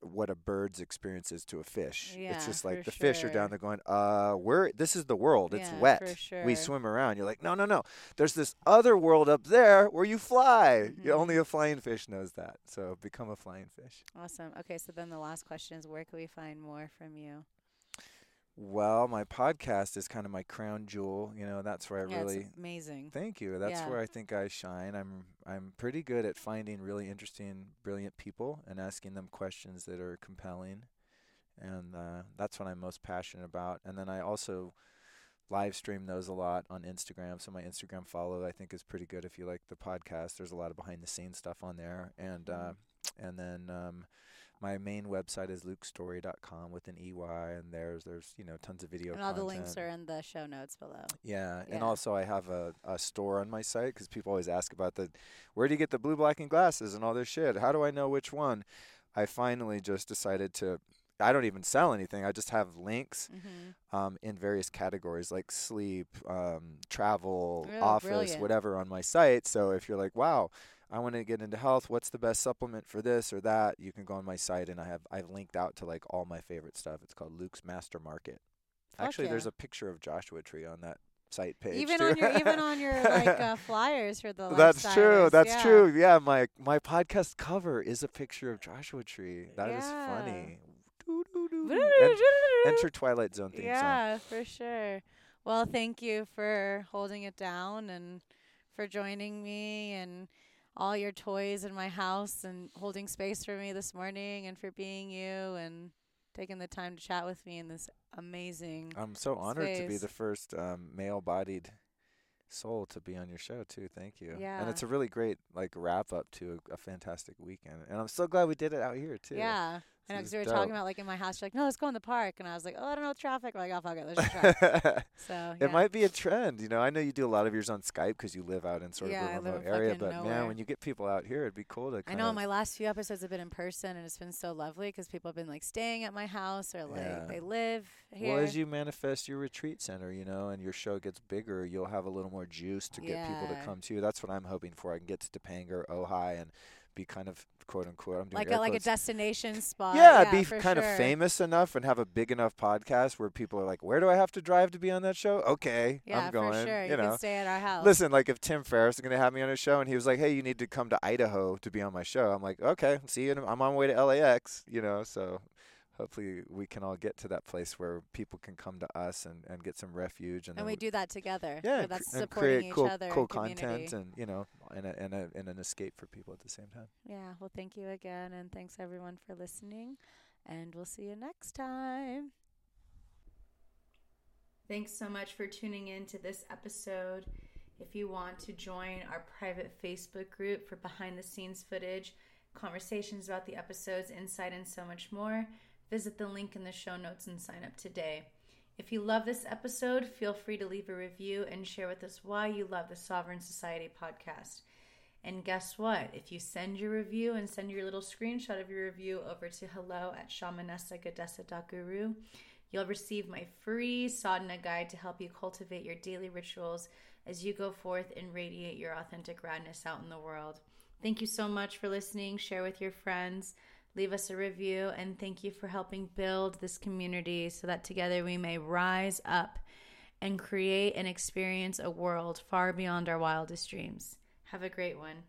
C: what a bird's experience is to a fish.
A: Yeah, it's
C: just like the fish are down there going, uh, we're this is the world. It's
A: Yeah,
C: wet.
A: sure.
C: We swim around. You're like, no, no, no. There's this other world up there where you fly. You,
A: Mhm.
C: only a flying fish knows that. So become a flying fish.
A: Awesome. Okay, so then the last question is, where can we find more from you?
C: Well, my podcast is kind of my crown jewel. You know, that's where I
A: yeah,
C: really
A: it's amazing.
C: Thank you. That's
A: Yeah.
C: where I think I shine. I'm I'm pretty good at finding really interesting, brilliant people and asking them questions that are compelling and uh, that's what I'm most passionate about. And then I also live stream those a lot on Instagram. So my Instagram follow I think is pretty good if you like the podcast. There's a lot of behind the scenes stuff on there, and uh, and then um, my main website is lukestorey.com with an EY, and there's there's you know tons of video.
A: And all the links are in the show notes below.
C: Yeah, and also I have a, a store on my site because people always ask about the, where do you get the blue, black, and glasses and all this shit? How do I know which one? I finally just decided to. I don't even sell anything. I just have links
A: Mm-hmm.
C: um, in various categories like sleep, um, travel,
A: Oh,
C: office,
A: brilliant.
C: whatever on my site. So if you're like, wow, I want to get into health, what's the best supplement for this or that? You can go on my site and I have I've linked out to like all my favorite stuff. It's called Luke's Master Market.
A: Fuck
C: Actually, there's a picture of Joshua Tree on that site page.
A: Even
C: too.
A: on your even on your like uh, flyers for the
C: That's true. That's
A: yeah.
C: true. Yeah, my my podcast cover is a picture of Joshua Tree. That is
A: Yeah.
C: funny. Doo-doo-doo. Enter Twilight Zone theme song.
A: yeah, for sure. Well, thank you for holding it down and for joining me and all your toys in my house and holding space for me this morning and for being you and taking the time to chat with me in this amazing.
C: I'm so honored to be the first um, male-bodied soul to be on your show too. Thank you.
A: Yeah.
C: And it's a really great like wrap up to a, a fantastic weekend. And I'm so glad we did it out here too.
A: Yeah. I know,
C: This
A: 'cause we were
C: is
A: talking about like in my house, you're like, no, let's go in the park. And I was like, oh, I don't know traffic. I'm like, oh, fuck it. Let's just try. so, yeah.
C: It might be a trend, you know. I know you do a lot of yours on Skype 'cause you live out in sort
A: Yeah,
C: of a remote area. But man, when you get people out here, it'd be cool to.
A: I know my last few episodes have been in person, and it's been so lovely 'cause people have been like staying at my house or like
C: Yeah.
A: they live here.
C: Well, as you manifest your retreat center, you know, and your show gets bigger, you'll have a little more juice to get people to come to you. That's what I'm hoping for. I can get to Topanga, Ojai, and be kind of quote unquote. I'm doing
A: like a like a destination spot.
C: yeah, be kind
A: sure.
C: of famous enough and have a big enough podcast where people are like, "Where do I have to drive to be on that show?" Okay,
A: Yeah,
C: I'm going.
A: for sure.
C: You
A: You,
C: know,
A: can stay at our house.
C: listen, like if Tim Ferriss is going to have me on his show and he was like, "Hey, you need to come to Idaho to be on my show," I'm like, "Okay, see you. in- I'm on my way to LAX." You know, so hopefully we can all get to that place where people can come to us and, and get some refuge and,
A: and we do that together.
C: yeah,
A: So that's
C: and
A: supporting
C: create
A: each
C: cool
A: other.
C: cool
A: community.
C: content and you know and a, and a and an escape for people at the same time.
A: Yeah. Well, thank you again, and thanks everyone for listening, and we'll see you next time.
D: Thanks so much for tuning in to this episode. If you want to join our private Facebook group for behind the scenes footage, conversations about the episodes, insight, and so much more, visit the link in the show notes and sign up today. If you love this episode, feel free to leave a review and share with us why you love the Sovereign Society podcast. And guess what? If you send your review and send your little screenshot of your review over to hello at shamanessagadesa.guru, you'll receive my free sadhana guide to help you cultivate your daily rituals as you go forth and radiate your authentic radness out in the world. Thank you so much for listening. Share with your friends. Leave us a review. And thank you for helping build this community so that together we may rise up and create and experience a world far beyond our wildest dreams. Have a great one.